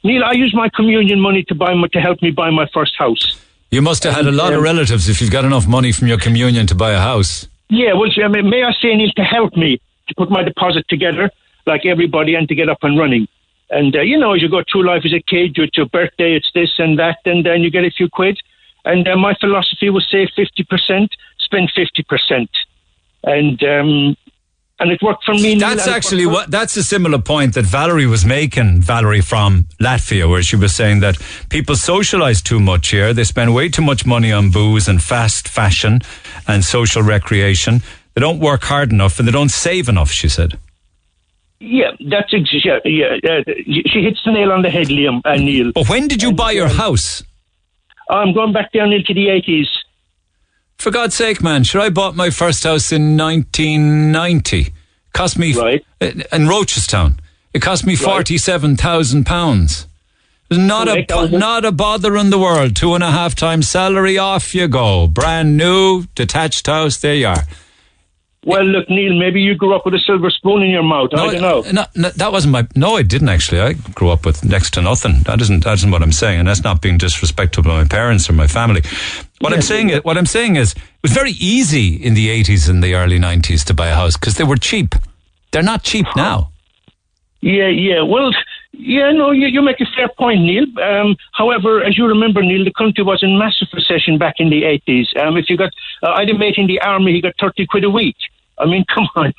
M: Neil, I used my communion money to buy my, to help me buy my first house.
B: You must have had a lot of relatives if you've got enough money from your communion to buy a house.
M: Yeah, well, may I say, Neil, to help me to put my deposit together, like everybody, and to get up and running. And, uh, you know, as you go through life as a kid, it's your birthday, it's this and that, and then you get a few quid. And uh, my philosophy was save 50%, spend 50%. And, um, and it worked for me.
B: That's actually what. That's a similar point that Valerie was making. Valerie from Latvia, where she was saying that people socialise too much here. They spend way too much money on booze and fast fashion and social recreation. They don't work hard enough and they don't save enough. She said.
M: Yeah, that's ex- yeah, yeah. Uh, she hits the nail on the head, Liam and Neil.
B: But when did you buy your house?
M: I'm going back down into the eighties.
B: For God's sake, man! Sure, I bought my first house in 1990. Cost me right. in Rochestown. It cost me forty-seven thousand pounds. Not a not a bother in the world. Two and a half times salary. Off you go. Brand new detached house. There you are.
M: Well, look, Neil, maybe you grew up with a silver spoon in your mouth. I don't know.
B: No, no, that wasn't my. No, I didn't actually. I grew up with next to nothing. That isn't. That isn't what I'm saying, and that's not being disrespectful to my parents or my family. What I'm saying is, what I'm saying is, it was very easy in the 80s and the early 90s to buy a house because they were cheap. They're not cheap now.
M: Yeah, yeah. Well, yeah, no, you, you make a fair point, Neil. Um, however, as you remember, Neil, the country was in massive recession back in the 80s. Um, if you got, uh, I had a mate in the army, he got 30 quid a week. I mean, come on,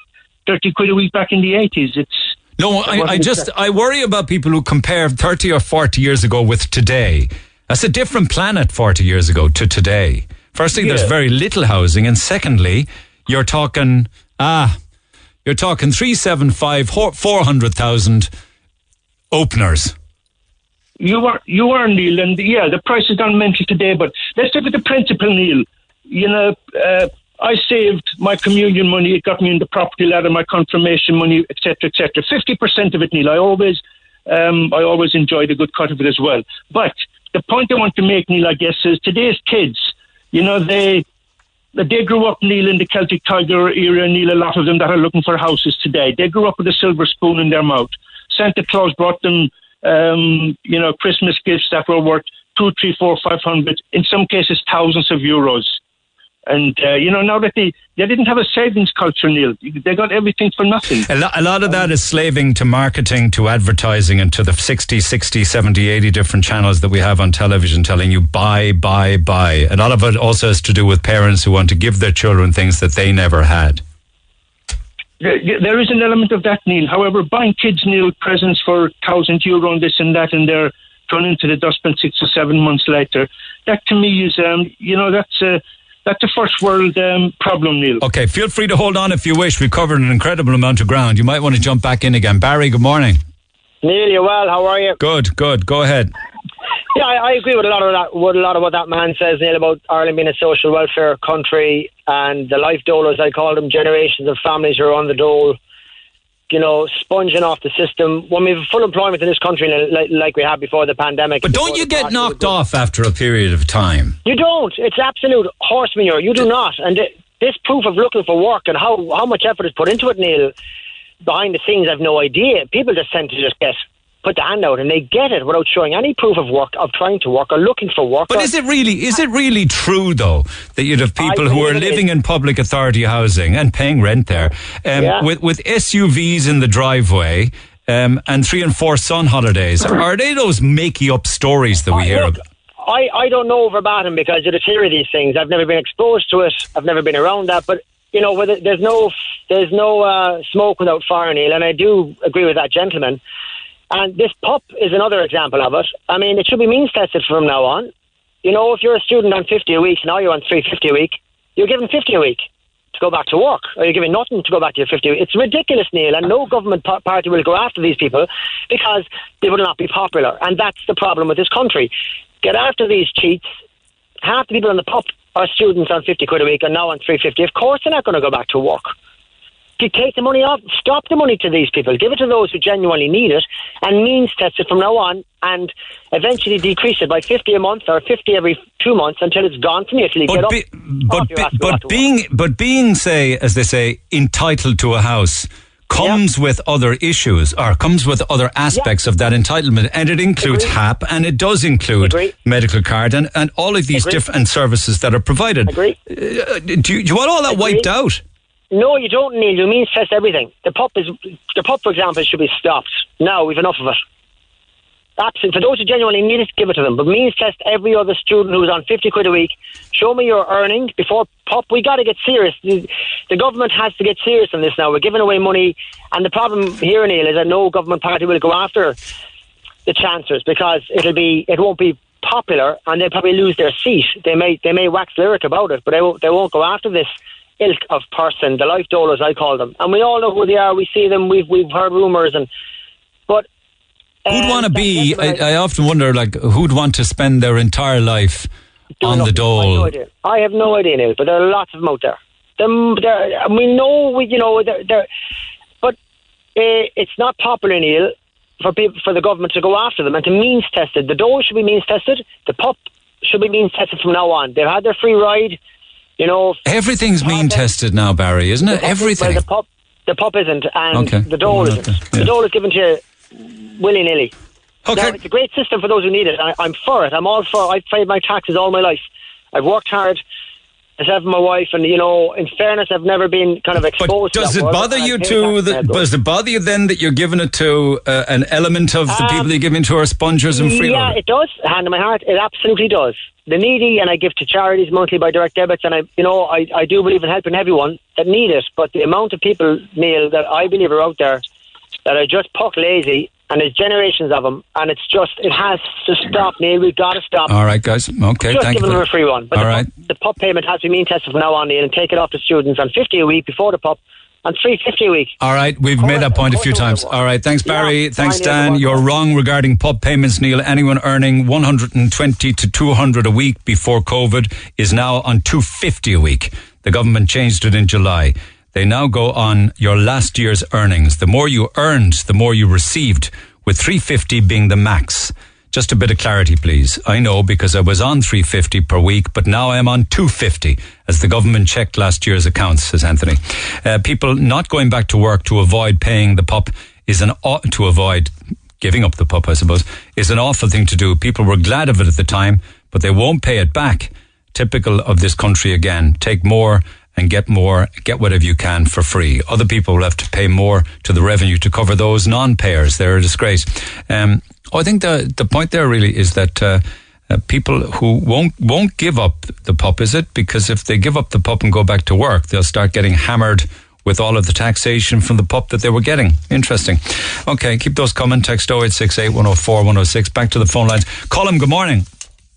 M: 30 quid a week back in the 80s. It's.
B: No, I, I just, I worry about people who compare 30 or 40 years ago with today. That's a different planet 40 years ago to today. Firstly,
M: Yeah.
B: there's very little housing. And secondly, you're talking, ah, you're talking 375, 400,000 openers.
M: You are, you are, Neil, and yeah, the price is gone mental today, but let's look at the principle, Neil. You know, uh, I saved my communion money, it got me in the property ladder, my confirmation money, etc., etc. 50% of it, Neil, I always, um, I always enjoyed a good cut of it as well. But the point I want to make, Neil, I guess, is today's kids, you know, they, they grew up, Neil, in the Celtic Tiger era, Neil, a lot of them that are looking for houses today. They grew up with a silver spoon in their mouth. Santa Claus brought them, um, you know, Christmas gifts that were worth two, three, four, five hundred, in some cases thousands of euros. And, uh, you know, now that they, they didn't have a savings culture, Neil, they got everything for nothing.
B: A, lo- a lot of that is slaving to marketing, to advertising, and to the 60, 60, 70, 80 different channels that we have on television telling you buy, buy, buy. A lot of it also has to do with parents who want to give their children things that they never had.
M: There there is an element of that, Neil. However, buying kids, Neil, presents for thousand euro and this and that, and they're thrown into the dustbin six or seven months later. That to me is, um, you know, that's a that's a first world um, problem, Neil.
B: Okay, feel free to hold on if you wish. We've covered an incredible amount of ground. You might want to jump back in again. Barry, good morning.
N: Neil, you well? How are you?
B: Good, good. Go ahead.
N: Yeah, I, I agree with a lot of that. With a lot of what that man says, Neil, about Ireland being a social welfare country and the life dolers. I call them generations of families who are on the dole. You know, sponging off the system. When we have full employment in this country, like, like we had before the pandemic.
B: But don't you get knocked off after a period of time?
N: You don't. It's absolute horse manure. You do not. And th- this proof of looking for work and how, how much effort is put into it, Neil, behind the scenes, I've no idea. People just tend to just get put the hand out and they get it without showing any proof of work, of trying to work or looking for work.
B: But is it really is it really true though that you'd have people who are living in public authority housing and paying rent there um,
N: Yeah.
B: with with SUVs in the driveway um, and three and four sun holidays? Are they those makey up stories that we hear
N: look,
B: about?
N: I, I don't know verbatim because the theory of these things. I've never been exposed to it. I've never been around that. But you know, there's no there's no uh, smoke without fire, Neil, and I do agree with that gentleman. And this PUP is another example of it. I mean, it should be means tested from now on. You know, if you're a student on 50 a week, now you're on 350 a week, you're given 50 a week to go back to work, or you're giving nothing to go back to your 50. It's ridiculous, Neil, and no government party will go after these people because they will not be popular. And that's the problem with this country. Get after these cheats. Half the people on the PUP are students on 50 quid a week and now on 350. Of course they're not going to go back to work. You take the money off, stop the money to these people, give it to those who genuinely need it, and means test it from now on, and eventually decrease it by 50 a month or 50 every two months until it's gone from you, till you get up.
B: But, be-
N: ass and go back
B: but
N: to work.
B: being but being say as they say entitled to a house comes with other issues or comes with other aspects of that entitlement and it includes HAP and it does include medical card and, and all of these
N: Agree.
B: different services that are provided. Uh, do, you, do you want all that wiped out?
N: No, you don't need. You means test everything. The PUP is the PUP, for example, should be stopped. No, we've enough of it. Absolutely. For those who genuinely need it, give it to them. But means test every other student who's on fifty quid a week. Show me your earning before PUP. We got to get serious. The, the government has to get serious on this now. We're giving away money, and the problem here, Neil, is that no government party will go after the chancellors because it'll be it won't be popular, and they'll probably lose their seat. They may they may wax lyric about it, but they won't, they won't go after this ilk of person, the life dolers I call them, and we all know who they are. We see them. We've we've heard rumours, and but
B: Who'd
N: um,
B: want to be? I, I often wonder, like, who'd want to spend their entire life on the
N: I have no idea. I have no idea, Neil, but there are lots of them out there. Them, there we know, we, you know, they're, they're, but uh, it's not popular, Neil, for people, for the government to go after them and to means tested. The dole should be means tested. The PUP should be means tested from now on. They've had their free ride, you know.
B: Everything's mean tested now, Barry, isn't it?
N: The PUP
B: Everything.
N: Well, the PUP, the PUP isn't, and
B: Okay.
N: the dole
B: Well,
N: isn't.
B: okay, yeah.
N: The dole is given to you willy nilly.
B: Okay.
N: Now, it's a great system for those who need it. I, I'm for it. I'm all for. I've paid my taxes all my life. I've worked hard. Myself and my wife, and you know, in fairness, I've never been kind of exposed. to
B: Does it
N: world,
B: bother you to? The, does it bother you then that you're giving it to uh, an element of the
N: Um,
B: people you're give to are spongers and
N: Yeah,
B: freeloaders?
N: it does. Hand in my heart, it absolutely does. The needy, and I give to charities monthly by direct debits, and I, you know, I, I do believe in helping everyone that need it. But the amount of people, Neil, that I believe are out there that are just puck lazy, and there's generations of them, and it's just, it has to stop, Neil. We've got to stop.
B: All right, guys. Okay,
N: just
B: thank you.
N: giving
B: for
N: them a free one. But
B: All
N: the,
B: right.
N: PUP, the PUP payment has to be mean tested from now on, Neil, and take it off the students on 50 a week before the PUP, and 350 a week.
B: All right, we've made that point a few times. All right, thanks, Barry.
N: Yeah,
B: thanks, Dan. You're wrong regarding PUP payments, Neil. Anyone earning 120 to 200 a week before COVID is now on 250 a week. The government changed it in July. They now go on your last year's earnings. The more you earned, the more you received, with 350 being the max. Just a bit of clarity, please. I know because I was on 350 per week, but now I am on 250 as the government checked last year's accounts, says Anthony. Uh, people not going back to work to avoid paying the PUP is an, to avoid giving up the PUP, I suppose, is an awful thing to do. People were glad of it at the time, but they won't pay it back. Typical of this country again. Take more and get more, get whatever you can for free. Other people will have to pay more to the revenue to cover those non-payers. They're a disgrace. Um, I think the the point there really is that uh, uh, people who won't won't give up the PUP is it because if they give up the PUP and go back to work, they'll start getting hammered with all of the taxation from the PUP that they were getting. Interesting. Okay, keep those coming. Text 0868 104 106. Back to the phone lines. Colin, good morning.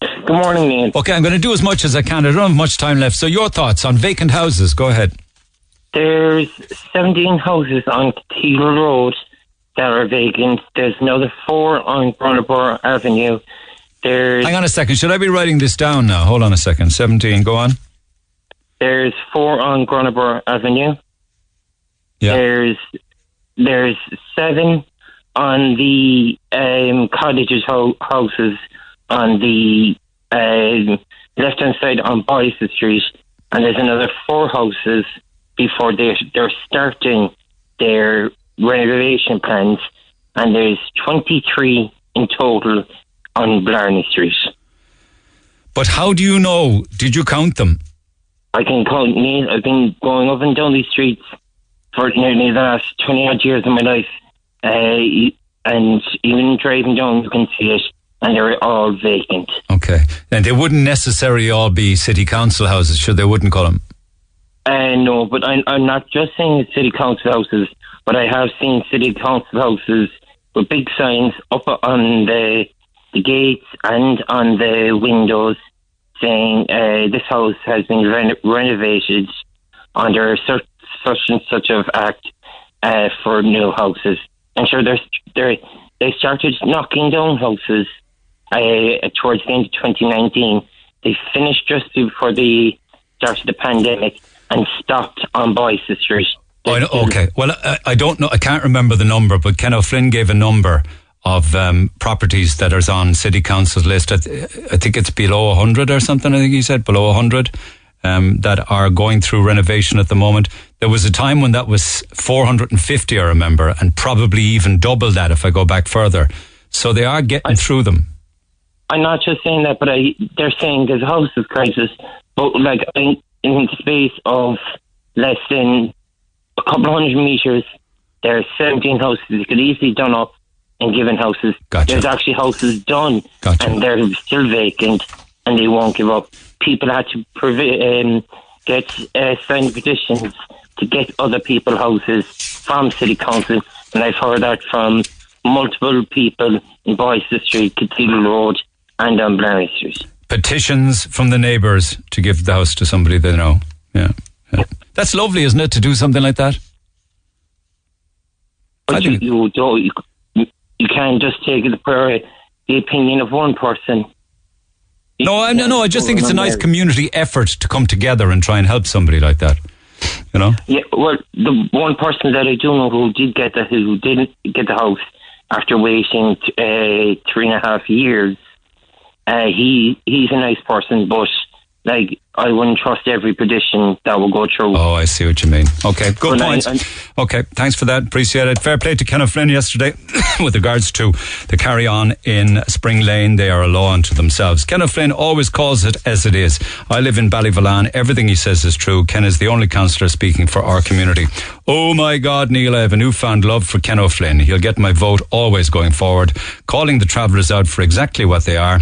O: Good morning, Neil.
B: Okay, I'm going to do as much as I can. I don't have much time left. So, your thoughts on vacant houses? Go ahead.
O: There's 17 houses on Teal Road that are vacant. There's another four on Brunaborough Avenue. There's
B: Hang on a second. Should I be writing this down now? Hold on a second. 17, go on.
O: there's four on Brunaborough Avenue.
B: Yeah.
O: There's there's seven on the um, cottages ho- houses on the um, left hand side on Boyce Street, and there's another four houses before they're they're starting their renovation plans, and there's 23 in total on Blarney Street.
B: But how do you know? Did you count them?
O: I can count Neil. I've been going up and down these streets for nearly the last 20 odd years of my life. Uh, and even driving down, you can see it, and they're all vacant.
B: Okay. And they wouldn't necessarily all be city council houses, sure they wouldn't call them.
O: Uh, no, but I'm, I'm not just saying it's city council houses, but I have seen city council houses with big signs up on the, the gates and on the windows saying uh, this house has been reno- renovated under such, such and such of act uh, for new houses. I'm sure there's, there, they started knocking down houses uh, towards the end of 2019. They finished just before the start of the pandemic and stopped on Boyce Street.
B: Oh, I know, okay. Well, I, I don't know. I can't remember the number, but Ken O'Flynn gave a number of um, properties that are on city council's list. I, th- I think it's below 100 or something, I think he said, below 100. Um, that are going through renovation at the moment. There was a time when that was 450, I remember, and probably even double that if I go back further. So they are getting through them.
O: I'm not just saying that, but I, they're saying there's a houses crisis. But like in, in the space of less than a couple hundred meters, there are 17 houses that could easily done up and given houses.
B: Gotcha.
O: There's actually houses done,
B: Gotcha.
O: and they're still vacant, and they won't give up. People had to previ- um, get uh, signed petitions to get other people houses from city council, and I've heard that from multiple people in Boyce Street, Cathedral Road, and on Blarney Street.
B: Petitions from the neighbours to give the house to somebody they know. Yeah. yeah. That's lovely, isn't it, to do something like that?
O: But you, you don't. You, you can't just take it for the opinion of one person.
B: No, I, no, no. I just think it's a nice community effort to come together and try and help somebody like that. You know?
O: Yeah, well, the one person that I do know who did get the who didn't get the house after waiting t- uh, three and a half years, uh, he he's a nice person, but like I wouldn't trust every petition that will go through.
B: Oh, I see what you mean. Okay, good point. Okay, thanks for that. Appreciate it. Fair play to Ken O'Flynn yesterday with regards to the carry on in Spring Lane. They are a law unto themselves. Ken O'Flynn always calls it as it is. I live in Ballyvolane. Everything he says is true. Ken is the only councillor speaking for our community. Oh my God, Neil, I have a newfound love for Ken O'Flynn. He'll get my vote always going forward, calling the travellers out for exactly what they are.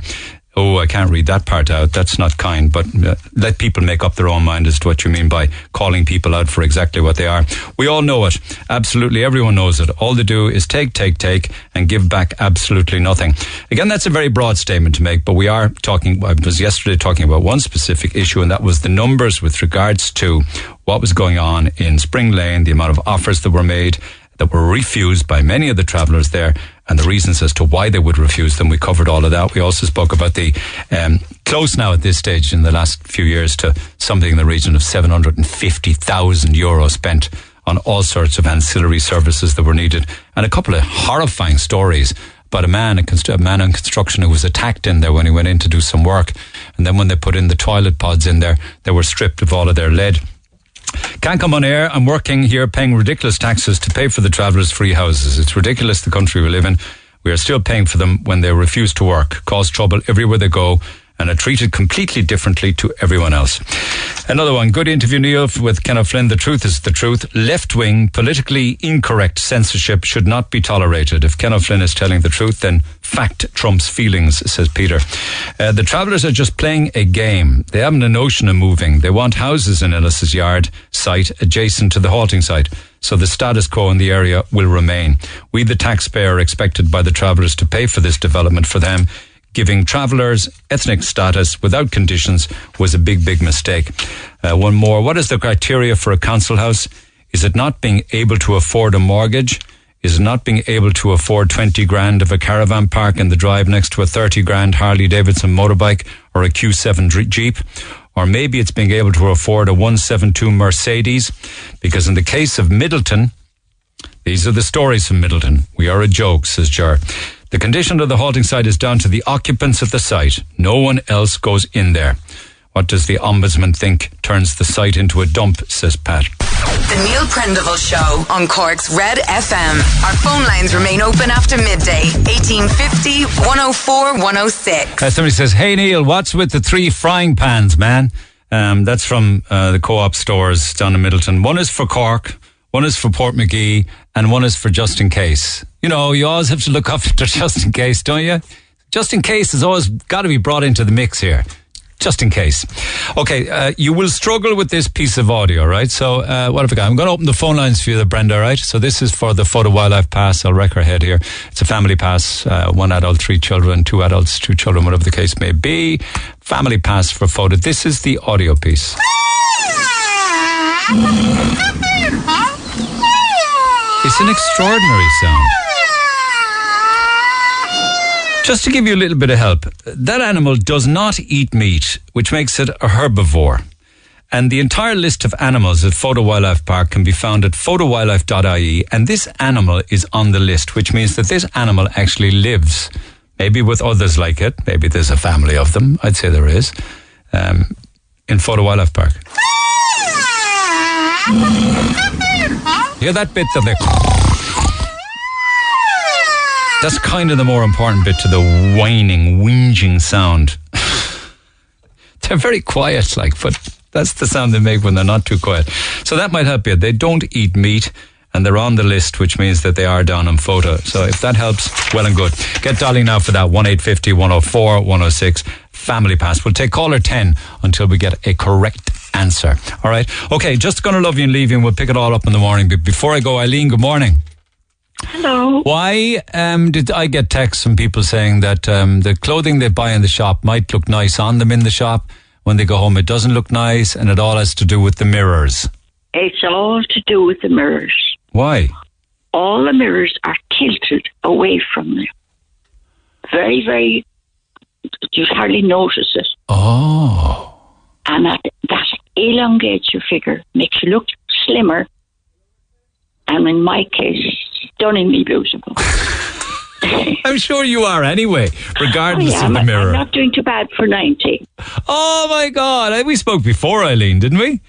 B: Oh, I can't read that part out. That's not kind, but uh, let people make up their own mind as to what you mean by calling people out for exactly what they are. We all know it. Absolutely everyone knows it. All they do is take, take, take and give back absolutely nothing. Again, that's a very broad statement to make, but we are talking, I was yesterday talking about one specific issue and that was the numbers with regards to what was going on in Spring Lane, the amount of offers that were made that were refused by many of the travellers there and the reasons as to why they would refuse them. We covered all of that. We also spoke about the um, close now at this stage in the last few years to something in the region of 750,000 euros spent on all sorts of ancillary services that were needed and a couple of horrifying stories about a man, a, const- a man on construction who was attacked in there when he went in to do some work. And then when they put in the toilet pods in there, they were stripped of all of their lead. Can't come on air. I'm working here paying ridiculous taxes to pay for the travellers' free houses. It's ridiculous the country we live in. We are still paying for them when they refuse to work, cause trouble everywhere they go, and are treated completely differently to everyone else. Another one. Good interview, Neil, with Ken O'Flynn. The truth is the truth. Left wing, politically incorrect censorship should not be tolerated. If Ken O'Flynn is telling the truth, then fact trumps feelings, says Peter. Uh, the travellers are just playing a game. They haven't a notion of moving. They want houses in Ellis's yard site adjacent to the halting site. So the status quo in the area will remain. We, the taxpayer, are expected by the travellers to pay for this development for them giving travellers ethnic status without conditions was a big, big mistake. Uh, one more. What is the criteria for a council house? Is it not being able to afford a mortgage? Is not being able to afford 20 grand of a caravan park in the drive next to a 30 grand Harley Davidson motorbike or a Q7 Jeep? Or maybe it's being able to afford a 172 Mercedes? Because in the case of Midleton, these are the stories from Midleton. We are a joke, says Jar. The condition of the halting site is down to the occupants of the site. No one else goes in there. What does the ombudsman think turns the site into a dump, says Pat.
P: The Neil Prendeville Show on Cork's Red FM. Our phone lines remain open after midday. 1850 104 106.
B: Uh, somebody says, Hey Neil, what's with the three frying pans, man? Um, that's from uh, the co op stores down in Midleton. One is for Cork, one is for Portmagee, and one is for just in case. You know, you always have to look after just in case, don't you? Just in case has always got to be brought into the mix here. Just in case. Okay, uh, you will struggle with this piece of audio, right? So, uh, what have I got? I'm going to open the phone lines for you, Brenda, right? So, this is for the Fota Wildlife Pass. I'll wreck her head here. It's a family pass, uh, one adult, three children, two adults, two children, whatever the case may be. Family pass for Fota. This is the audio piece. It's an extraordinary sound. Just to give you a little bit of help, that animal does not eat meat, which makes it a herbivore. And the entire list of animals at Fota Wildlife Park can be found at fotawildlife.ie. And this animal is on the list, which means that this animal actually lives, maybe with others like it. Maybe there's a family of them. I'd say there is, um, in Fota Wildlife Park. Hear that bit of the. That's kind of the more important bit to the whining, whinging sound. they're very quiet, like, but that's the sound they make when they're not too quiet. So that might help you. They don't eat meat and they're on the list, which means that they are down on Fota. So if that helps, well and good. Get dialing now for that 1 104 106 Family Pass. We'll take caller 10 until we get a correct answer. All right. Okay, just going to love you and leave you and we'll pick it all up in the morning. But before I go, Eileen, good morning.
Q: Hello.
B: Why um, did I get texts from people saying that um, the clothing they buy in the shop might look nice on them in the shop? When they go home, it doesn't look nice, and it all has to do with the mirrors.
Q: It's all to do with the mirrors.
B: Why?
Q: All the mirrors are tilted away from you. Very, very. You hardly notice it.
B: Oh.
Q: And that, that elongates your figure, makes you look slimmer, and in my case, stunningly beautiful.
B: I'm sure you are anyway, regardless oh,
Q: I
B: of the mirror.
Q: I'm not doing too bad for 90.
B: Oh my God! We spoke before, Eileen, didn't we?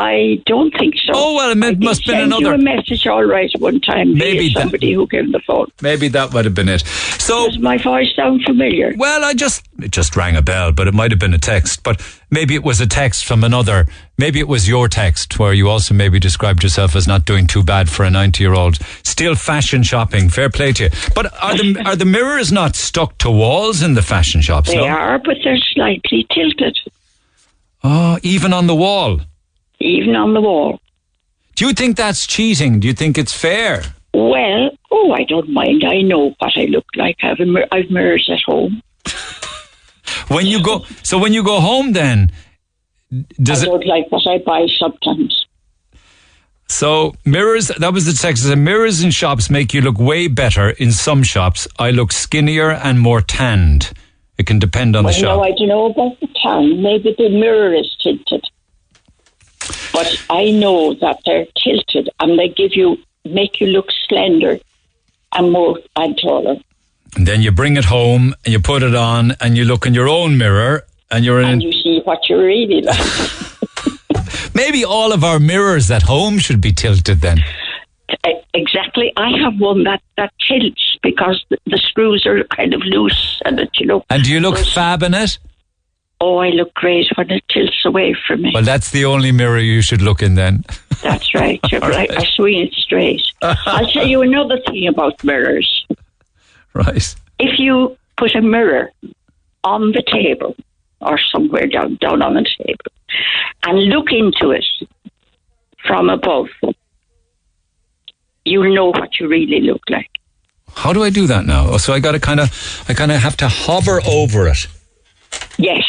Q: I don't think so.
B: Oh well, it must have been
Q: send you
B: another.
Q: a message all right one time.
B: Maybe that-
Q: somebody who gave the phone.
B: Maybe that might have been it. So
Q: Does my voice sound familiar?
B: Well, I just it just rang a bell, but it might have been a text. But maybe it was a text from another. Maybe it was your text where you also maybe described yourself as not doing too bad for a ninety-year-old. Still fashion shopping. Fair play to you. But are the are the mirrors not stuck to walls in the fashion shops?
Q: They
B: no?
Q: are, but they're slightly tilted,
B: Oh, even on the wall.
Q: Even on the wall.
B: Do you think that's cheating? Do you think it's fair?
Q: Well, oh, I don't mind. I know what I look like. I have, mir- I have mirrors at home.
B: When you go, so when you go home, then does
Q: I
B: it?
Q: don't like what I buy sometimes.
B: So mirrors, that was the text. It said, mirrors in shops make you look way better. In some shops, I look skinnier and more tanned. It can depend on the
Q: well,
B: shop.
Q: no, I don't know about the tan. Maybe the mirror is tilted. But I know that they're tilted and they give you, make you look slender and more and taller.
B: And then you bring it home and you put it on and you look in your own mirror and you're in.
Q: And you see what you really like.
B: Maybe all of our mirrors at home should be tilted then.
Q: Exactly. I have one that, that tilts because the, the screws are kind of loose and that, you know.
B: And do you look fab in it?
Q: Oh, I look great when it tilts away from me.
B: Well, that's the only mirror you should look in then.
Q: That's right. You're right.
B: right.
Q: I swing it straight. I'll tell you another thing about mirrors.
B: Right.
Q: If you put a mirror on the table or somewhere down, down on the table and look into it from above, you'll know what you really look like.
B: How do I do that now? Oh, so I got to kind of, I kind of have to hover over it.
Q: Yes.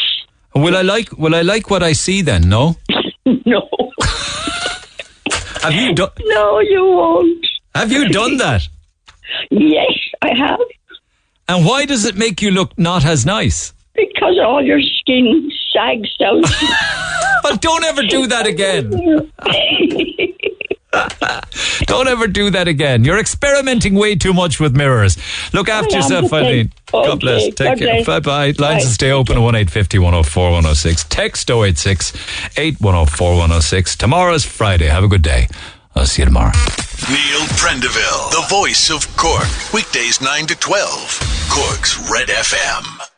B: Will I like? Will I like what I see then? No.
Q: no.
B: Have you done?
Q: No, you won't.
B: Have you done that?
Q: Yes, I have.
B: And why does it make you look not as nice?
Q: Because all your skin sags down.
B: but don't ever do that again. Don't ever do that again. You're experimenting way too much with mirrors. Look after yourself,
Q: the same.
B: Eileen. God bless. Take
Q: God
B: care. Bye bye. Lines
Q: Bye.
B: will stay open at 1850 104 106. Text 086 8104 106. Tomorrow's Friday. Have a good day. I'll see you tomorrow.
A: Neil Prendeville, the voice of Cork. Weekdays 9 to 12. Cork's Red FM.